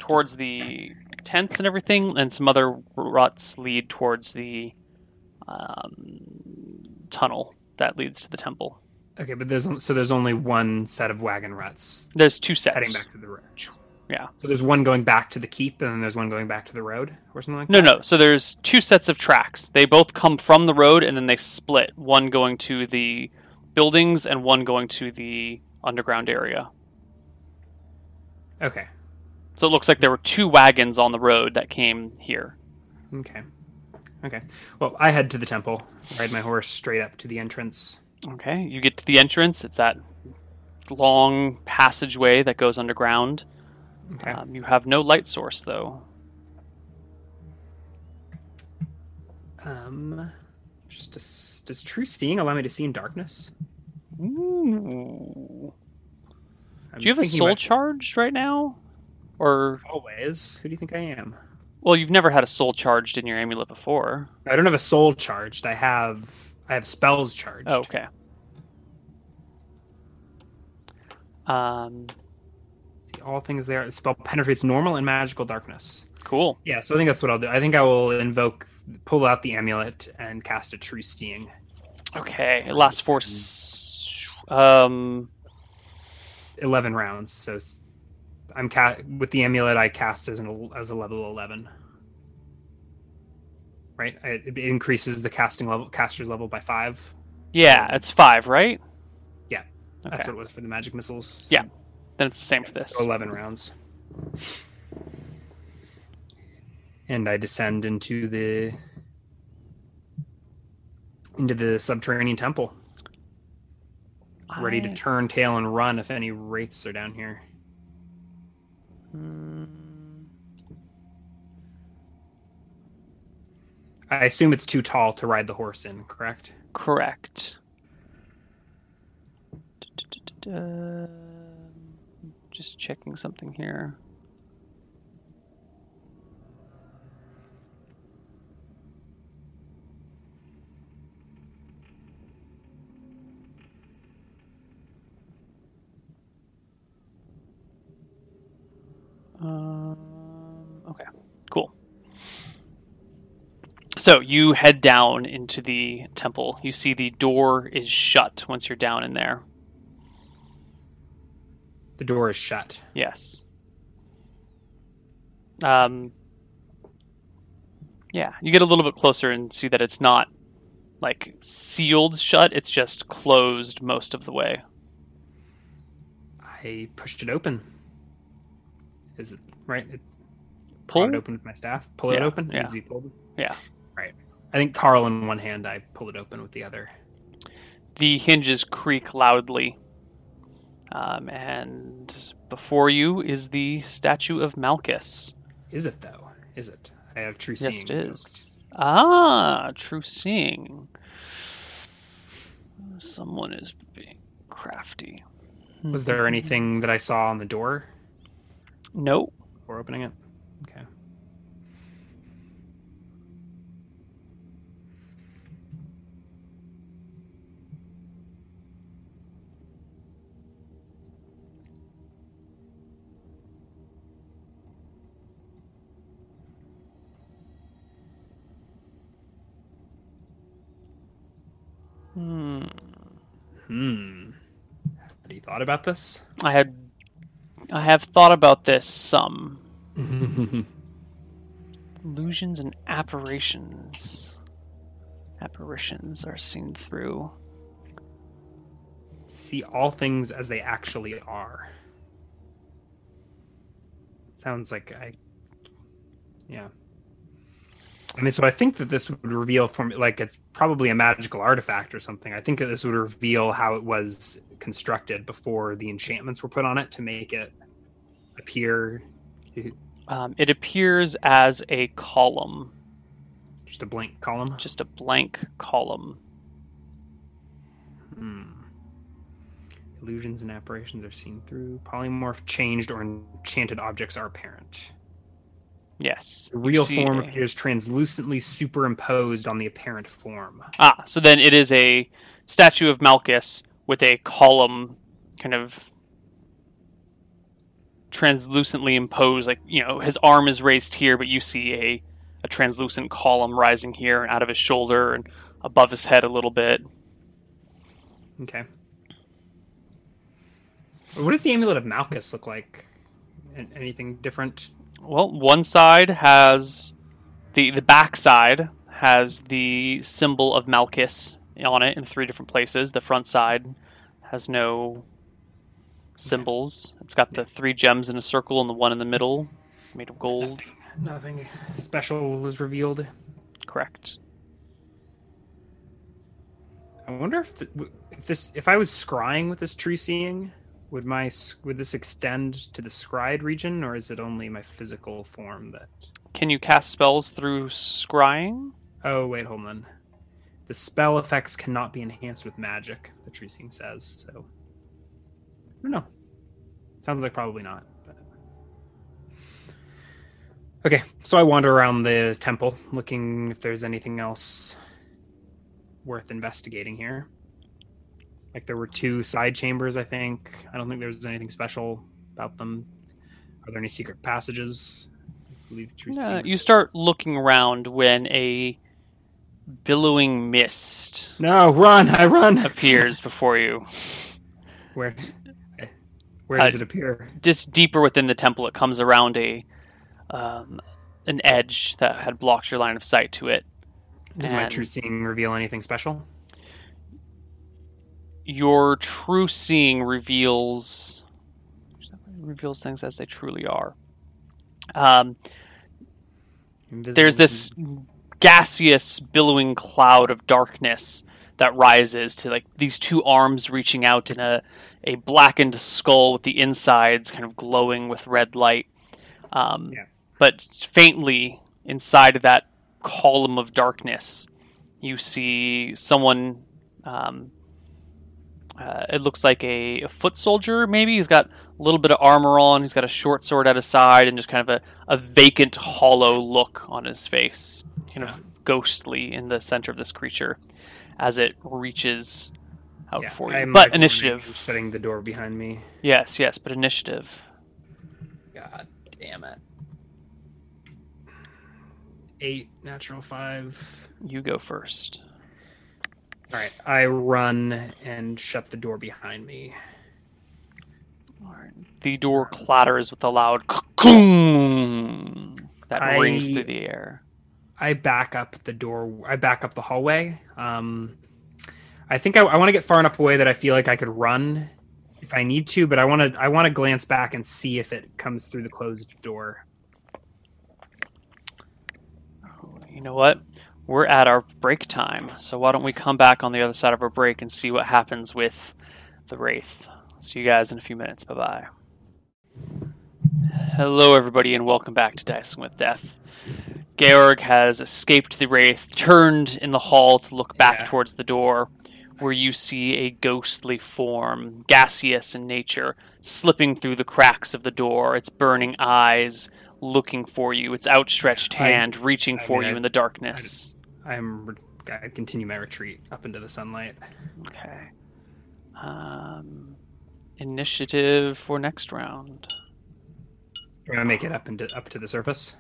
Speaker 2: towards the tents and everything, and some other ruts lead towards the um, tunnel that leads to the temple.
Speaker 3: Okay, but there's so there's only one set of wagon ruts
Speaker 2: There's two sets.
Speaker 3: heading back to the road.
Speaker 2: Yeah.
Speaker 3: So there's one going back to the keep, and then there's one going back to the road, or something like
Speaker 2: No,
Speaker 3: that.
Speaker 2: no. No. So there's two sets of tracks. They both come from the road, and then they split. One going to the buildings, and one going to the underground area.
Speaker 3: Okay.
Speaker 2: So it looks like there were two wagons on the road that came here.
Speaker 3: Okay. Okay. Well, I head to the temple, ride my horse straight up to the entrance.
Speaker 2: Okay, you get to the entrance. It's that long passageway that goes underground.
Speaker 3: Okay.
Speaker 2: Um, you have no light source, though.
Speaker 3: Um, just does, does true seeing allow me to see in darkness?
Speaker 2: Ooh.
Speaker 3: I'm
Speaker 2: Do you have a soul
Speaker 3: about-
Speaker 2: charged right now? Or
Speaker 3: Always. Who do you think I am?
Speaker 2: Well, you've never had a soul charged in your amulet before.
Speaker 3: I don't have a soul charged. I have I have spells charged.
Speaker 2: Oh, okay. Um,
Speaker 3: all things there. The spell penetrates normal and magical darkness.
Speaker 2: cool.
Speaker 3: Yeah, so I think that's what I'll do. I think I will invoke, pull out the amulet, and cast a true seeing.
Speaker 2: Okay, it lasts for um
Speaker 3: Eleven rounds. So I'm ca- with the amulet. I cast as an as a level eleven. Right. I, it increases the casting level, caster's level by five.
Speaker 2: yeah, it's five, right?
Speaker 3: Yeah,
Speaker 2: Okay.
Speaker 3: That's what it was for the magic missiles.
Speaker 2: Yeah. Then it's the same for this.
Speaker 3: So 11 rounds. And I descend into the into the subterranean temple, ready to turn tail and run if any wraiths are down here.
Speaker 2: Mm,
Speaker 3: I assume it's too tall to ride the horse in, correct?
Speaker 2: correct. Um, Just checking something here. Um, okay, cool. So you head down into the temple. You see the door is shut once you're down in there.
Speaker 3: The door is shut.
Speaker 2: Yes. Um. Yeah, you get a little bit closer and see that it's not like sealed shut. It's just closed most of the way.
Speaker 3: I pushed it open. Is it right? It,
Speaker 2: Pull.
Speaker 3: It open with my staff. Pull it open.
Speaker 2: yeah.
Speaker 3: To.
Speaker 2: Yeah.
Speaker 3: Right. I think Carl in one hand. I pull it open with the other.
Speaker 2: The hinges creak loudly. Um, and before you is the statue of Malchus.
Speaker 3: Is it though? Is it? I have true seeing.
Speaker 2: Yes, it is. Ah, true seeing. Someone is being crafty.
Speaker 3: Was there anything that I saw on the door
Speaker 2: Nope.
Speaker 3: before opening it?
Speaker 2: Hmm.
Speaker 3: Have you thought about this?
Speaker 2: I had, I have thought about this some. Illusions and apparitions. Apparitions are seen through.
Speaker 3: See all things as they actually are. Sounds like I. Yeah. I mean, so I think that this would reveal from like it's probably a magical artifact or something. I think that this would reveal how it was constructed before the enchantments were put on it to make it appear
Speaker 2: Um, it appears as a column,
Speaker 3: just a blank column.
Speaker 2: just a blank column.
Speaker 3: Hmm. Illusions and apparitions are seen through. Polymorph, changed, or enchanted objects are apparent.
Speaker 2: Yes.
Speaker 3: The real
Speaker 2: see
Speaker 3: form appears translucently superimposed on the apparent form.
Speaker 2: Ah, so then it is a statue of Malchus with a column kind of translucently imposed like you know his arm is raised here but you see a a translucent column rising here and out of his shoulder and above his head a little bit
Speaker 3: Okay. What does the amulet of Malchus look like? Anything different?
Speaker 2: Well one side has the the back side has the symbol of Malchus on it in three different places. The front side has no symbols. It's got the three gems in a circle and the one in the middle made of gold.
Speaker 3: Nothing special is revealed.
Speaker 2: correct.
Speaker 3: I wonder if, the, if this if I was scrying with this true seeing, would my would this extend to the scryed region, or is it only my physical form that?
Speaker 2: Can you cast spells through scrying?
Speaker 3: Oh wait, hold on. The spell effects cannot be enhanced with magic. The tree says so. I don't know. Sounds like probably not. But... Okay, so I wander around the temple looking if there's anything else worth investigating here. Like there were two side chambers, I think. I don't think there was anything special about them. Are there any secret passages? I believe Teresa
Speaker 2: Uh,
Speaker 3: seemed-
Speaker 2: you start looking around when a billowing mist
Speaker 3: No, run! I run.
Speaker 2: appears before you.
Speaker 3: Where? Where does
Speaker 2: Uh,
Speaker 3: it appear?
Speaker 2: Just deeper within the temple, it comes around a um, an edge that had blocked your line of sight to it.
Speaker 3: Does my true seeing reveal anything special?
Speaker 2: Your true seeing reveals reveals things as they truly are. Um, there's this gaseous billowing cloud of darkness that rises to like these two arms reaching out in a, a blackened skull with the insides kind of glowing with red light um,
Speaker 3: Yeah.
Speaker 2: but faintly inside of that column of darkness you see someone um, uh, it looks like a, a foot soldier maybe. He's got a little bit of armor on. He's got a short sword at his side and just kind of a, a vacant hollow look on his face kind of ghostly in the center of this creature as it reaches out
Speaker 3: Yeah,
Speaker 2: for you.
Speaker 3: I'm,
Speaker 2: but
Speaker 3: like, wondering
Speaker 2: initiative.
Speaker 3: who's shutting the door behind me.
Speaker 2: yes yes but initiative.
Speaker 3: God damn it. Eight, natural five.
Speaker 2: you go first
Speaker 3: All right, I run and shut the door behind me.
Speaker 2: The door clatters with a loud "Cocoon" that
Speaker 3: I-
Speaker 2: rings through the air
Speaker 3: I back up the door. I back up the hallway. Um, I think I, I want to get far enough away that I feel like I could run if I need to, but I want to. I want to glance back and see if it comes through the closed door.
Speaker 2: You know what? We're at our break time, so why don't we come back on the other side of our break and see what happens with the Wraith? See you guys in a few minutes. Bye bye. Hello, everybody, and welcome back to Dicing with Death. Georg has escaped the Wraith, turned in the hall to look back
Speaker 3: Yeah.
Speaker 2: towards the door, where you see a ghostly form, gaseous in nature, slipping through the cracks of the door, its burning eyes looking for you, its outstretched
Speaker 3: I-
Speaker 2: hand reaching
Speaker 3: I
Speaker 2: for
Speaker 3: mean,
Speaker 2: you
Speaker 3: I-
Speaker 2: in the darkness.
Speaker 3: I'm. I continue my retreat up into the sunlight.
Speaker 2: Okay. Um, initiative for next round.
Speaker 3: I'm gonna make it up into up to the surface.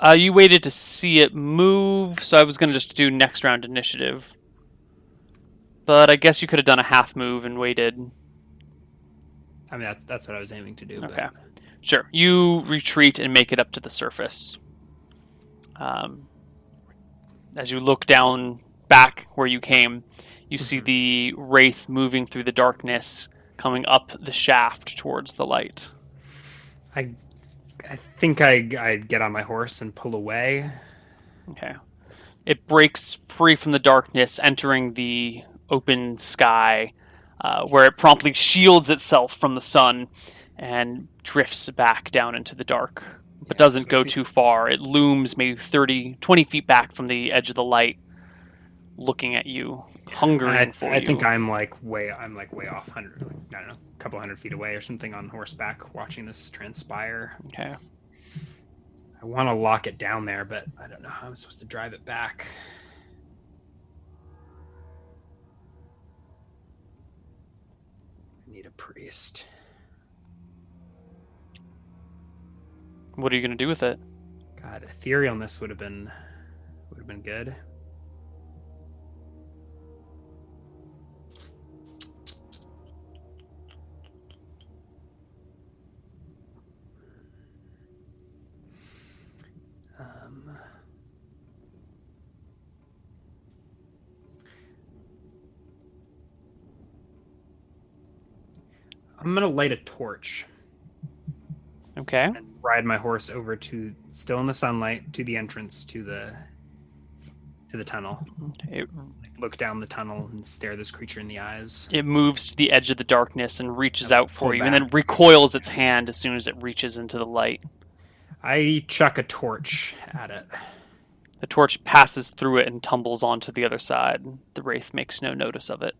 Speaker 2: Uh, you waited to see it move, so I was going to just do next round initiative. But I guess you could have done a half move and waited.
Speaker 3: I mean, that's that's what I was aiming to do. but-
Speaker 2: Okay. Sure. You retreat and make it up to the surface. Um, as you look down back where you came, you see
Speaker 3: Mhm.
Speaker 2: the wraith moving through the darkness, coming up the shaft towards the light.
Speaker 3: I, I think I I'd get on my horse and pull away.
Speaker 2: Okay. It breaks free from the darkness, entering the open sky, uh, where it promptly shields itself from the sun and drifts back down into the dark, but
Speaker 3: Yeah,
Speaker 2: doesn't
Speaker 3: so
Speaker 2: go too far. It looms maybe 30, 20 feet back from the edge of the light, looking at you, hungering
Speaker 3: I,
Speaker 2: for
Speaker 3: I
Speaker 2: you.
Speaker 3: think I'm like way I'm like way off hundred like, I don't know a couple hundred feet away or something on horseback watching this transpire.
Speaker 2: Okay.
Speaker 3: I want to lock it down there, but I don't know how I'm supposed to drive it back. I need a priest.
Speaker 2: What are you going to do with it?
Speaker 3: God, etherealness would have been would have been good. Um, I'm gonna light a torch
Speaker 2: Okay.
Speaker 3: and ride my horse over to still in the sunlight to the entrance to the to the tunnel.
Speaker 2: It,
Speaker 3: Look down the tunnel and stare this creature in the eyes.
Speaker 2: it moves to the edge of the darkness and reaches out for you, and then recoils its hand as soon as it reaches into the light.
Speaker 3: I chuck a torch at it.
Speaker 2: The torch passes through it and tumbles onto the other side. The wraith makes no notice of it.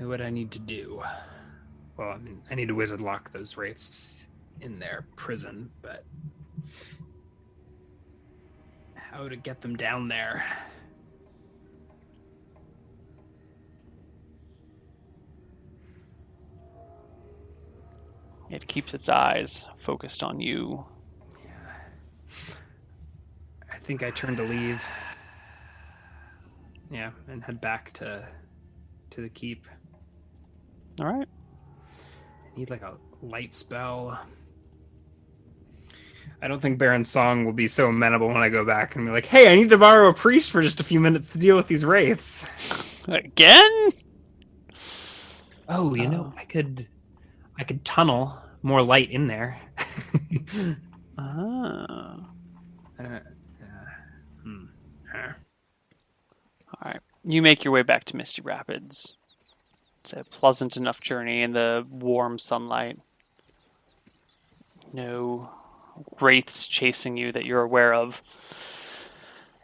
Speaker 3: Know what I need to do. Well, I mean, I need to wizard lock those wraiths in their prison, but how to get them down there?
Speaker 2: It keeps its eyes focused on you. Yeah.
Speaker 3: I think I turn to leave. Yeah, and head back to to the keep.
Speaker 2: All right.
Speaker 3: I need like a light spell. I don't think Baron Song will be so amenable when I go back and be like, "Hey, I need to borrow a priest for just a few minutes to deal with these wraiths."
Speaker 2: Again?
Speaker 3: Oh, you know,
Speaker 2: Oh.
Speaker 3: I could, I could tunnel more light in there.
Speaker 2: Ah.
Speaker 3: Uh, uh, hmm. Uh,
Speaker 2: All right. You make your way back to Misty Rapids. It's a pleasant enough journey in the warm sunlight. No wraiths chasing you that you're aware of.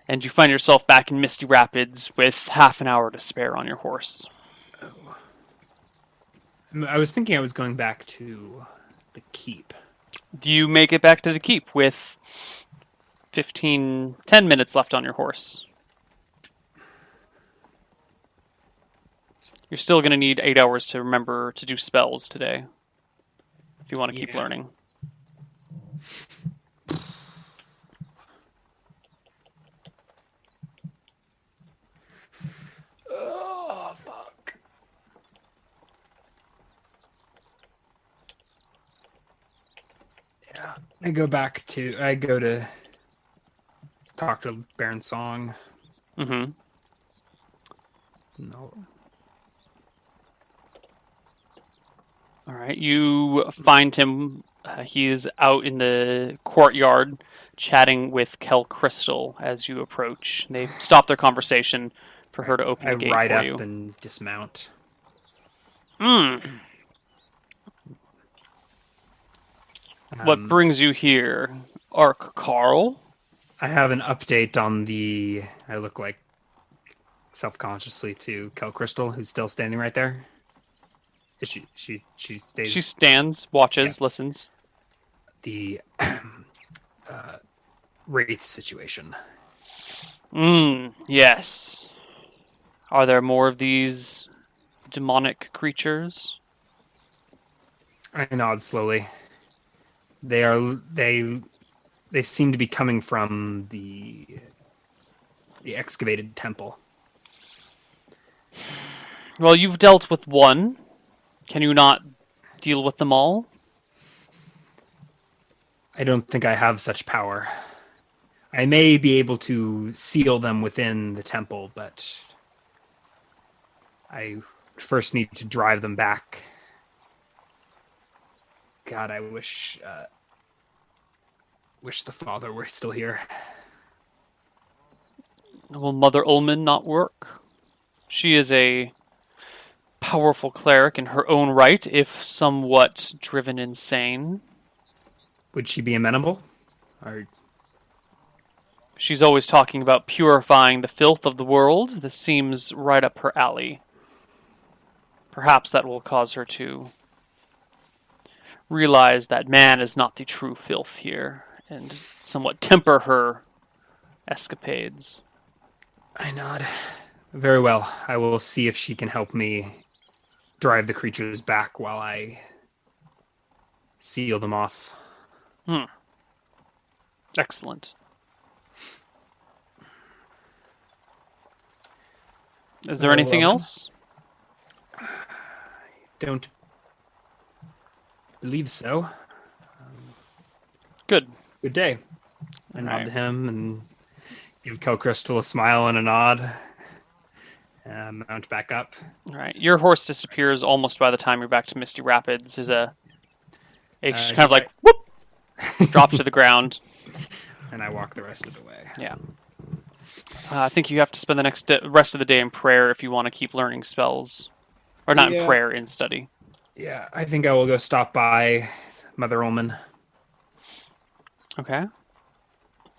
Speaker 2: And you find yourself back in Misty Rapids with half an hour to spare on your horse.
Speaker 3: Um, I was thinking I was going back to the keep.
Speaker 2: Do you make it back to the keep with 15, 10 minutes left on your horse? You're still going to need eight hours to remember to do spells today. If you want to keep
Speaker 3: Yeah.
Speaker 2: learning.
Speaker 3: Oh fuck! Yeah, I go back to. I go to talk to Baron Song.
Speaker 2: Mm-hmm.
Speaker 3: No,
Speaker 2: All right. You find him. Uh, he is out in the courtyard chatting with Kel Crystal as you approach. They stop their conversation for her to open
Speaker 3: I
Speaker 2: the gate
Speaker 3: ride
Speaker 2: for
Speaker 3: up
Speaker 2: you.
Speaker 3: and dismount.
Speaker 2: Hmm. What
Speaker 3: Um,
Speaker 2: brings you here, Ark Carl?
Speaker 3: I have an update on the. I look like self-consciously to Kel Crystal, who's still standing right there. She? She? She stays.
Speaker 2: She stands, watches, listens.
Speaker 3: the uh, wraith situation.
Speaker 2: Mm, yes. Are there more of these demonic creatures?
Speaker 3: I nod slowly. They are. They. They seem to be coming from the the excavated temple.
Speaker 2: Well, you've dealt with one. Can you not deal with them all?
Speaker 3: I don't think I have such power. I may be able to seal them within the temple, but I first need to drive them back. God, I wish uh, wish the father were still here.
Speaker 2: Will Mother Ulmmin not work? She is a powerful cleric in her own right, if somewhat driven insane.
Speaker 3: Would she be amenable? Or
Speaker 2: She's always talking about purifying the filth of the world. This seems right up her alley. Perhaps that will cause her to realize that man is not the true filth here, and somewhat temper her escapades.
Speaker 3: I nod. Very well. I will see if she can help me drive the creatures back while I seal them off.
Speaker 2: Excellent. Is there anything
Speaker 3: um,
Speaker 2: else?
Speaker 3: Don't believe so.
Speaker 2: Good.
Speaker 3: Good day. I nod
Speaker 2: Alright.
Speaker 3: to him and give Kel Crystal a smile and a nod. Uh, mount back up.
Speaker 2: All right. Your horse disappears almost by the time you're back to Misty Rapids. There's a. It just
Speaker 3: Uh,
Speaker 2: kind of like whoop drops to the ground.
Speaker 3: And I walk the rest of the way.
Speaker 2: Yeah. Uh, I think you have to spend the next d- rest of the day in prayer if you want to keep learning spells, or not in prayer, in study.
Speaker 3: Yeah, I think I will go stop by Mother Ulmmin.
Speaker 2: Okay.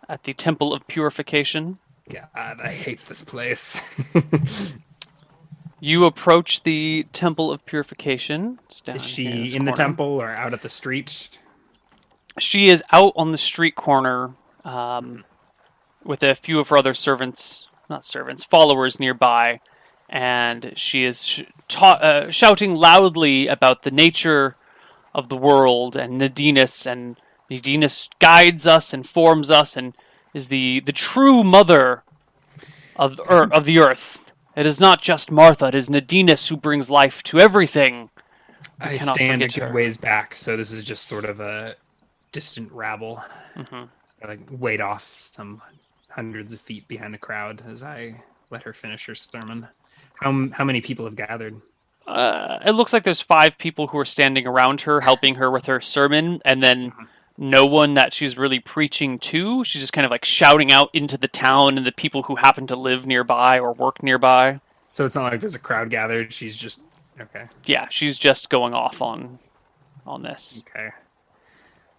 Speaker 2: At the Temple of Purification.
Speaker 3: God, I hate this place.
Speaker 2: You approach the Temple of Purification.
Speaker 3: Is she
Speaker 2: this
Speaker 3: in the temple or out at the street?
Speaker 2: She is out on the street corner um, with a few of her other servants, not servants, followers nearby, and she is sh- ta- uh, shouting loudly about the nature of the world and Nadinus, and Nadinus guides us, informs us, and is the, the true mother of er, of the earth. It is not just Martha; it is Nadinus who brings life to everything.
Speaker 3: I stand a good
Speaker 2: her.
Speaker 3: ways back, so this is just sort of a distant rabble.
Speaker 2: Mm-hmm.
Speaker 3: I like wait off some hundreds of feet behind the crowd as I let her finish her sermon. How how many people have gathered?
Speaker 2: uh, it looks like there's five people who are standing around her, helping her with her sermon, and then no one that she's really preaching to. She's just kind of like shouting out into the town and the people who happen to live nearby or work nearby.
Speaker 3: So it's not like there's a crowd gathered. She's just okay.
Speaker 2: Yeah, she's just going off on on this.
Speaker 3: Okay.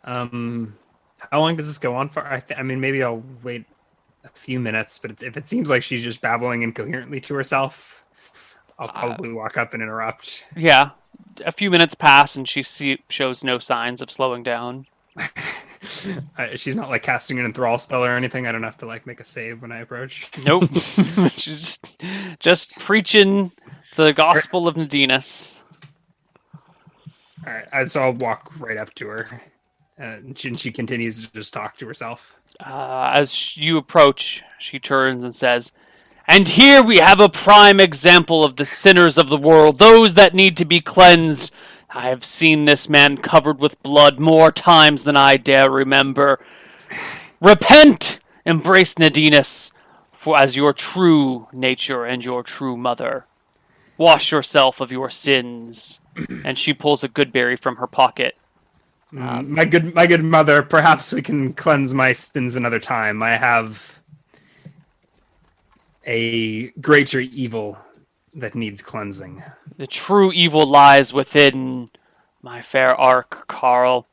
Speaker 3: Um, how long does this go on for? I, th- I mean, maybe I'll wait a few minutes, but if it seems like she's just babbling incoherently to herself, I'll probably walk up and interrupt.
Speaker 2: Yeah, a few minutes pass and she see- shows no signs of slowing down.
Speaker 3: Uh, she's not like casting an enthrall spell or anything. I don't have to like make a save when I approach.
Speaker 2: Nope, she's just just preaching the gospel of Nadinus.
Speaker 3: All right, so I'll walk right up to her, and she, and she continues to just talk to herself.
Speaker 2: Uh, as you approach, she turns and says, And here we have a prime example of the sinners of the world, those that need to be cleansed. I have seen this man covered with blood more times than I dare remember. Repent! Embrace Nadinus, for as your true nature and your true mother. Wash yourself of your sins. And she pulls a good berry from her pocket.
Speaker 3: Mm, my good, my good mother. Perhaps we can cleanse my sins another time. I have a greater evil that needs cleansing.
Speaker 2: The true evil lies within my fair ark, Carl.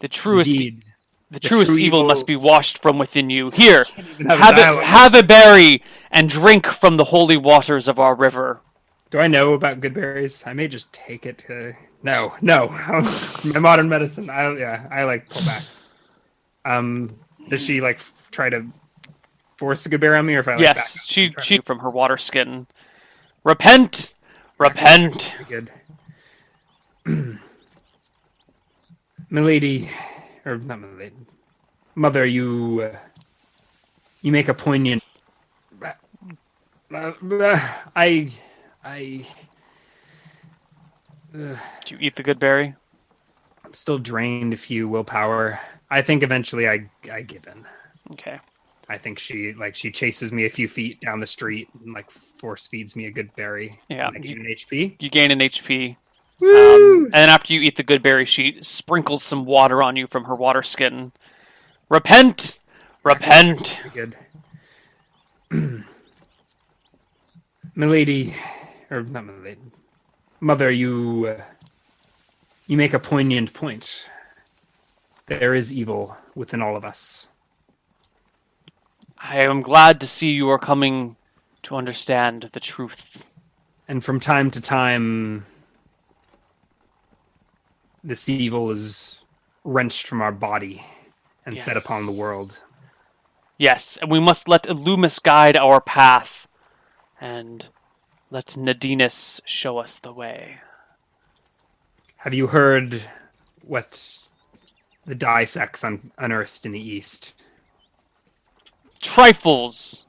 Speaker 2: The truest,
Speaker 3: Indeed.
Speaker 2: the
Speaker 3: the
Speaker 2: truest
Speaker 3: true
Speaker 2: evil,
Speaker 3: evil-
Speaker 2: must be washed from within you. Here,
Speaker 3: have a
Speaker 2: have, a berry and drink from the holy waters of our river.
Speaker 3: Do I know about good berries? I may just take it. To... No, no. my modern medicine. I yeah. I like pull back. Um, does she like try to force a good berry on me, or if I like
Speaker 2: yes, she she from her water skin. Repent, repent.
Speaker 3: good. Milady, or not Milady, Mother, you uh, you make a poignant. Uh, uh, I, I,
Speaker 2: Do you eat the good berry?
Speaker 3: I'm still drained a few willpower. I think eventually I I give in.
Speaker 2: Okay.
Speaker 3: I think she like she chases me a few feet down the street and like force feeds me a good berry.
Speaker 2: Yeah,
Speaker 3: and I gain an HP.
Speaker 2: You gain an HP. Um, and then after you eat the good berry, she sprinkles some water on you from her water skin. Repent, repent.
Speaker 3: Good. Milady, or not Milady, Mother, you uh, you make a poignant point. There is evil within all of us.
Speaker 2: I am glad to see you are coming to understand the truth.
Speaker 3: And from time to time, this evil is wrenched from our body and set upon the world.
Speaker 2: Yes, and we must let Illumis guide our path, and let Nadinus show us the way.
Speaker 3: Have you heard what the Dyseks un- unearthed in the east?
Speaker 2: Trifles,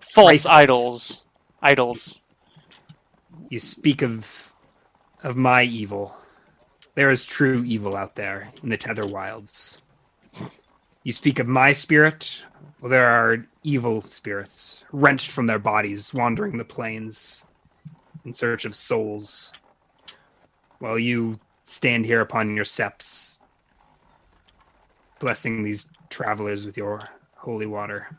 Speaker 2: false
Speaker 3: Trifles.
Speaker 2: idols, idols.
Speaker 3: You speak of of my evil. There is true evil out there in the Tether Wilds. You speak of my spirit. Well, there are evil spirits wrenched from their bodies, wandering the plains in search of souls. While you stand here upon your steps, blessing these travelers with your holy water.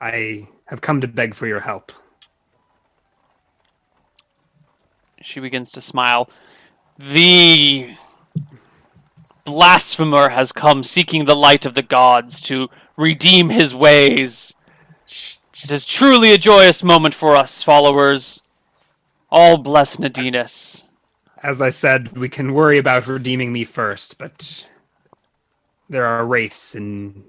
Speaker 3: I have come to beg for your help.
Speaker 2: She begins to smile. The blasphemer has come seeking the light of the gods to redeem his ways. It is truly a joyous moment for us, followers. All bless Nadinus.
Speaker 3: As I said, we can worry about redeeming me first, but there are wraiths in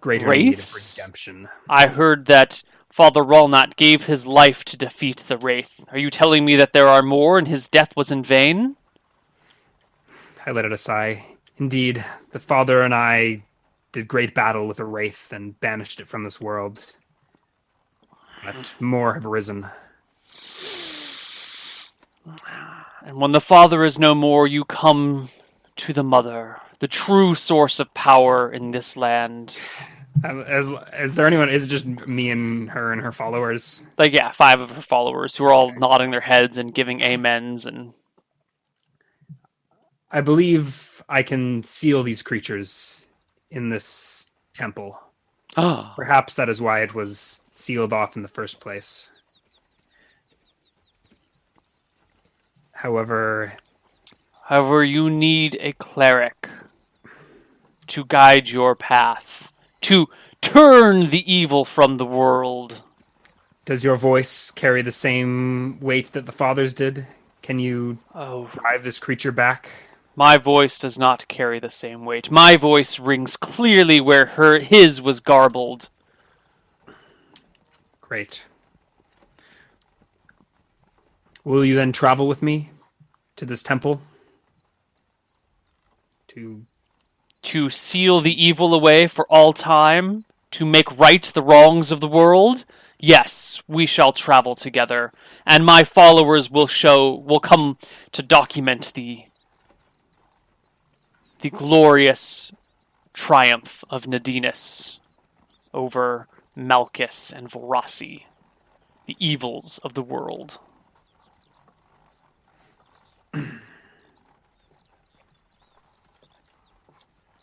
Speaker 3: greater need of
Speaker 2: Wraiths?
Speaker 3: redemption.
Speaker 2: I heard that Father Rolnat gave his life to defeat the Wraith. Are you telling me that there are more and his death was in vain?
Speaker 3: I let out a sigh. Indeed, the father and I did great battle with a wraith and banished it from this world. But more have arisen. Ah.
Speaker 2: And when the Father is no more, you come to the Mother, the true source of power in this land.
Speaker 3: Um, Is, is there anyone? Is it just me and her and her followers?
Speaker 2: Like, yeah, five of her followers who are all nodding their heads and giving amens and.
Speaker 3: I believe I can seal these creatures in this temple.
Speaker 2: Oh,
Speaker 3: Perhaps that is why it was sealed off in the first place. However,
Speaker 2: However, you need a cleric to guide your path, to turn the evil from the world.
Speaker 3: does your voice carry the same weight that the father's did? Can you
Speaker 2: Oh,
Speaker 3: drive this creature back?
Speaker 2: my voice does not carry the same weight. My voice rings clearly where her his was garbled.
Speaker 3: Great. Will you then travel with me to this temple? To
Speaker 2: To seal the evil away for all time, to make right the wrongs of the world. Yes, we shall travel together, and my followers will show will come to document the the glorious triumph of Nadinus over Malchus and Vorasi, the evils of the world.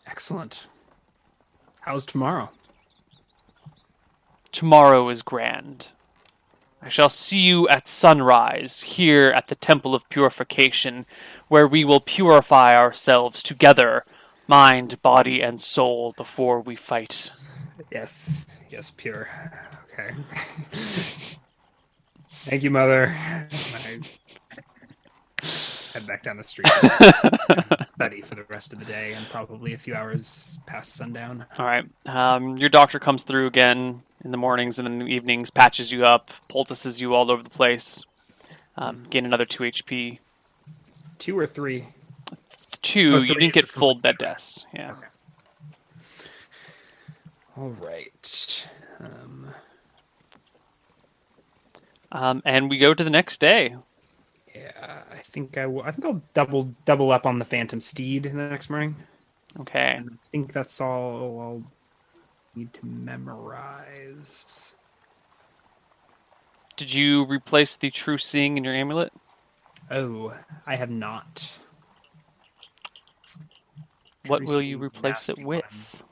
Speaker 3: excellent. How's tomorrow?
Speaker 2: Tomorrow is grand. I shall see you at sunrise here at the Temple of Purification, where we will purify ourselves together, mind, body, and soul, before we fight.
Speaker 3: Yes, yes, pure. Okay. Thank you, mother. Head back down the street. Study for the rest of the day and probably a few hours past sundown.
Speaker 2: All right. Um, your doctor comes through again in the mornings and in the evenings, patches you up, poultices you all over the place. Um, gain another two HP.
Speaker 3: Two or three.
Speaker 2: Two.
Speaker 3: Oh,
Speaker 2: you didn't get full bed rest. Yeah.
Speaker 3: Okay. All right. Um,
Speaker 2: Um, and we go to the next day.
Speaker 3: Yeah, I think I will. I think I'll double double up on the Phantom Steed in the next morning.
Speaker 2: Okay.
Speaker 3: I think that's all I'll need to memorize.
Speaker 2: Did you replace the true seeing in your amulet?
Speaker 3: Oh, I have not.
Speaker 2: What
Speaker 3: True
Speaker 2: will you replace it
Speaker 3: nasty one.
Speaker 2: with?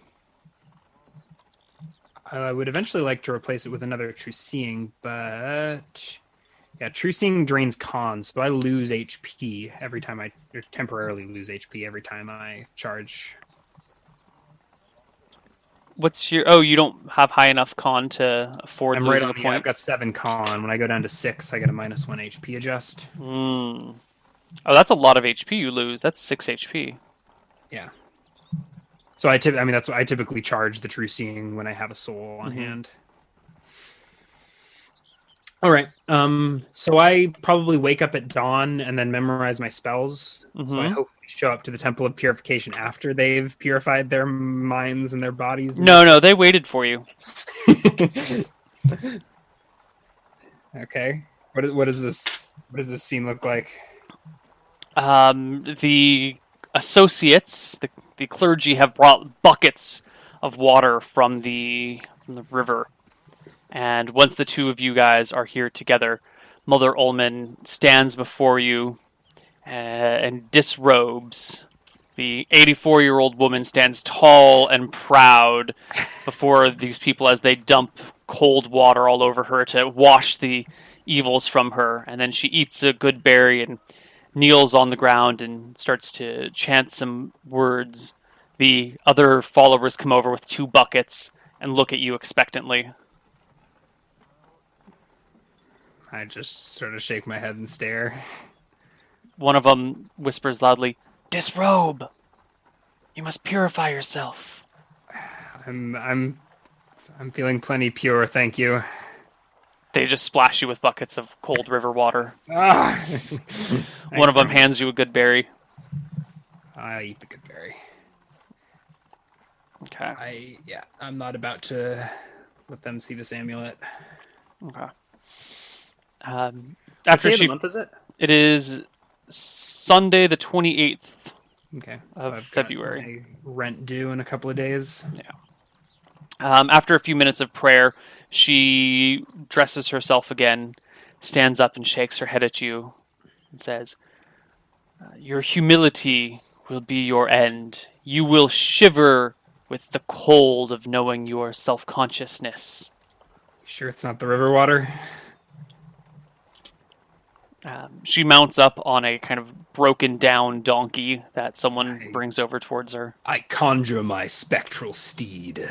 Speaker 3: Uh, I would eventually like to replace it with another True Seeing, but yeah, True Seeing drains cons, so I lose HP every time I or temporarily lose HP every time I charge.
Speaker 2: What's your? Oh, you don't have high enough con to afford
Speaker 3: I'm right on
Speaker 2: a
Speaker 3: the. I've got seven con. When I go down to six, I get a minus one HP adjust.
Speaker 2: Hmm. Oh, that's a lot of HP you lose. That's six HP.
Speaker 3: Yeah. So I. I mean, that's I typically charge the True Seeing when I have a soul on
Speaker 2: Mhm.
Speaker 3: hand. All right. Um. So I probably wake up at dawn and then memorize my spells. So I
Speaker 2: Mhm.
Speaker 3: hopefully show up to the Temple of Purification after they've purified their minds and their bodies. and
Speaker 2: No, no, they waited for you.
Speaker 3: okay. What is, what does this what does this scene look like?
Speaker 2: Um, the associates, the the clergy, have brought buckets of water from the from the river, and once the two of you guys are here together, Mother Ulmmin stands before you uh, and disrobes. The 84 year old woman stands tall and proud before these people as they dump cold water all over her to wash the evils from her. And then she eats a good berry and kneels on the ground and starts to chant some words. The other followers come over with two buckets and look at you expectantly.
Speaker 3: I just sort of shake my head and stare.
Speaker 2: One of them whispers loudly, Disrobe! You must purify yourself.
Speaker 3: I'm I'm I'm feeling plenty pure, thank you.
Speaker 2: They just splash you with buckets of cold river water.
Speaker 3: Ah.
Speaker 2: One of them hands you a good berry.
Speaker 3: I eat the good berry.
Speaker 2: Okay.
Speaker 3: I yeah, I'm not about to let them see this amulet.
Speaker 2: Okay. Um, after
Speaker 3: of
Speaker 2: she,
Speaker 3: month is it?
Speaker 2: it is Sunday the twenty eighth.
Speaker 3: Okay.
Speaker 2: Of
Speaker 3: I've got
Speaker 2: February.
Speaker 3: rent due in a couple of days. Yeah.
Speaker 2: Um, after a few minutes of prayer, she dresses herself again, stands up and shakes her head at you, and says, "Uh, "Your humility will be your end. You will shiver with the cold of knowing your self consciousness."
Speaker 3: Sure, it's not the river water.
Speaker 2: Um, she mounts up on a kind of broken down donkey that someone
Speaker 3: Right.
Speaker 2: brings over towards her.
Speaker 3: I conjure my spectral steed.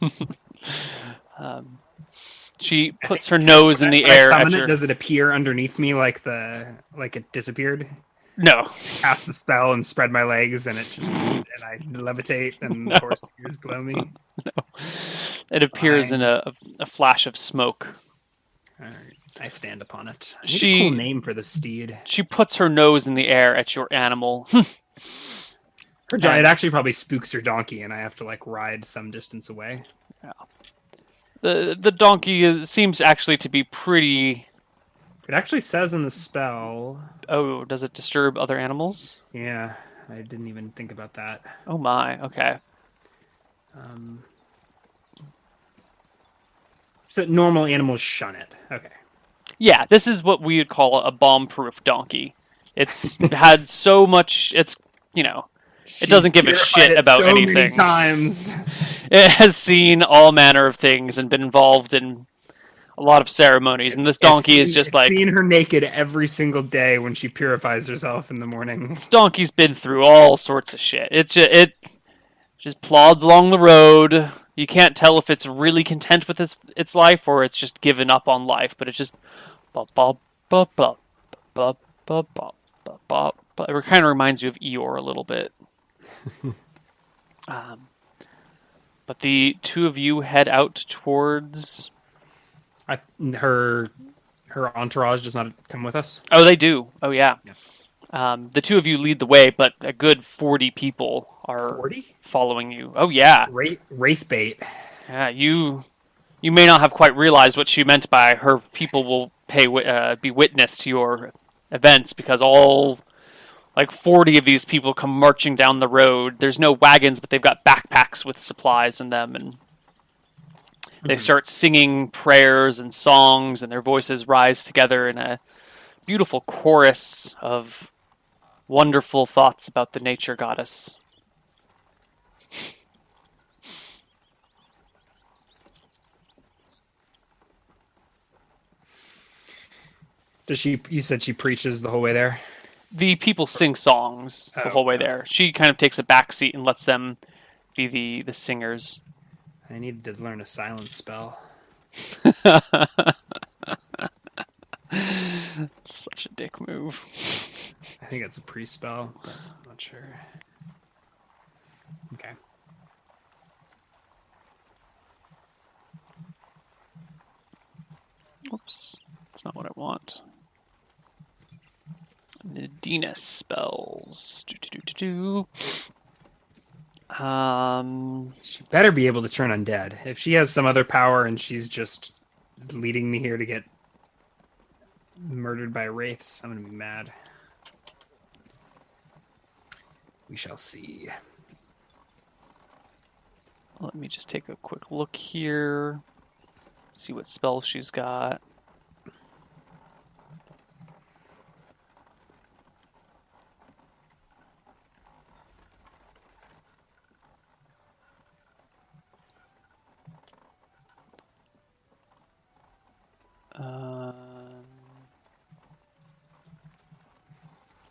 Speaker 2: Um, she puts her nose in the
Speaker 3: I
Speaker 2: air. At
Speaker 3: summon it,
Speaker 2: your...
Speaker 3: does it appear underneath me like the like it disappeared?
Speaker 2: No,
Speaker 3: Cast the spell and spread my legs, and it just and I levitate, and the horse ears glow me.
Speaker 2: it appears
Speaker 3: Fine.
Speaker 2: in a, a flash of smoke.
Speaker 3: All right, I stand upon it.
Speaker 2: She-
Speaker 3: a cool name for the steed.
Speaker 2: She puts her nose in the air at your animal.
Speaker 3: Her don- it actually probably spooks her donkey, and I have to like ride some distance away.
Speaker 2: the The donkey is, seems actually to be pretty.
Speaker 3: It actually says in the spell.
Speaker 2: Oh, does it disturb other animals?
Speaker 3: Yeah, I didn't even think about that.
Speaker 2: Oh my. Okay.
Speaker 3: Um, so normal animals shun it. Okay.
Speaker 2: Yeah, this is what we would call a bomb-proof donkey. It's had so much. It's you know, It doesn't give a shit about
Speaker 3: so many
Speaker 2: anything.
Speaker 3: times.
Speaker 2: it has seen all manner of things and been involved in a lot of ceremonies. and this
Speaker 3: It's
Speaker 2: donkey is just
Speaker 3: it's
Speaker 2: like
Speaker 3: seen her naked every single day when she purifies herself in the morning.
Speaker 2: this donkey's been through all sorts of shit. It just it just plods along the road. You can't tell if it's really content with its its life or it's just given up on life. But it's just bop bop bop bop bop bop bop bop bop. But it kind of reminds you of Eeyore a little bit. um, but the two of you head out towards.
Speaker 3: I, her her entourage does not come with us.
Speaker 2: Oh, they do. Oh, yeah.
Speaker 3: Yeah.
Speaker 2: Um, the two of you lead the way, but a good forty people are
Speaker 3: Forty
Speaker 2: following you. Oh yeah,
Speaker 3: wraith, bait.
Speaker 2: yeah. You you may not have quite realized what she meant by her people will pay uh, be witness to your events because all like forty of these people come marching down the road. There's no wagons, but they've got backpacks with supplies in them, and they
Speaker 3: Mhm.
Speaker 2: start singing prayers and songs, and their voices rise together in a beautiful chorus of wonderful thoughts about the nature goddess.
Speaker 3: Does she? You said she preaches the whole way there.
Speaker 2: the people sing songs the
Speaker 3: Oh,
Speaker 2: whole way
Speaker 3: okay.
Speaker 2: there. She kind of takes a back seat and lets them be the the singers.
Speaker 3: I needed to learn a silence spell.
Speaker 2: Such a dick move.
Speaker 3: I think it's a pre spell, but I'm not sure. Okay.
Speaker 2: Oops, that's not what I want. Nadina spells. Do-do-do-do-do. Um,
Speaker 3: She better be able to turn undead. If she has some other power and she's just leading me here to get murdered by wraiths, I'm gonna be mad. We shall see.
Speaker 2: let me just take a quick look here. See what spells she's got. Um,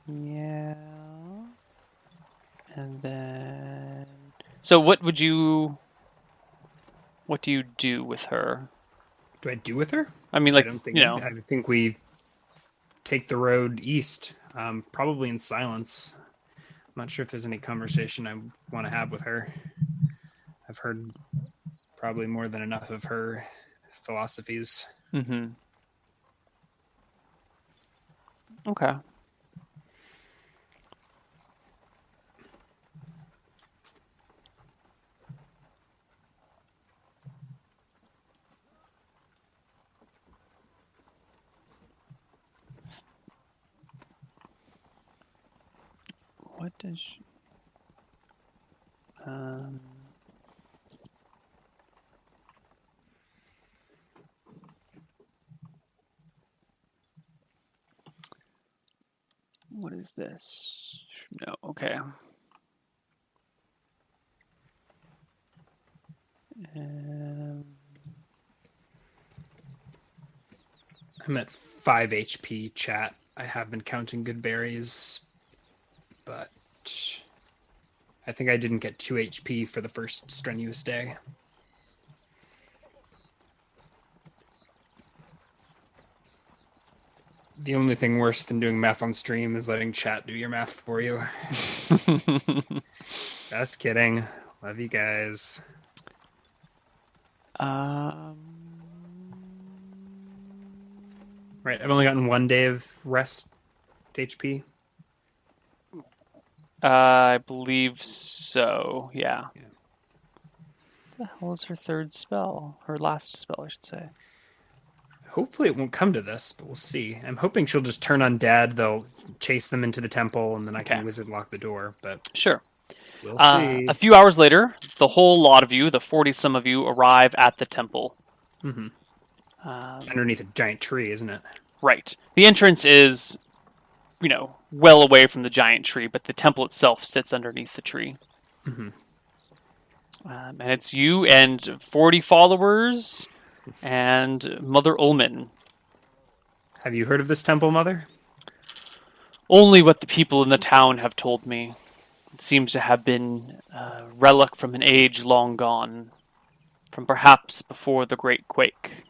Speaker 2: yeah. And then. So, what would you. What do you do with her?
Speaker 3: do I do with her?
Speaker 2: I mean, like
Speaker 3: I don't think
Speaker 2: you know,
Speaker 3: I think we take the road east, um, probably in silence. I'm not sure if there's any conversation I want to have with her. I've heard probably more than enough of her philosophies.
Speaker 2: hmm Okay. What does she... Um... What is this? No, okay. Um,
Speaker 3: I'm at five HP chat. I have been counting good berries, but I think I didn't get two HP for the first strenuous day. The only thing worse than doing math on stream is letting chat do your math for you. Just kidding. Love you guys.
Speaker 2: um,
Speaker 3: Right, I've only gotten one day of rest HP.
Speaker 2: Uh, I believe so. Yeah.
Speaker 3: Yeah.
Speaker 2: What the hell is her third spell? Her last spell, I should say.
Speaker 3: Hopefully, it won't come to this, but we'll see. I'm hoping she'll just turn undead. They'll chase them into the temple, and then I can wizard lock the door. But
Speaker 2: Sure.
Speaker 3: we'll
Speaker 2: Uh, a few hours later, the whole lot of you, the 40 some of you, arrive at the temple.
Speaker 3: Mhm.
Speaker 2: Um,
Speaker 3: Underneath a giant tree, isn't it?
Speaker 2: right. The entrance is, you know, well away from the giant tree, but the temple itself sits underneath the tree.
Speaker 3: Mhm.
Speaker 2: Um, and it's you and 40 followers and Mother Ulmmin.
Speaker 3: Have you heard of this temple, Mother?
Speaker 2: Only what the people in the town have told me. It seems to have been a relic from an age long gone, from perhaps before the Great Quake,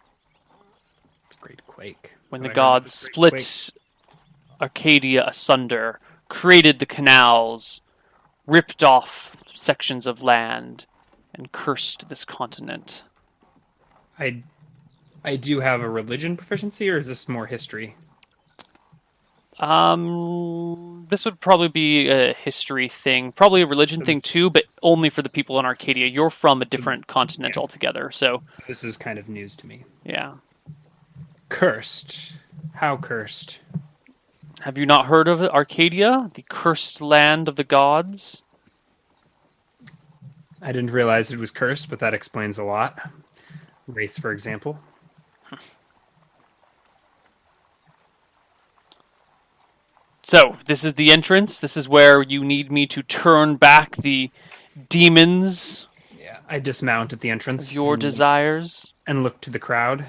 Speaker 3: Great quake.
Speaker 2: when the gods
Speaker 3: great
Speaker 2: split Arcadia asunder, created the canals, ripped off sections of land, and cursed this continent.
Speaker 3: I, I do have a religion proficiency, or is this more history?
Speaker 2: Um, this would probably be a history thing, probably a religion
Speaker 3: So
Speaker 2: thing too, but only for the people in Arcadia. You're from a different continent
Speaker 3: yeah.
Speaker 2: altogether, so
Speaker 3: This is kind of news to me.
Speaker 2: yeah.
Speaker 3: Cursed. How cursed?
Speaker 2: Have you not heard of Arcadia, the cursed land of the gods?
Speaker 3: I didn't realize it was cursed, but that explains a lot. Wraiths, for example.
Speaker 2: So, this is the entrance. This is where you need me to turn back the demons
Speaker 3: Yeah. I dismount at the entrance.
Speaker 2: your
Speaker 3: and-
Speaker 2: desires.
Speaker 3: and look to the crowd.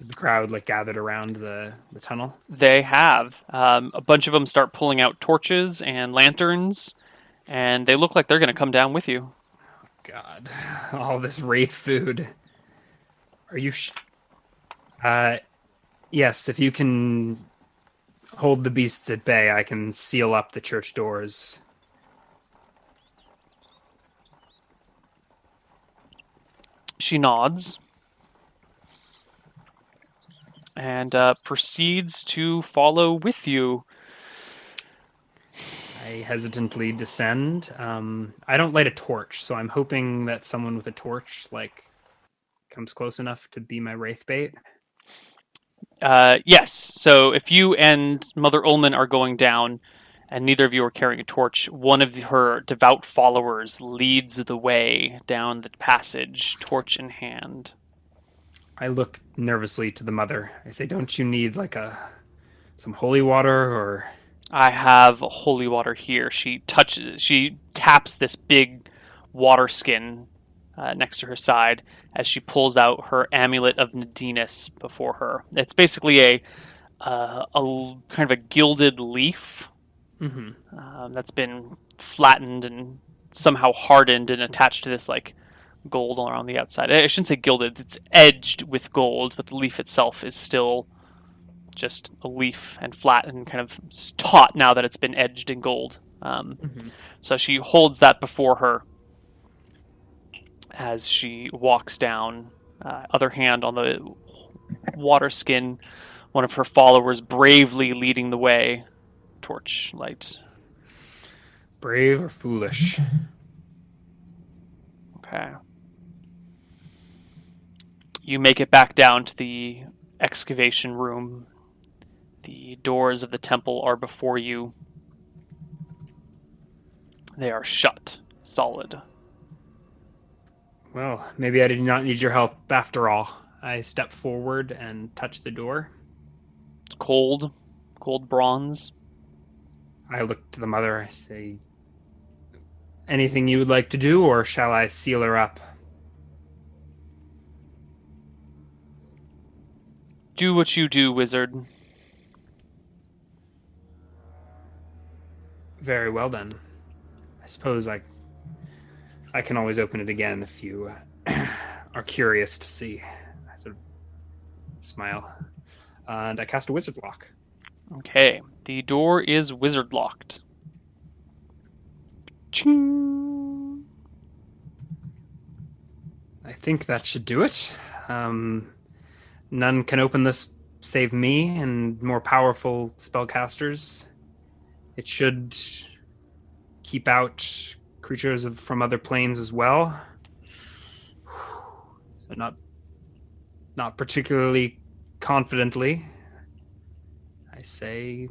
Speaker 3: Is the crowd like gathered around the, the tunnel?
Speaker 2: They have. Um, a bunch of them start pulling out torches and lanterns, and they look like they're going to come down with you.
Speaker 3: God, all this wraith food. Are you? Sh- uh, yes. If you can hold the beasts at bay, I can seal up the church doors.
Speaker 2: She nods and uh, proceeds to follow with you.
Speaker 3: I hesitantly descend. Um, I don't light a torch, so I'm hoping that someone with a torch like comes close enough to be my wraith bait.
Speaker 2: Uh, yes, so if you and Mother Ulmmin are going down, and neither of you are carrying a torch, one of her devout followers leads the way down the passage, torch in hand.
Speaker 3: I look nervously to the mother. I say, "Don't you need like a some holy water or?"
Speaker 2: I have holy water here. She touches, she taps this big water skin uh, next to her side as she pulls out her amulet of Nadinus before her. It's basically a uh, a kind of a gilded leaf
Speaker 3: Mm-hmm.
Speaker 2: um, that's been flattened and somehow hardened and attached to this like gold around the outside. I shouldn't say gilded; it's edged with gold, but the leaf itself is still just a leaf and flat and kind of taut now that it's been edged in gold. Um,
Speaker 3: Mhm.
Speaker 2: So she holds that before her as she walks down. Uh, other hand on the water skin, one of her followers bravely leading the way. Torch Torchlight.
Speaker 3: Brave or foolish?
Speaker 2: Okay. You make it back down to the excavation room. The doors of the temple are before you. They are shut, solid.
Speaker 3: Well, maybe I did not need your help after all. I step forward and touch the door.
Speaker 2: It's cold, cold bronze.
Speaker 3: I look to the mother. I say, Anything you would like to do, or shall I seal her up?
Speaker 2: Do what you do, wizard.
Speaker 3: Very well, then. I suppose I, I can always open it again if you are curious to see. I sort of smile. And I cast a wizard lock.
Speaker 2: Okay, the door is wizard locked. Ching.
Speaker 3: I think that should do it. Um, none can open this save me and more powerful spellcasters. It should keep out creatures of, from other planes as well. So not not particularly confidently. I say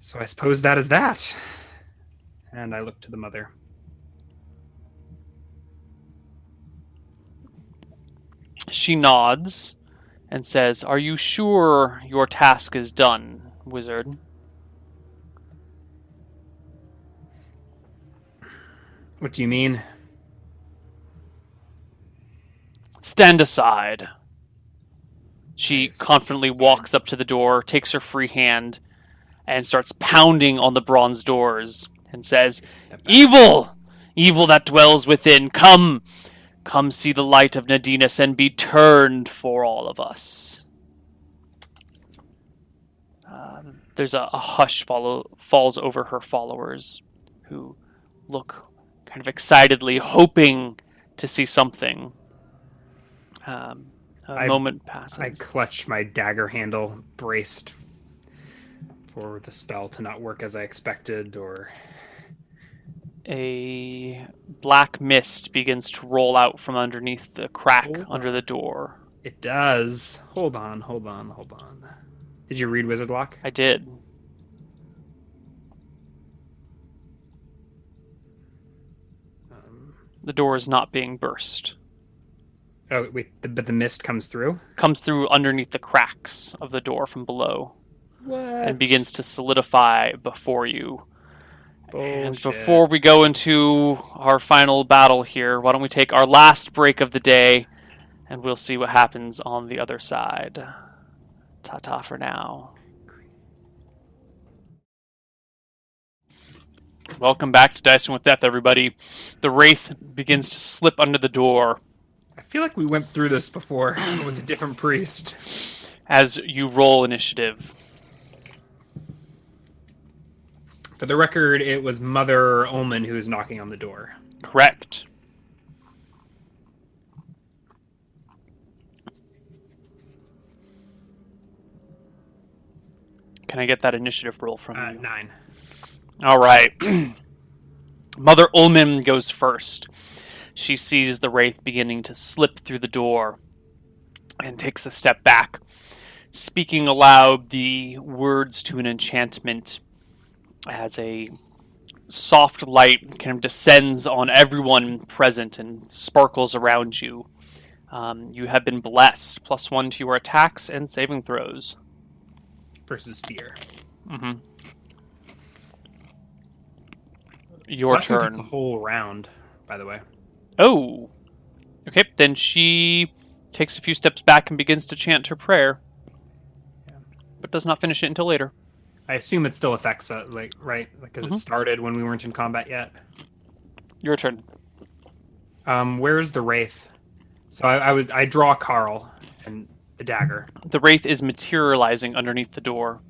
Speaker 3: so I suppose that is that. And I look to the mother.
Speaker 2: She nods and says, Are you sure your task is done, wizard?
Speaker 3: What do you mean?
Speaker 2: Stand aside. She
Speaker 3: Nice.
Speaker 2: confidently walks up to the door, takes her free hand, and starts pounding on the bronze doors and says, Evil! Evil that dwells within, come! Come see the light of Nadinus and be turned for all of us. Um, there's a, a hush follow, falls over her followers, who look kind of excitedly, hoping to see something. Um, a
Speaker 3: I-
Speaker 2: moment passes.
Speaker 3: I clutch my dagger handle, braced for the spell to not work as I expected, or
Speaker 2: a black mist begins to roll out from underneath the crack under the door.
Speaker 3: it does. Hold on, hold on, hold on. Did you read Wizard Lock?
Speaker 2: I did.
Speaker 3: Um,
Speaker 2: The door is not being burst.
Speaker 3: oh wait, the, but the mist comes through.
Speaker 2: Comes through underneath the cracks of the door from below
Speaker 3: What?
Speaker 2: and begins to solidify before you. Oh, and
Speaker 3: Bullshit.
Speaker 2: before we go into our final battle here, why don't we take our last break of the day and we'll see what happens on the other side. Ta ta for now. Welcome back to Dicing with Death, everybody. The Wraith begins to slip under the door
Speaker 3: I feel like we went through this before with a different priest.
Speaker 2: as you roll initiative.
Speaker 3: For the record, it was Mother Ulmmin who was knocking on the door.
Speaker 2: Correct. Can I get that initiative roll from
Speaker 3: Uh,
Speaker 2: you?
Speaker 3: nine.
Speaker 2: All right. Mother Ulmmin goes first. She sees the wraith beginning to slip through the door and takes a step back, speaking aloud the words to an enchantment as a soft light kind of descends on everyone present and sparkles around you. Um, you have been blessed, plus one to your attacks and saving throws.
Speaker 3: versus fear.
Speaker 2: hmm Your
Speaker 3: Blessing took
Speaker 2: turn.
Speaker 3: the whole round, by the way.
Speaker 2: Oh. Okay, then she takes a few steps back and begins to chant her prayer.
Speaker 3: Yeah.
Speaker 2: But does not finish it until later.
Speaker 3: I assume it still affects like right, because
Speaker 2: Mhm.
Speaker 3: it started when we weren't in combat yet.
Speaker 2: Your turn.
Speaker 3: Um, where's the wraith? So I, I was I draw Carl and the dagger.
Speaker 2: The wraith is materializing underneath the door.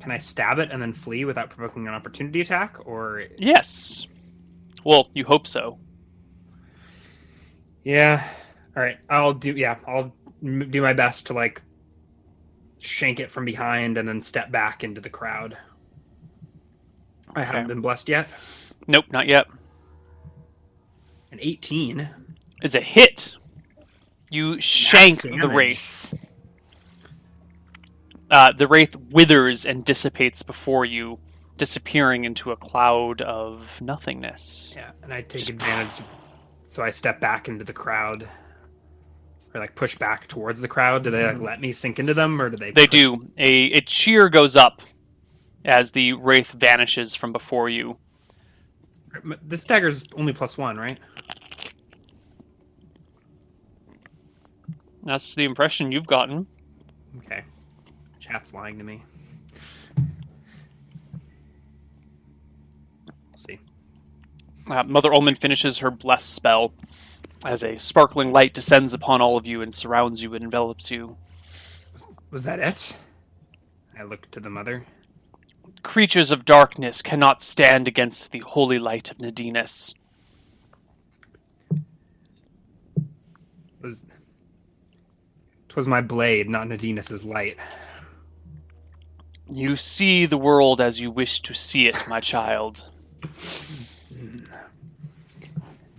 Speaker 3: Can I stab it and then flee without provoking an opportunity attack? Or
Speaker 2: Yes. Well, you hope so.
Speaker 3: yeah, all right. I'll do. Yeah, I'll do my best to like shank it from behind and then step back into the crowd. I haven't
Speaker 2: Okay.
Speaker 3: been blessed yet.
Speaker 2: Nope, not yet.
Speaker 3: An 18.
Speaker 2: It's a hit. You shank the wraith. Uh, the wraith withers and dissipates before you, disappearing into a cloud of nothingness.
Speaker 3: Yeah, and I take
Speaker 2: Just-
Speaker 3: advantage. So I step back into the crowd, or like push back towards the crowd. Do they like let me sink into them, or do they?
Speaker 2: They
Speaker 3: push-
Speaker 2: do. A, a cheer goes up as the wraith vanishes from before you.
Speaker 3: This dagger's only plus one, right?
Speaker 2: That's the impression you've gotten.
Speaker 3: Okay. Chat's lying to me. We'll see.
Speaker 2: Uh, Mother Ulmmin finishes her bless spell as a sparkling light descends upon all of you and surrounds you and envelops you.
Speaker 3: Was, was that it? I look to the mother.
Speaker 2: Creatures of darkness cannot stand against the holy light of Nadinus.
Speaker 3: Was Twas my blade, not Nadinus's light.
Speaker 2: You see the world as you wish to see it, my child.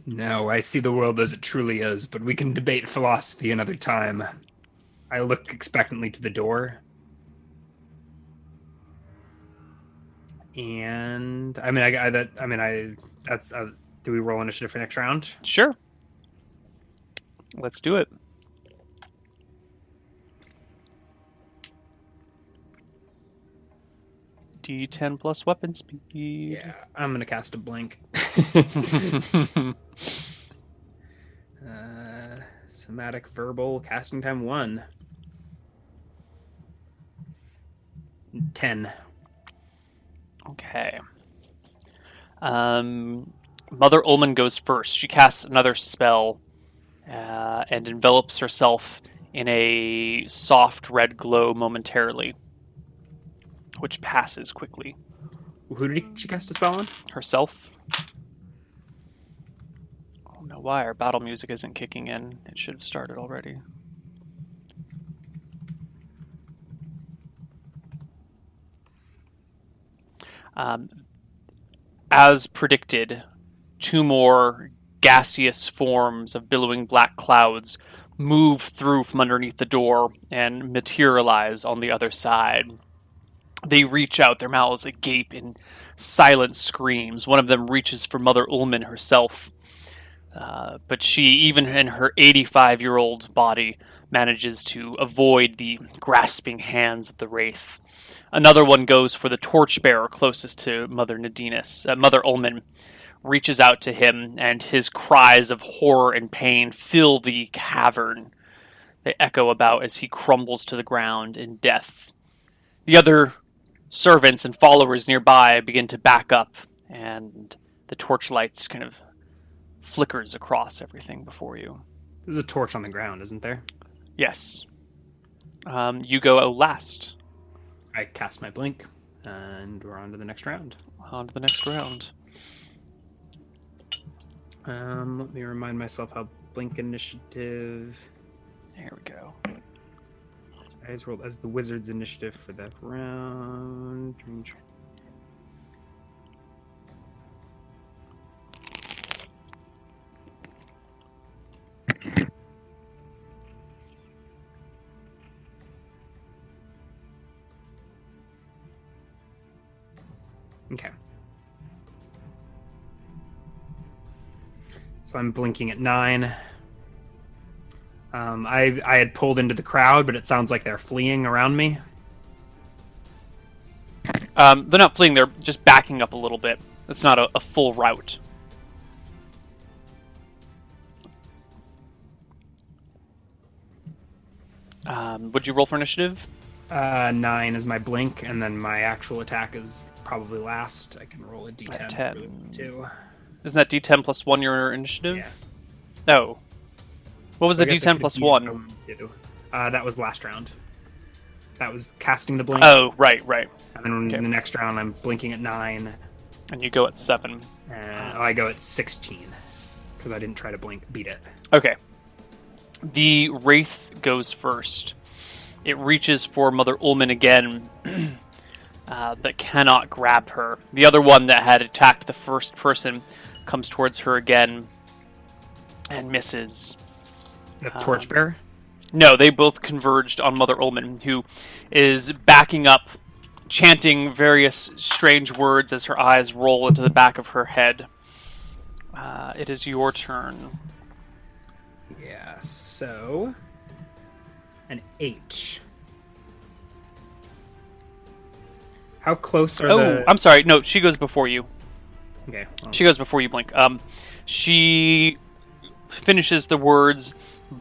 Speaker 3: No, I see the world as it truly is, but we can debate philosophy another time. I look expectantly to the door. And I mean, I, I that I mean, I that's uh, do we roll initiative for next round?
Speaker 2: Sure. Let's do it. D10 plus weapon speed.
Speaker 3: Yeah, I'm gonna cast a blink. uh, somatic verbal casting time one. Ten.
Speaker 2: Okay. Um, Mother Ulmmin goes first. She casts another spell uh, and envelops herself in a soft red glow momentarily, which passes quickly.
Speaker 3: Who did she cast a spell on?
Speaker 2: Herself. I don't know why our battle music isn't kicking in. It should have started already. Um, as predicted, two more gaseous forms of billowing black clouds move through from underneath the door and materialize on the other side. They reach out, their mouths agape in silent screams. One of them reaches for Mother Ulmmin herself, uh, but she, even in her 85 year old body, manages to avoid the grasping hands of the wraith. Another one goes for the torchbearer closest to Mother Nadinus. Uh, Mother Ulmmin reaches out to him, and his cries of horror and pain fill the cavern. They echo about as he crumbles to the ground in death. The other servants and followers nearby begin to back up, and the torchlights kind of flickers across everything before you.
Speaker 3: There's a torch on the ground, isn't there?
Speaker 2: Yes. Um, you go last.
Speaker 3: I cast my blink, and we're on to the next round.
Speaker 2: On to the next round.
Speaker 3: Um, let me remind myself how blink initiative.
Speaker 2: There we go.
Speaker 3: I just rolled as the wizard's initiative for that round. Okay. So I'm blinking at nine. Um, I I had pulled into the crowd, but it sounds like they're fleeing around me.
Speaker 2: Um, they're not fleeing; they're just backing up a little bit. It's not a, a full route. Um, would you roll for initiative?
Speaker 3: Uh, nine is my blink, and then my actual attack is probably last. I can roll a d10
Speaker 2: 10.
Speaker 3: for two.
Speaker 2: Isn't that D10 plus one your initiative?
Speaker 3: Yeah.
Speaker 2: No. What was the
Speaker 3: guess I
Speaker 2: D10
Speaker 3: could've
Speaker 2: plus one?
Speaker 3: Uh, that was last round. That was casting the blink.
Speaker 2: Oh, right, right.
Speaker 3: And then
Speaker 2: okay.
Speaker 3: in the next round, I'm blinking at nine.
Speaker 2: And you go at seven.
Speaker 3: And I go at 16 because I didn't try to blink beat it.
Speaker 2: Okay. The wraith goes first. It reaches for Mother Ulmmin again, uh, but cannot grab her. The other one that had attacked the first person comes towards her again and misses.
Speaker 3: The
Speaker 2: Um,
Speaker 3: torchbearer.
Speaker 2: No, they both converged on Mother Ulmmin, who is backing up, chanting various strange words as her eyes roll into the back of her head. Uh, it is your turn.
Speaker 3: Yeah. So an H. How close are
Speaker 2: Oh,
Speaker 3: the?
Speaker 2: I'm sorry. No, she goes before you.
Speaker 3: okay.
Speaker 2: She goes before you blink. Um, she finishes the words,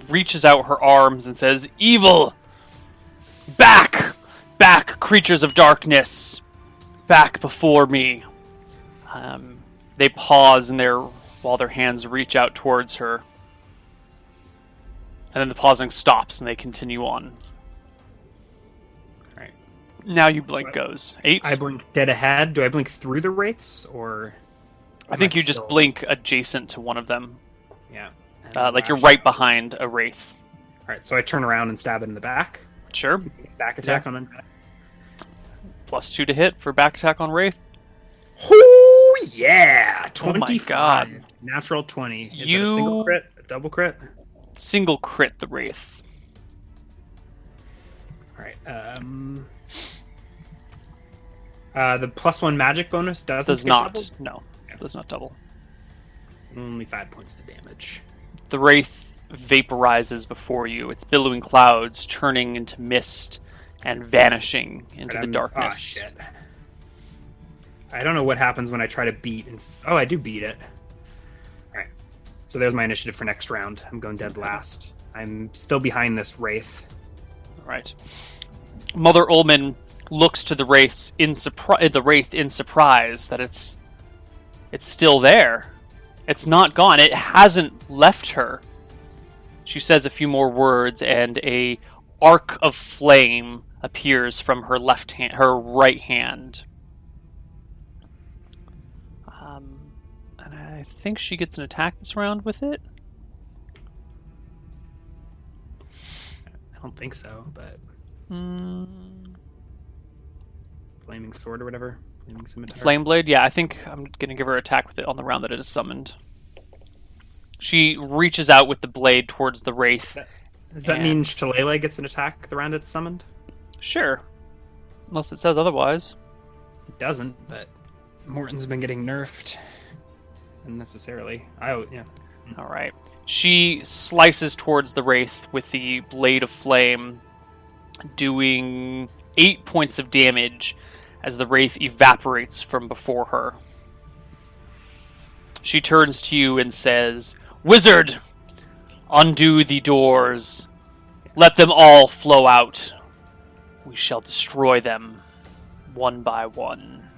Speaker 2: reaches out her arms, and says, "Evil, back, back, creatures of darkness, back before me." Um, they pause and their while their hands reach out towards her, and then the pausing stops and they continue on.
Speaker 3: Right.
Speaker 2: Now you blink goes eight.
Speaker 3: I blink dead ahead. Do I blink through the wraiths or?
Speaker 2: I think you just
Speaker 3: still-
Speaker 2: blink adjacent to one of them.
Speaker 3: Yeah. And
Speaker 2: Uh, like you're right behind a wraith.
Speaker 3: All right. So I turn around and stab it in the back.
Speaker 2: Sure.
Speaker 3: Back attack on undead.
Speaker 2: Plus two to hit for back attack on wraith.
Speaker 3: Oh yeah!
Speaker 2: Oh my God.
Speaker 3: Natural twenty. Is
Speaker 2: You-
Speaker 3: that a single crit? A double crit?
Speaker 2: Single crit the wraith.
Speaker 3: All right. Um. Uh, the plus one magic bonus doesn't
Speaker 2: Does not.
Speaker 3: doubled?
Speaker 2: No, does not double.
Speaker 3: Only five points to damage.
Speaker 2: The wraith vaporizes before you. Its billowing clouds turning into mist and vanishing into the darkness.
Speaker 3: Ah, shit. I don't know what happens when I try to beat. And, oh, I do beat it. All right. So there's my initiative for next round. I'm going dead last. I'm still behind this wraith.
Speaker 2: All right. Mother Ullman looks to the wraiths in surprise. The wraith in surprise that it's it's still there. It's not gone. It hasn't left her. She says a few more words, and a arc of flame appears from her left hand, her right hand. Um, and I think she gets an attack this round with it.
Speaker 3: I don't think so, but
Speaker 2: Mm,
Speaker 3: flaming sword or whatever.
Speaker 2: Flame Blade, yeah, I think I'm gonna give her attack with it on the round that it is summoned. She reaches out with the blade towards the wraith.
Speaker 3: Does that
Speaker 2: and-
Speaker 3: mean shillelagh gets an attack the round it's summoned?
Speaker 2: Sure, unless it says otherwise.
Speaker 3: It doesn't, but Morton's been getting nerfed unnecessarily. I yeah. Hmm.
Speaker 2: All right. She slices towards the wraith with the blade of flame, doing eight points of damage as the wraith evaporates from before her. She turns to you and says, "Wizard, undo the doors. Let them all flow out. We shall destroy them one by one."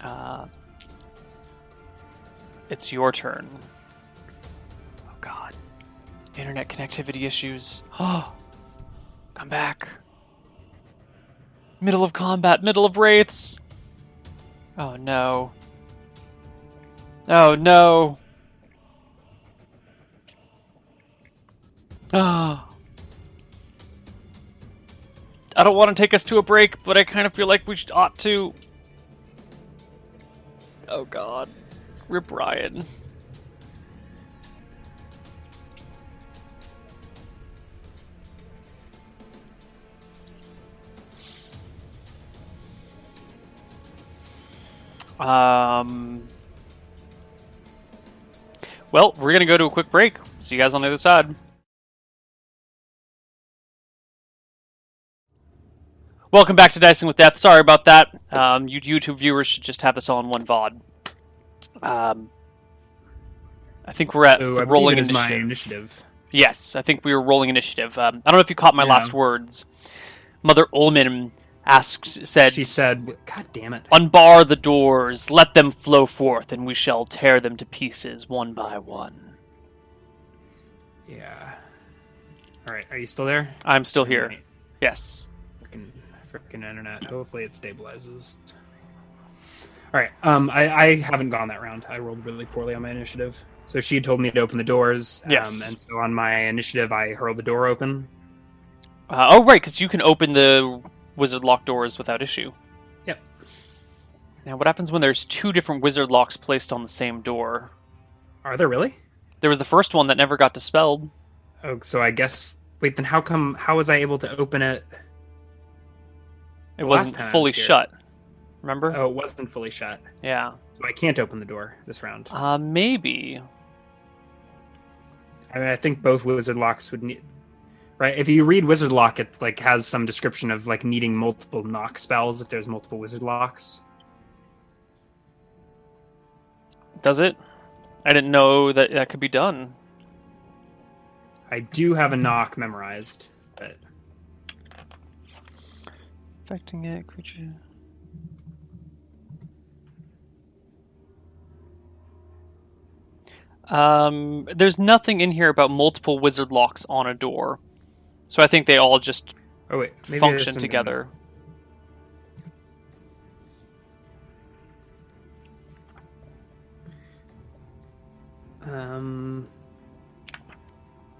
Speaker 2: Uh, it's your turn. Oh god. Internet connectivity issues. Oh. Come back. Middle of combat, middle of wraiths. Oh no. Oh no. Ah. I don't want to take us to a break, but I kind of feel like we ought to. Oh god. Rip Ryan. Um. Well, we're gonna go to a quick break. See you guys on the other side. Welcome back to Dicing with Death. Sorry about that. Um, you YouTube viewers should just have this all in one VOD. Um, I think we're at
Speaker 3: So
Speaker 2: the rolling initiative.
Speaker 3: my initiative.
Speaker 2: Yes, I think we were rolling initiative. Um, I don't know if you caught my
Speaker 3: Yeah.
Speaker 2: last words. Mother Ulmmin asked said
Speaker 3: She said, "God damn it."
Speaker 2: Unbar the doors, let them flow forth, and we shall tear them to pieces one by one.
Speaker 3: Yeah. All right. Are you still there?
Speaker 2: I'm still here.
Speaker 3: Right.
Speaker 2: Yes.
Speaker 3: Freaking, freaking internet. Hopefully it stabilizes. All right. Um, I, I haven't gone that round. I rolled really poorly on my initiative. So she told me to open the doors.
Speaker 2: Yes.
Speaker 3: Um, and so on my initiative, I hurled the door open.
Speaker 2: Uh, oh, right, because you can open the wizard lock doors without issue.
Speaker 3: Yep.
Speaker 2: Now, what happens when there's two different wizard locks placed on the same door?
Speaker 3: Are there really?
Speaker 2: There was the first one that never got dispelled.
Speaker 3: Oh, so I guess. Wait, then how come? How was I able to open it?
Speaker 2: It wasn't fully
Speaker 3: was
Speaker 2: shut. Remember?
Speaker 3: Oh, it wasn't fully shut.
Speaker 2: Yeah.
Speaker 3: So I can't open the door this round.
Speaker 2: Uh, maybe.
Speaker 3: I mean, I think both wizard locks would need. Right, if you read wizard lock, it like has some description of like needing multiple knock spells if there's multiple wizard locks.
Speaker 2: Does it? I didn't know that that could be done.
Speaker 3: I do have a knock memorized, but
Speaker 2: Affecting it, creature. Um, there's nothing in here about multiple wizard locks on a door, so I think they all just
Speaker 3: oh wait, maybe
Speaker 2: function
Speaker 3: some-
Speaker 2: together.
Speaker 3: Um,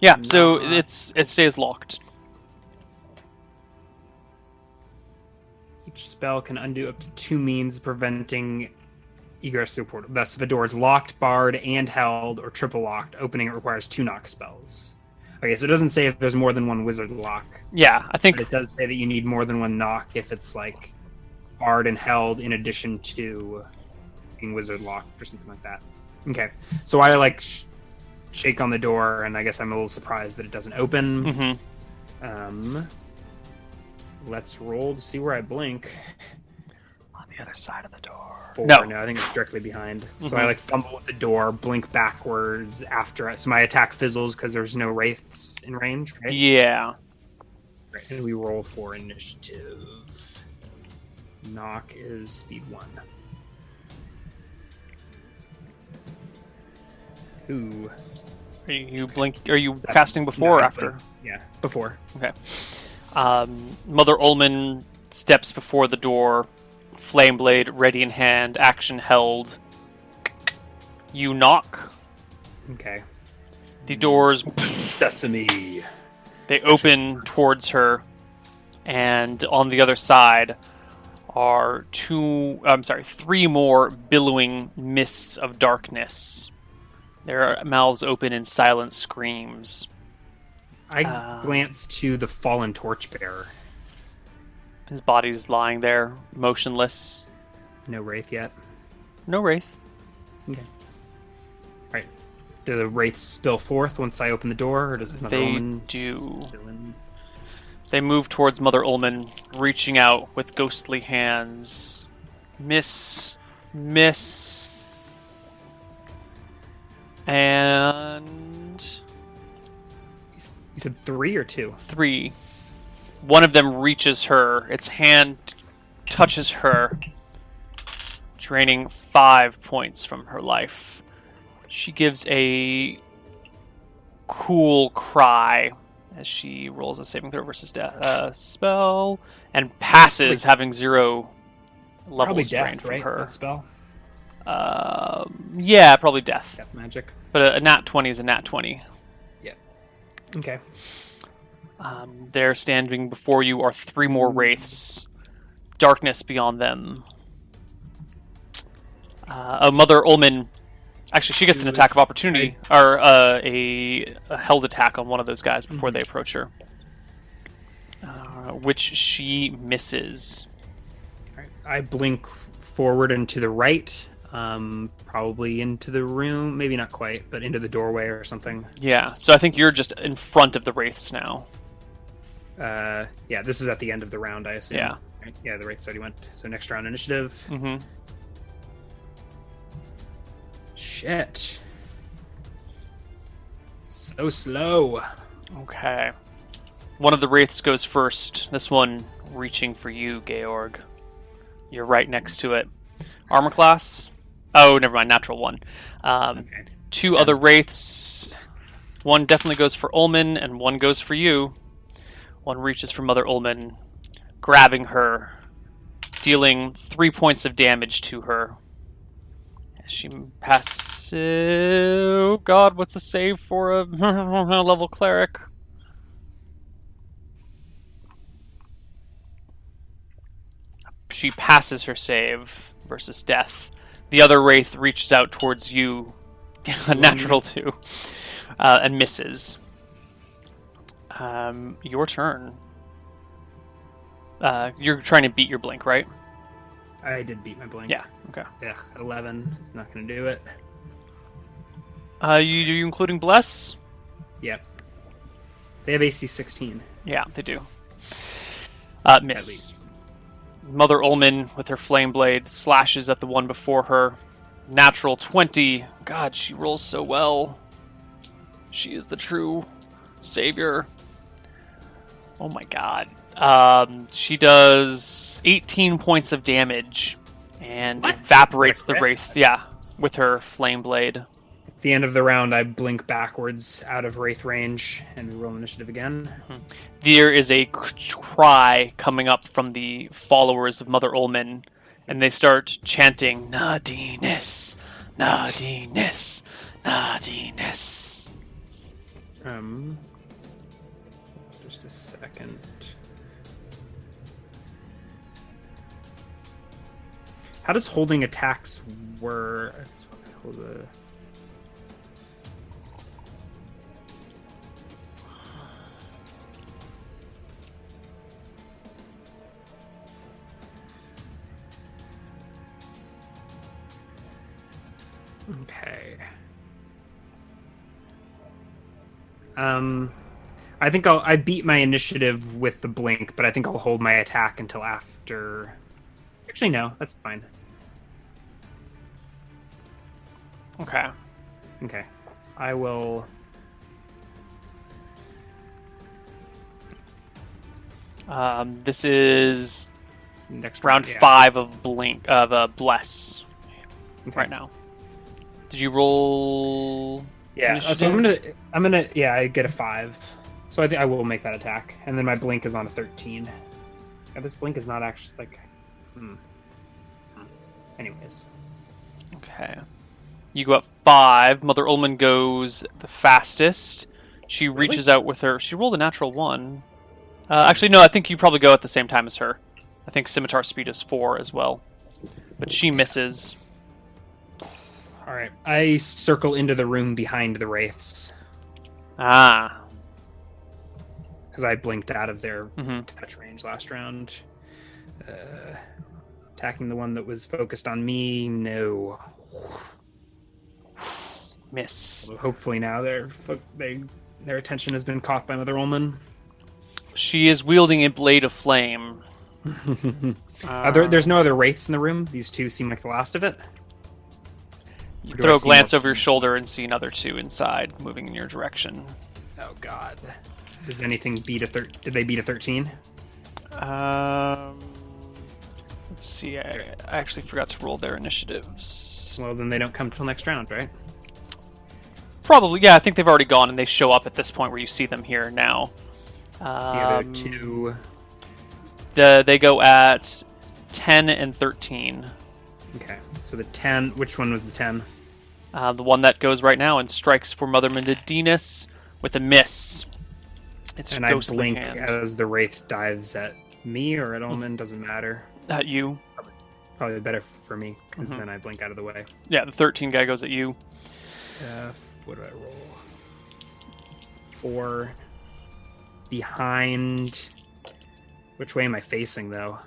Speaker 2: Yeah, so it's it stays locked.
Speaker 3: each spell can undo up to two means preventing egress through a portal. Thus, if a door is locked, barred, and held, or triple locked, opening it requires two knock spells. Okay, so it doesn't say if there's more than one wizard lock,
Speaker 2: Yeah, I think
Speaker 3: it does say that you need more than one knock if it's like barred and held in addition to being wizard locked or something like that. Okay, so I like sh- shake on the door, and I guess I'm a little surprised that it doesn't open.
Speaker 2: mhm.
Speaker 3: Um, let's roll to see where I blink.
Speaker 2: On the other side of the door.
Speaker 3: Four.
Speaker 2: No,
Speaker 3: I think it's directly behind. So
Speaker 2: Mhm.
Speaker 3: I like fumble with the door, blink backwards after it. So my attack fizzles because there's no wraiths in range, right?
Speaker 2: yeah,
Speaker 3: Right, And we roll for initiative. Knock is speed one. Ooh.
Speaker 2: are you, you blink? Are you
Speaker 3: Seven.
Speaker 2: casting before
Speaker 3: No,
Speaker 2: or after?
Speaker 3: blink. Yeah, before.
Speaker 2: Okay. Um, Mother Ulmmin steps before the door, flame blade ready in hand, action held. You knock.
Speaker 3: Okay.
Speaker 2: The doors
Speaker 3: Sesame.
Speaker 2: they open towards her, and on the other side are two. I'm sorry, three more billowing mists of darkness. Their mouths open in silent screams.
Speaker 3: I
Speaker 2: Uh.
Speaker 3: glance to the fallen torchbearer.
Speaker 2: His body's lying there, motionless.
Speaker 3: No wraith yet.
Speaker 2: No wraith. Okay.
Speaker 3: Right. Do the wraiths spill forth once I open the door, or does Mother
Speaker 2: They
Speaker 3: Ulmmin
Speaker 2: do. They move towards Mother Ulmmin, reaching out with ghostly hands. Miss, miss, and
Speaker 3: you said three or two?
Speaker 2: three. One of them reaches her. Its hand touches her, draining five points from her life. She gives a cool cry as she rolls a saving throw versus death uh, spell and passes, having zero levels
Speaker 3: Probably
Speaker 2: drained
Speaker 3: death,
Speaker 2: from
Speaker 3: right?
Speaker 2: her.
Speaker 3: That spell.
Speaker 2: Um, yeah, probably death.
Speaker 3: Death magic.
Speaker 2: But a, a nat twenty is a nat twenty. Yeah.
Speaker 3: Okay.
Speaker 2: Um, there, standing before you, are three more wraiths. Darkness beyond them. Uh, a Mother Ulmmin. Actually, she gets an attack of opportunity, or uh, a, a held attack on one of those guys before they approach her, uh, which she misses.
Speaker 3: I blink forward and to the right, um, probably into the room. Maybe not quite, but into the doorway or something.
Speaker 2: Yeah, so I think you're just in front of the wraiths now.
Speaker 3: Uh, yeah, this is at the end of the round, I assume.
Speaker 2: Yeah.
Speaker 3: Right? Yeah, the wraiths already went. So next round initiative.
Speaker 2: hmm
Speaker 3: Shit. So slow.
Speaker 2: Okay. one of the wraiths goes first. This one reaching for you, Georg. You're right next to it. Armor class? Oh, never mind. Natural one. Um,
Speaker 3: Okay.
Speaker 2: two other wraiths. One definitely goes for Ulmmin, and one goes for you. One reaches for Mother Ulmmin, grabbing her, dealing three points of damage to her. As she passes. Oh God, what's a save for a level cleric? She passes her save versus death. The other wraith reaches out towards you, natural two, uh, and misses. Um, your turn. Uh, you're trying to beat your blink, right?
Speaker 3: I did beat my blink.
Speaker 2: Yeah. Okay.
Speaker 3: Ugh, 11. It's not going to do it.
Speaker 2: Uh, you, are you including bless?
Speaker 3: Yep. They have AC 16.
Speaker 2: Yeah, they do. Uh, miss. Mother Ulmmin with her flame blade slashes at the one before her. Natural 20. God, she rolls so well. She is the true savior. Oh my god. Um, she does 18 points of damage and
Speaker 3: What?
Speaker 2: evaporates the wraith. Yeah, with her flame blade.
Speaker 3: At the end of the round, I blink backwards out of Wraith range and we roll initiative again.
Speaker 2: There is a cry coming up from the followers of Mother Ulmmin, and they start chanting Nadinus, Nadinus, Nadinus.
Speaker 3: Um, just a second. How does holding attacks work? Okay. Um, I think I'll I beat my initiative with the blink, but I think I'll hold my attack until after. Actually, no, that's fine.
Speaker 2: Okay.
Speaker 3: Okay, I will.
Speaker 2: Um, this is
Speaker 3: Next
Speaker 2: round
Speaker 3: yeah.
Speaker 2: five of blink of uh, bless
Speaker 3: Okay.
Speaker 2: right now. Did you roll?
Speaker 3: Yeah, uh, so I'm gonna I'm gonna yeah I get a five, so I think I will make that attack, and then my blink is on a thirteen. Yeah, this blink is not actually like. Hmm. Anyways,
Speaker 2: Okay. You go up five. Mother Ulmmin goes the fastest. She reaches out with her. She rolled a natural one. Uh, actually, no. I think you probably go at the same time as her. I think scimitar speed is four as well, but she misses.
Speaker 3: all right. I circle into the room behind the wraiths
Speaker 2: Ah.
Speaker 3: Because I blinked out of their
Speaker 2: hmm
Speaker 3: touch range last round. Uh, attacking the one that was focused on me, no.
Speaker 2: Miss.
Speaker 3: Hopefully now their they their attention has been caught by Mother Ulmmin.
Speaker 2: She is wielding a blade of flame.
Speaker 3: Uh, there, there's no other wraiths in the room. These two seem like the last of it.
Speaker 2: You throw a glance over your shoulder and see another two inside, moving in your direction.
Speaker 3: Oh God. Does anything beat a thir- Did they beat a thirteen?
Speaker 2: Um, let's see. I, I actually forgot to roll their initiatives.
Speaker 3: Well, then they don't come till next round, right?
Speaker 2: Probably, yeah. I think they've already gone, and they show up at this point where you see them here now.
Speaker 3: The other
Speaker 2: Um,
Speaker 3: two.
Speaker 2: the, they go at ten and thirteen.
Speaker 3: Okay. So the ten. Which one was the ten?
Speaker 2: Uh, the one that goes right now and strikes for Mother Medidinus with a miss. It's
Speaker 3: And I blink
Speaker 2: hand.
Speaker 3: as the wraith dives at me or at Ulmmin. Doesn't matter.
Speaker 2: at you.
Speaker 3: Probably better for me because
Speaker 2: Mhm.
Speaker 3: then I blink out of the way.
Speaker 2: Yeah, the thirteen guy goes at you.
Speaker 3: Uh, what do I roll? Four. Behind. Which way am I facing though?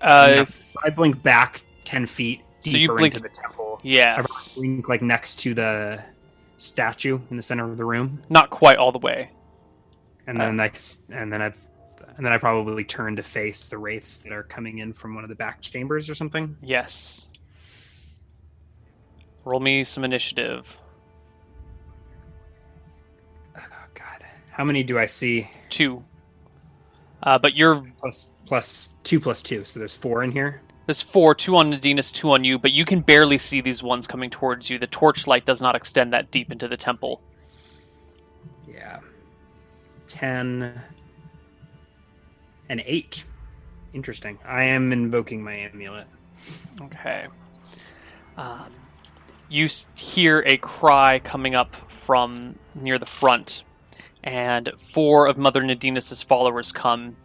Speaker 2: Uh,
Speaker 3: Enough- I blink back ten feet
Speaker 2: So
Speaker 3: deeper
Speaker 2: you blink-
Speaker 3: into the temple. I
Speaker 2: yes,
Speaker 3: blink like next to the statue in the center of the room,
Speaker 2: not quite all the way.
Speaker 3: And then next, and then I, and then I probably turn to face the wraiths that are coming in from one of the back chambers or something.
Speaker 2: Yes. Roll me some initiative.
Speaker 3: Oh God, how many do I see?
Speaker 2: Two. Uh, but you're
Speaker 3: Plus plus two plus two, so there's four in here.
Speaker 2: there's four, two on Nadinus, two on you, but you can barely see these ones coming towards you. The torchlight does not extend that deep into the temple.
Speaker 3: Yeah. Ten and eight. Interesting. I am invoking my amulet.
Speaker 2: Okay. Um, you hear a cry coming up from near the front, and four of Mother Nadinus's followers come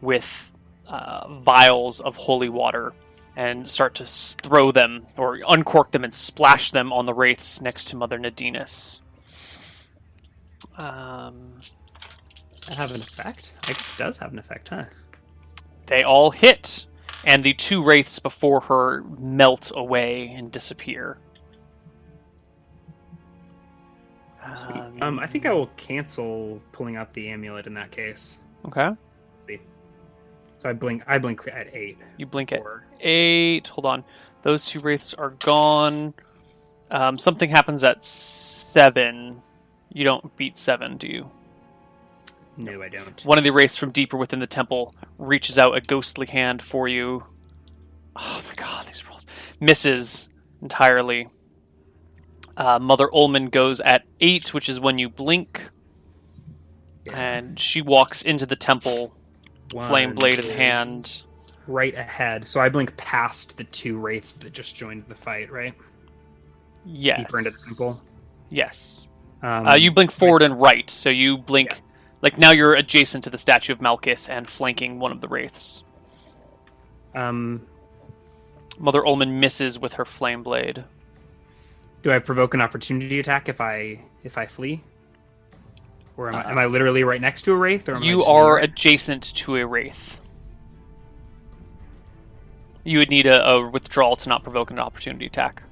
Speaker 2: with uh, vials of holy water and start to throw them or uncork them and splash them on the wraiths next to Mother Nadinus. Um,
Speaker 3: That have an effect? I guess it does have an effect, huh?
Speaker 2: they all hit, and the two wraiths before her melt away and disappear. Um,
Speaker 3: Um, I think I will cancel pulling out the amulet in that case.
Speaker 2: okay.
Speaker 3: Let's see. So I blink. I blink at eight.
Speaker 2: You blink at eight. Hold on. Those two wraiths are gone. Um, something happens at seven. You don't beat seven, do you?
Speaker 3: No, I don't.
Speaker 2: One of the wraiths from deeper within the temple reaches out a ghostly hand for you. Oh my god, these rolls. Misses entirely. Uh, Mother Ulmmin goes at eight, which is when you blink,
Speaker 3: Yeah.
Speaker 2: and she walks into the temple, flame blade in hand.
Speaker 3: Right ahead. So I blink past the two wraiths that just joined the fight, right?
Speaker 2: Yes.
Speaker 3: Deeper into the temple.
Speaker 2: Yes.
Speaker 3: Um,
Speaker 2: Uh, you blink forward and right, so you blink. Like now you're adjacent to the statue of Malchus and flanking one of the wraiths.
Speaker 3: Um,
Speaker 2: Mother Ulmmin misses with her flame blade.
Speaker 3: do I provoke an opportunity attack if I if I flee? Or am, I,
Speaker 2: Uh,
Speaker 3: am I literally right next to a wraith? Or am
Speaker 2: You are adjacent to a wraith. You would need a, a withdrawal to not provoke an opportunity attack.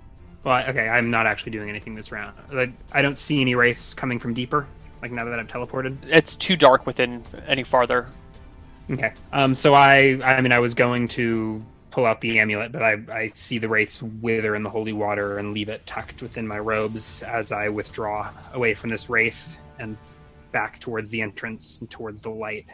Speaker 3: Well, okay, I'm not actually doing anything this round. Like, I don't see any wraiths coming from deeper. Like now that I've teleported.
Speaker 2: It's too dark within any farther.
Speaker 3: Okay. Um. So I, I mean, I was going to pull out the amulet, but I, I see the wraiths wither in the holy water and leave it tucked within my robes as I withdraw away from this wraith and back towards the entrance and towards the light,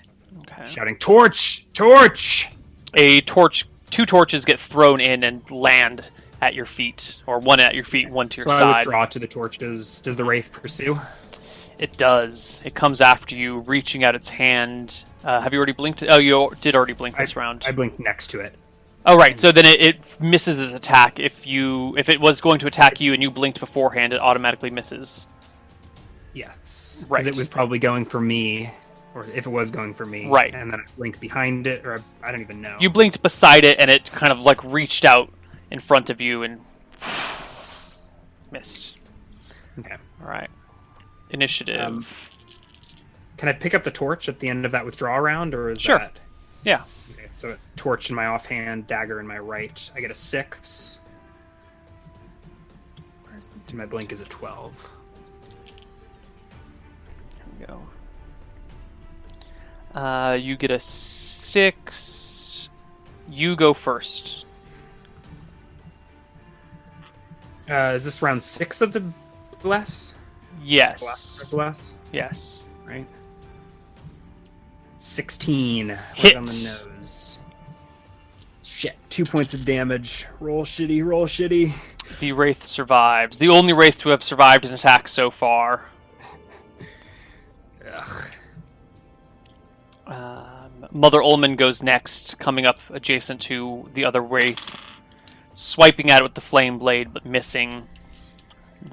Speaker 2: Okay.
Speaker 3: shouting, "Torch! Torch!"
Speaker 2: A torch, two torches get thrown in and land at your feet, or one at your feet, one to your
Speaker 3: So I
Speaker 2: side.
Speaker 3: withdraw to the torch. Does does the wraith pursue?
Speaker 2: It does. It comes after you, reaching out its hand. Uh, have you already blinked? Oh, you did already blink this round.
Speaker 3: I blinked next to it.
Speaker 2: oh, right. So then it, it misses its attack. If you if it was going to attack you and you blinked beforehand, it automatically misses.
Speaker 3: Yes. Because
Speaker 2: Right.
Speaker 3: it was probably going for me, or if it was going for me.
Speaker 2: Right.
Speaker 3: And then I blink behind it, or I, I don't even know.
Speaker 2: You blinked beside it, and it kind of like reached out in front of you and missed.
Speaker 3: Okay.
Speaker 2: All right. Initiative.
Speaker 3: Um, Can I pick up the torch at the end of that withdrawal round, or is
Speaker 2: Sure.
Speaker 3: that?
Speaker 2: yeah.
Speaker 3: Okay, so a torch in my offhand, dagger in my right. I get a six. And my blink is a twelve.
Speaker 2: Here we go. Uh, you get a six. You go first.
Speaker 3: Uh, is this round six of the bless?
Speaker 2: Yes.
Speaker 3: The last round of bless,
Speaker 2: Yes.
Speaker 3: right? Sixteen. Right on
Speaker 2: Hits.
Speaker 3: the nose. Shit. Two points of damage. Roll shitty. Roll shitty.
Speaker 2: The wraith survives. The only wraith to have survived an attack so far.
Speaker 3: Ugh.
Speaker 2: Um, Mother Ulmmin goes next, coming up adjacent to the other wraith, swiping at it with the flame blade, but missing.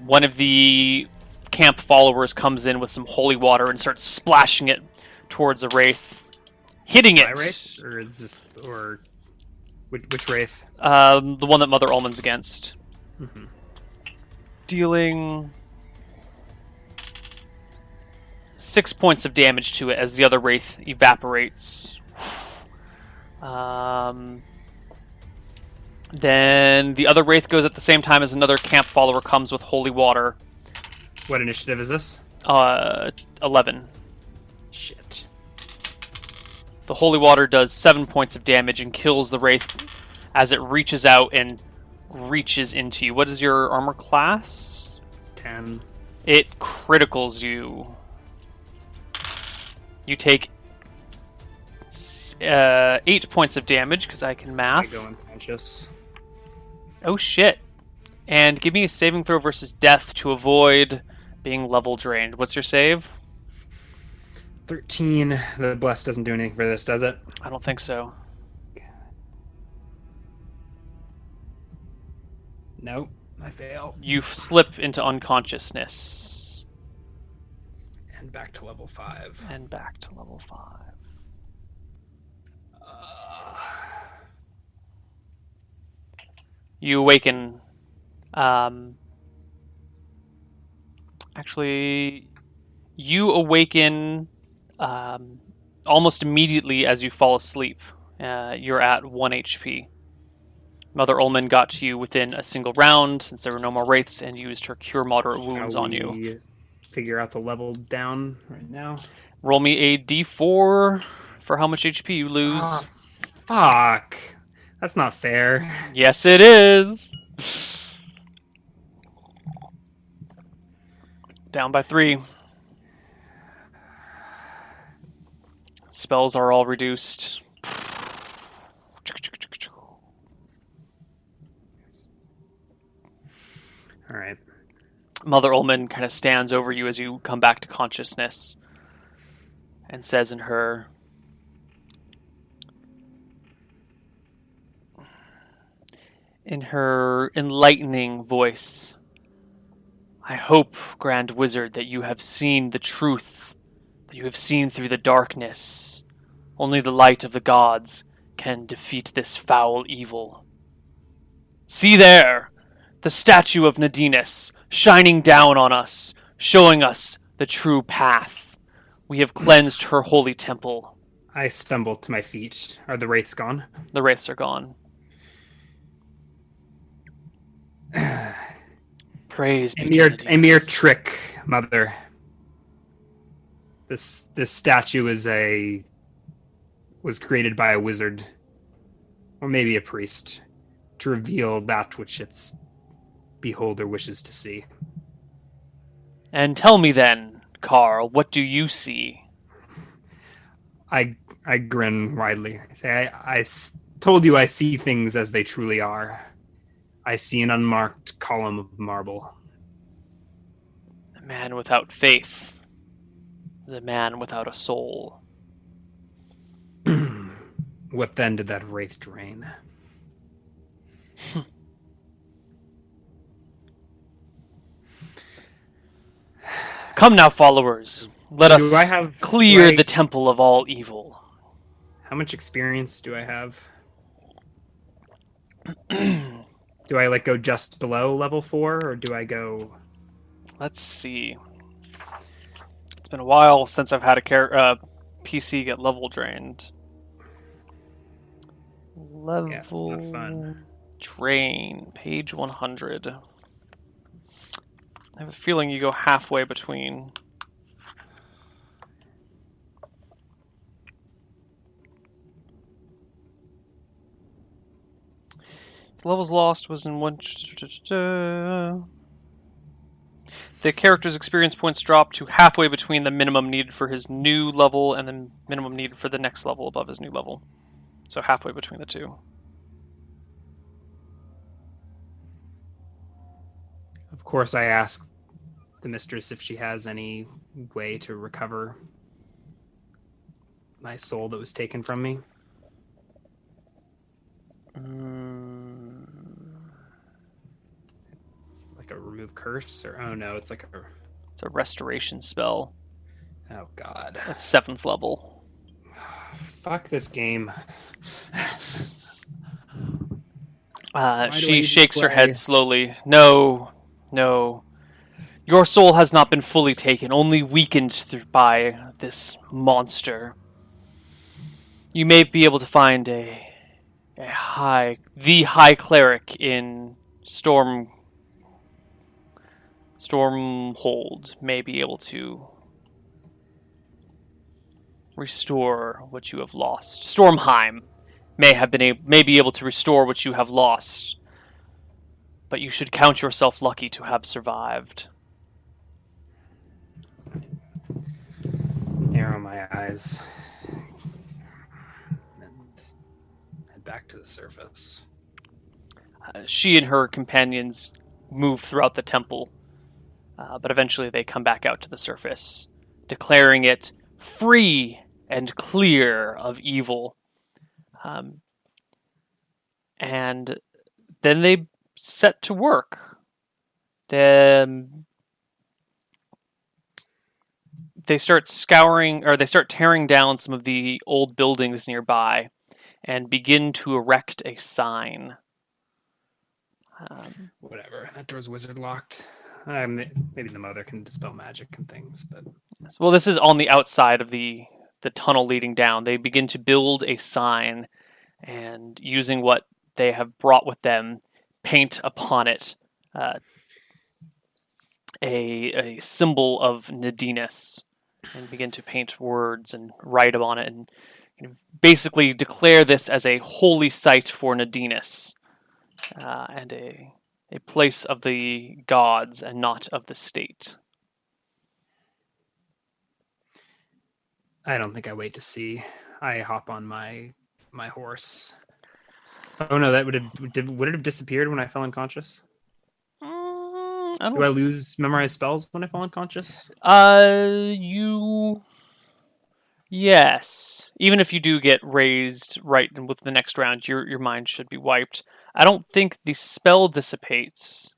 Speaker 2: One of the camp followers comes in with some holy water and starts splashing it towards the wraith, hitting it.
Speaker 3: My wraith, or is this or which, which wraith?
Speaker 2: Um, the one that Mother Ulmmin's against.
Speaker 3: Mhm.
Speaker 2: Dealing six points of damage to it as the other wraith evaporates. Um, then the other wraith goes at the same time as another camp follower comes with holy water.
Speaker 3: What initiative is this?
Speaker 2: Uh, eleven.
Speaker 3: Shit.
Speaker 2: The holy water does seven points of damage and kills the wraith as it reaches out and reaches into you. What is your armor class?
Speaker 3: Ten.
Speaker 2: It criticals you. You take uh, eight points of damage because I can
Speaker 3: I
Speaker 2: math.
Speaker 3: go unconscious.
Speaker 2: Oh shit! And give me a saving throw versus death to avoid being level drained. What's your save?
Speaker 3: 13. The bless doesn't do anything for this, does it?
Speaker 2: I don't think so.
Speaker 3: Nope. I fail.
Speaker 2: You slip into unconsciousness
Speaker 3: And back to level 5.
Speaker 2: and back to level five. You awaken. Um, actually, you awaken um, almost immediately as you fall asleep. Uh, you're at one HP. Mother Ulmmin got to you within a single round since there were no more wraiths and used her cure moderate wounds on you.
Speaker 3: Figure out the level down right now.
Speaker 2: Roll me a d4 for how much HP you lose.
Speaker 3: Ah, fuck. That's not fair.
Speaker 2: Yes, it is. Down by three. Spells are all reduced.
Speaker 3: All right.
Speaker 2: Mother Ulmmin kind of stands over you as you come back to consciousness and says in her in her enlightening voice I hope, Grand Wizard, that you have seen the truth, that you have seen through the darkness. Only the light of the gods can defeat this foul evil. See there! The statue of Nadinus, shining down on us, showing us the true path. We have cleansed her holy temple.
Speaker 3: I stumble to my feet. Are the wraiths gone?
Speaker 2: The wraiths are gone. Praise
Speaker 3: A mere, a mere trick, mother. This this statue is a was created by a wizard, or maybe a priest, to reveal that which its beholder wishes to see.
Speaker 2: And tell me then, Carl, what do you see?
Speaker 3: I I grin widely. I say, I told you I see things as they truly are. I see an unmarked column of marble.
Speaker 2: A man without faith is a man without a soul.
Speaker 3: What then did that wraith drain?
Speaker 2: Come now, followers. Let
Speaker 3: Do
Speaker 2: us
Speaker 3: I have-
Speaker 2: clear
Speaker 3: I-
Speaker 2: the temple of all evil.
Speaker 3: How much experience do I have? do I like go just below level four, or do I go?
Speaker 2: Let's see. It's been a while since I've had a char- uh, PC get level drained. Level
Speaker 3: Yeah, fun.
Speaker 2: drain, page 100. I have a feeling you go halfway between. Levels lost was in one. The character's experience points drop to halfway between the minimum needed for his new level and the minimum needed for the next level above his new level. So halfway between the two.
Speaker 3: Of course, I ask the mistress if she has any way to recover my soul that was taken from me.
Speaker 2: Mm,
Speaker 3: Like a remove curse, or oh no, it's like a
Speaker 2: it's a restoration spell
Speaker 3: oh god,
Speaker 2: at seventh level.
Speaker 3: fuck this game.
Speaker 2: Uh,
Speaker 3: Why do I
Speaker 2: she shakes her head slowly. No, no. Your soul has not been fully taken, only weakened through by this monster. You may be able to find a, a high, the high cleric in Storm, Stormhold may be able to restore what you have lost. Stormheim may have been a, may be able to restore what you have lost. But you should count yourself lucky to have survived.
Speaker 3: Narrow my eyes. And head back to the surface.
Speaker 2: Uh, she and her companions move throughout the temple, uh, but eventually they come back out to the surface, declaring it free and clear of evil. Um, and then they set to work. Then they start scouring, or they start tearing down some of the old buildings nearby, and begin to erect a sign. Um,
Speaker 3: Whatever. That door's wizard locked. Um, maybe the mother can dispel magic and things, but
Speaker 2: well, this is on the outside of the the tunnel leading down. They begin to build a sign, and using what they have brought with them, paint upon it uh, a a symbol of Nadinus, and begin to paint words and write on it, and basically declare this as a holy site for Nadinus, uh, and a a place of the gods and not of the state.
Speaker 3: I don't think I wait to see. I hop on my my horse. Oh no, that would have did, would it have disappeared when I fell unconscious?
Speaker 2: Mm, I don't
Speaker 3: I lose memorized spells when I fall unconscious?
Speaker 2: Uh, you. Yes. Even if you do get raised right with the next round, your your mind should be wiped. I don't think the spell dissipates.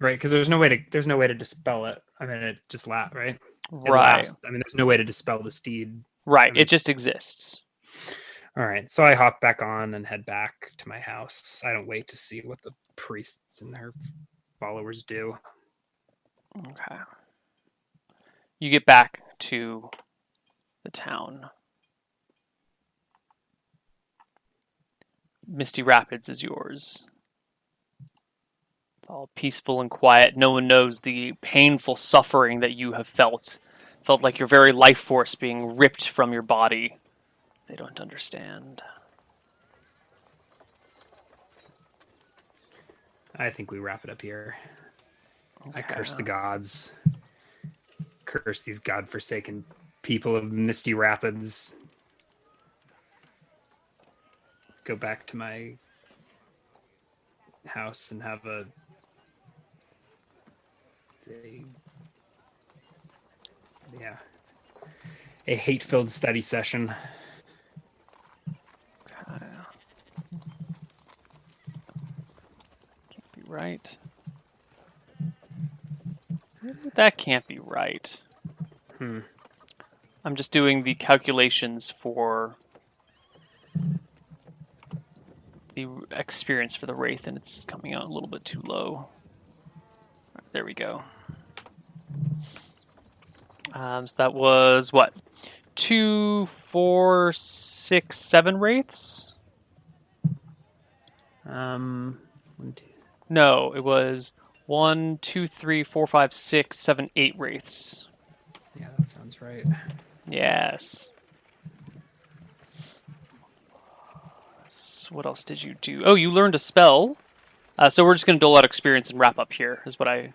Speaker 3: Right, because there's no way to there's no way to dispel it. I mean, it just la right. It
Speaker 2: Right.
Speaker 3: lasts- I mean, there's no way to dispel the steed.
Speaker 2: Right.
Speaker 3: mean-
Speaker 2: It just exists.
Speaker 3: All right, so I hop back on and head back to my house. I don't wait to see what the priests and their followers do.
Speaker 2: Okay. You get back to the town. Misty Rapids is yours. It's all peaceful and quiet. No one knows the painful suffering that you have felt. Felt like your very life force being ripped from your body. They don't understand.
Speaker 3: I think we wrap it up here. I curse the gods. Curse these godforsaken people of Misty Rapids. Go back to my house and have a, a yeah, a hate-filled study session.
Speaker 2: Can't be right. That can't be right.
Speaker 3: Hmm.
Speaker 2: I'm just doing the calculations for the experience for the Wraith, and it's coming out a little bit too low. There we go. Um, so that was what? Two, four, six, seven Wraiths?
Speaker 3: Um, one, two,
Speaker 2: No, it was one, two, three, four, five, six, seven, eight wraiths.
Speaker 3: yeah, that sounds right.
Speaker 2: Yes. What else did you do? Oh, you learned a spell. Uh, so we're just going to dole out experience and wrap up here, is what I,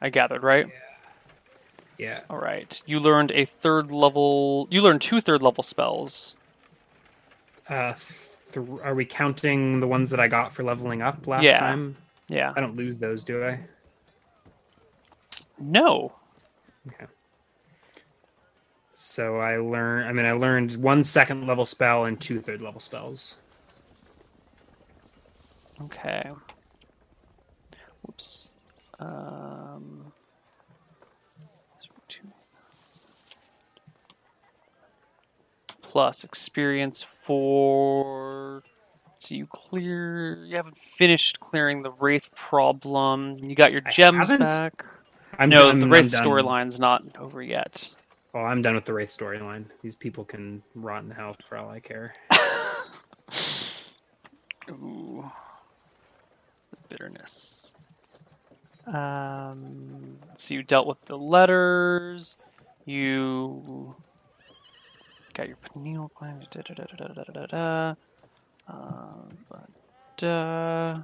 Speaker 2: I gathered, right?
Speaker 3: Yeah,
Speaker 2: All right. You learned a third level. You learned two third level spells.
Speaker 3: Uh, th- are we counting the ones that I got for leveling up last
Speaker 2: Yeah.
Speaker 3: time?
Speaker 2: Yeah.
Speaker 3: I don't lose those, do I?
Speaker 2: No.
Speaker 3: Okay. So I learned. I mean, I learned one second level spell and two third level spells.
Speaker 2: Okay. Whoops. Um. Plus experience for. So you clear. You haven't finished clearing the wraith problem. You got your gems back.
Speaker 3: I'm
Speaker 2: no,
Speaker 3: done-
Speaker 2: the wraith storyline's not over yet.
Speaker 3: Well, I'm done with the wraith storyline. These people can rot in hell for all I care.
Speaker 2: Ooh. Bitterness. Um, so you dealt with the letters. You got your pineal gland. Da, da, da, da, da, da, da, da. Um, but, uh,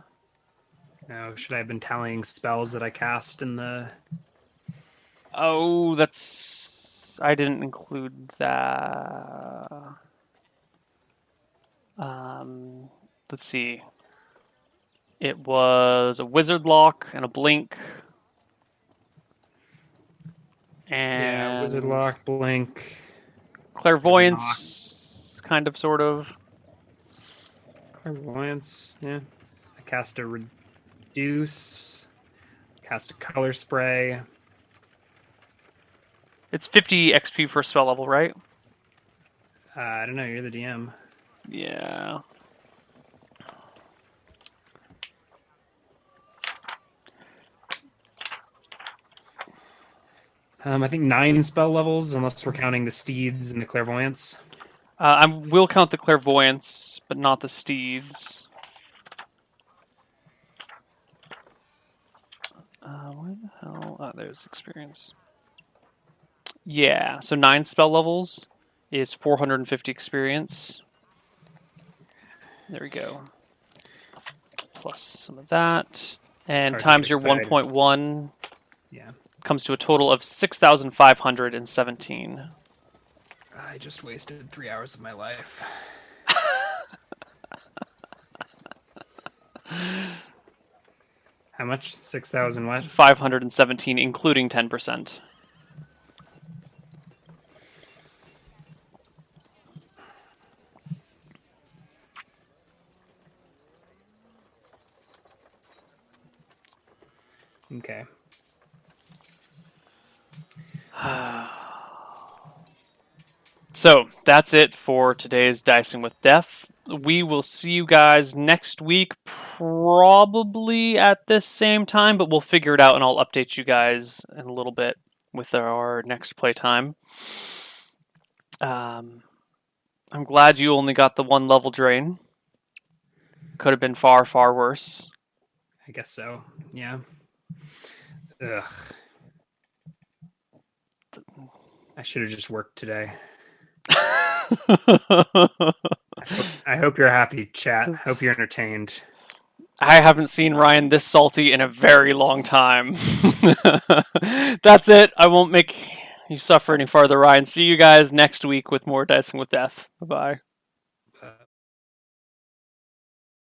Speaker 3: Now, should I have been tallying spells that I cast in the?
Speaker 2: oh, that's. I didn't include that. Um, let's see. It was a wizard lock and a blink. And
Speaker 3: Yeah, wizard lock, blink,
Speaker 2: clairvoyance, kind of, sort of.
Speaker 3: clairvoyance. Yeah. I cast a reduce. Cast a color spray.
Speaker 2: It's 50 XP per spell level, right?
Speaker 3: Uh, I don't know. You're the DM.
Speaker 2: Yeah.
Speaker 3: Um, I think nine spell levels, unless we're counting the steeds and the clairvoyance.
Speaker 2: Uh, I will count the clairvoyance, but not the steeds. Uh, where the hell? Oh, there's experience. Yeah, so nine spell levels is 450 experience. There we go. Plus some of that. And times your 1.1
Speaker 3: Yeah.
Speaker 2: Comes to a total of 6,517.
Speaker 3: I just wasted three hours of my life. How much? Six thousand what?
Speaker 2: 517, including 10%.
Speaker 3: Okay.
Speaker 2: So that's it for today's Dicing with Death. We will see you guys next week, probably at this same time, but we'll figure it out and I'll update you guys in a little bit with our next playtime. Um, I'm glad you only got the one level drain. Could have been far, far worse.
Speaker 3: I guess so. Yeah. Ugh. I should have just worked today. I hope you're happy, chat. I Hope you're entertained.
Speaker 2: I haven't seen Ryan this salty in a very long time. That's it. I won't make you suffer any farther, Ryan. See you guys next week with more Dicing with Death. Bye bye.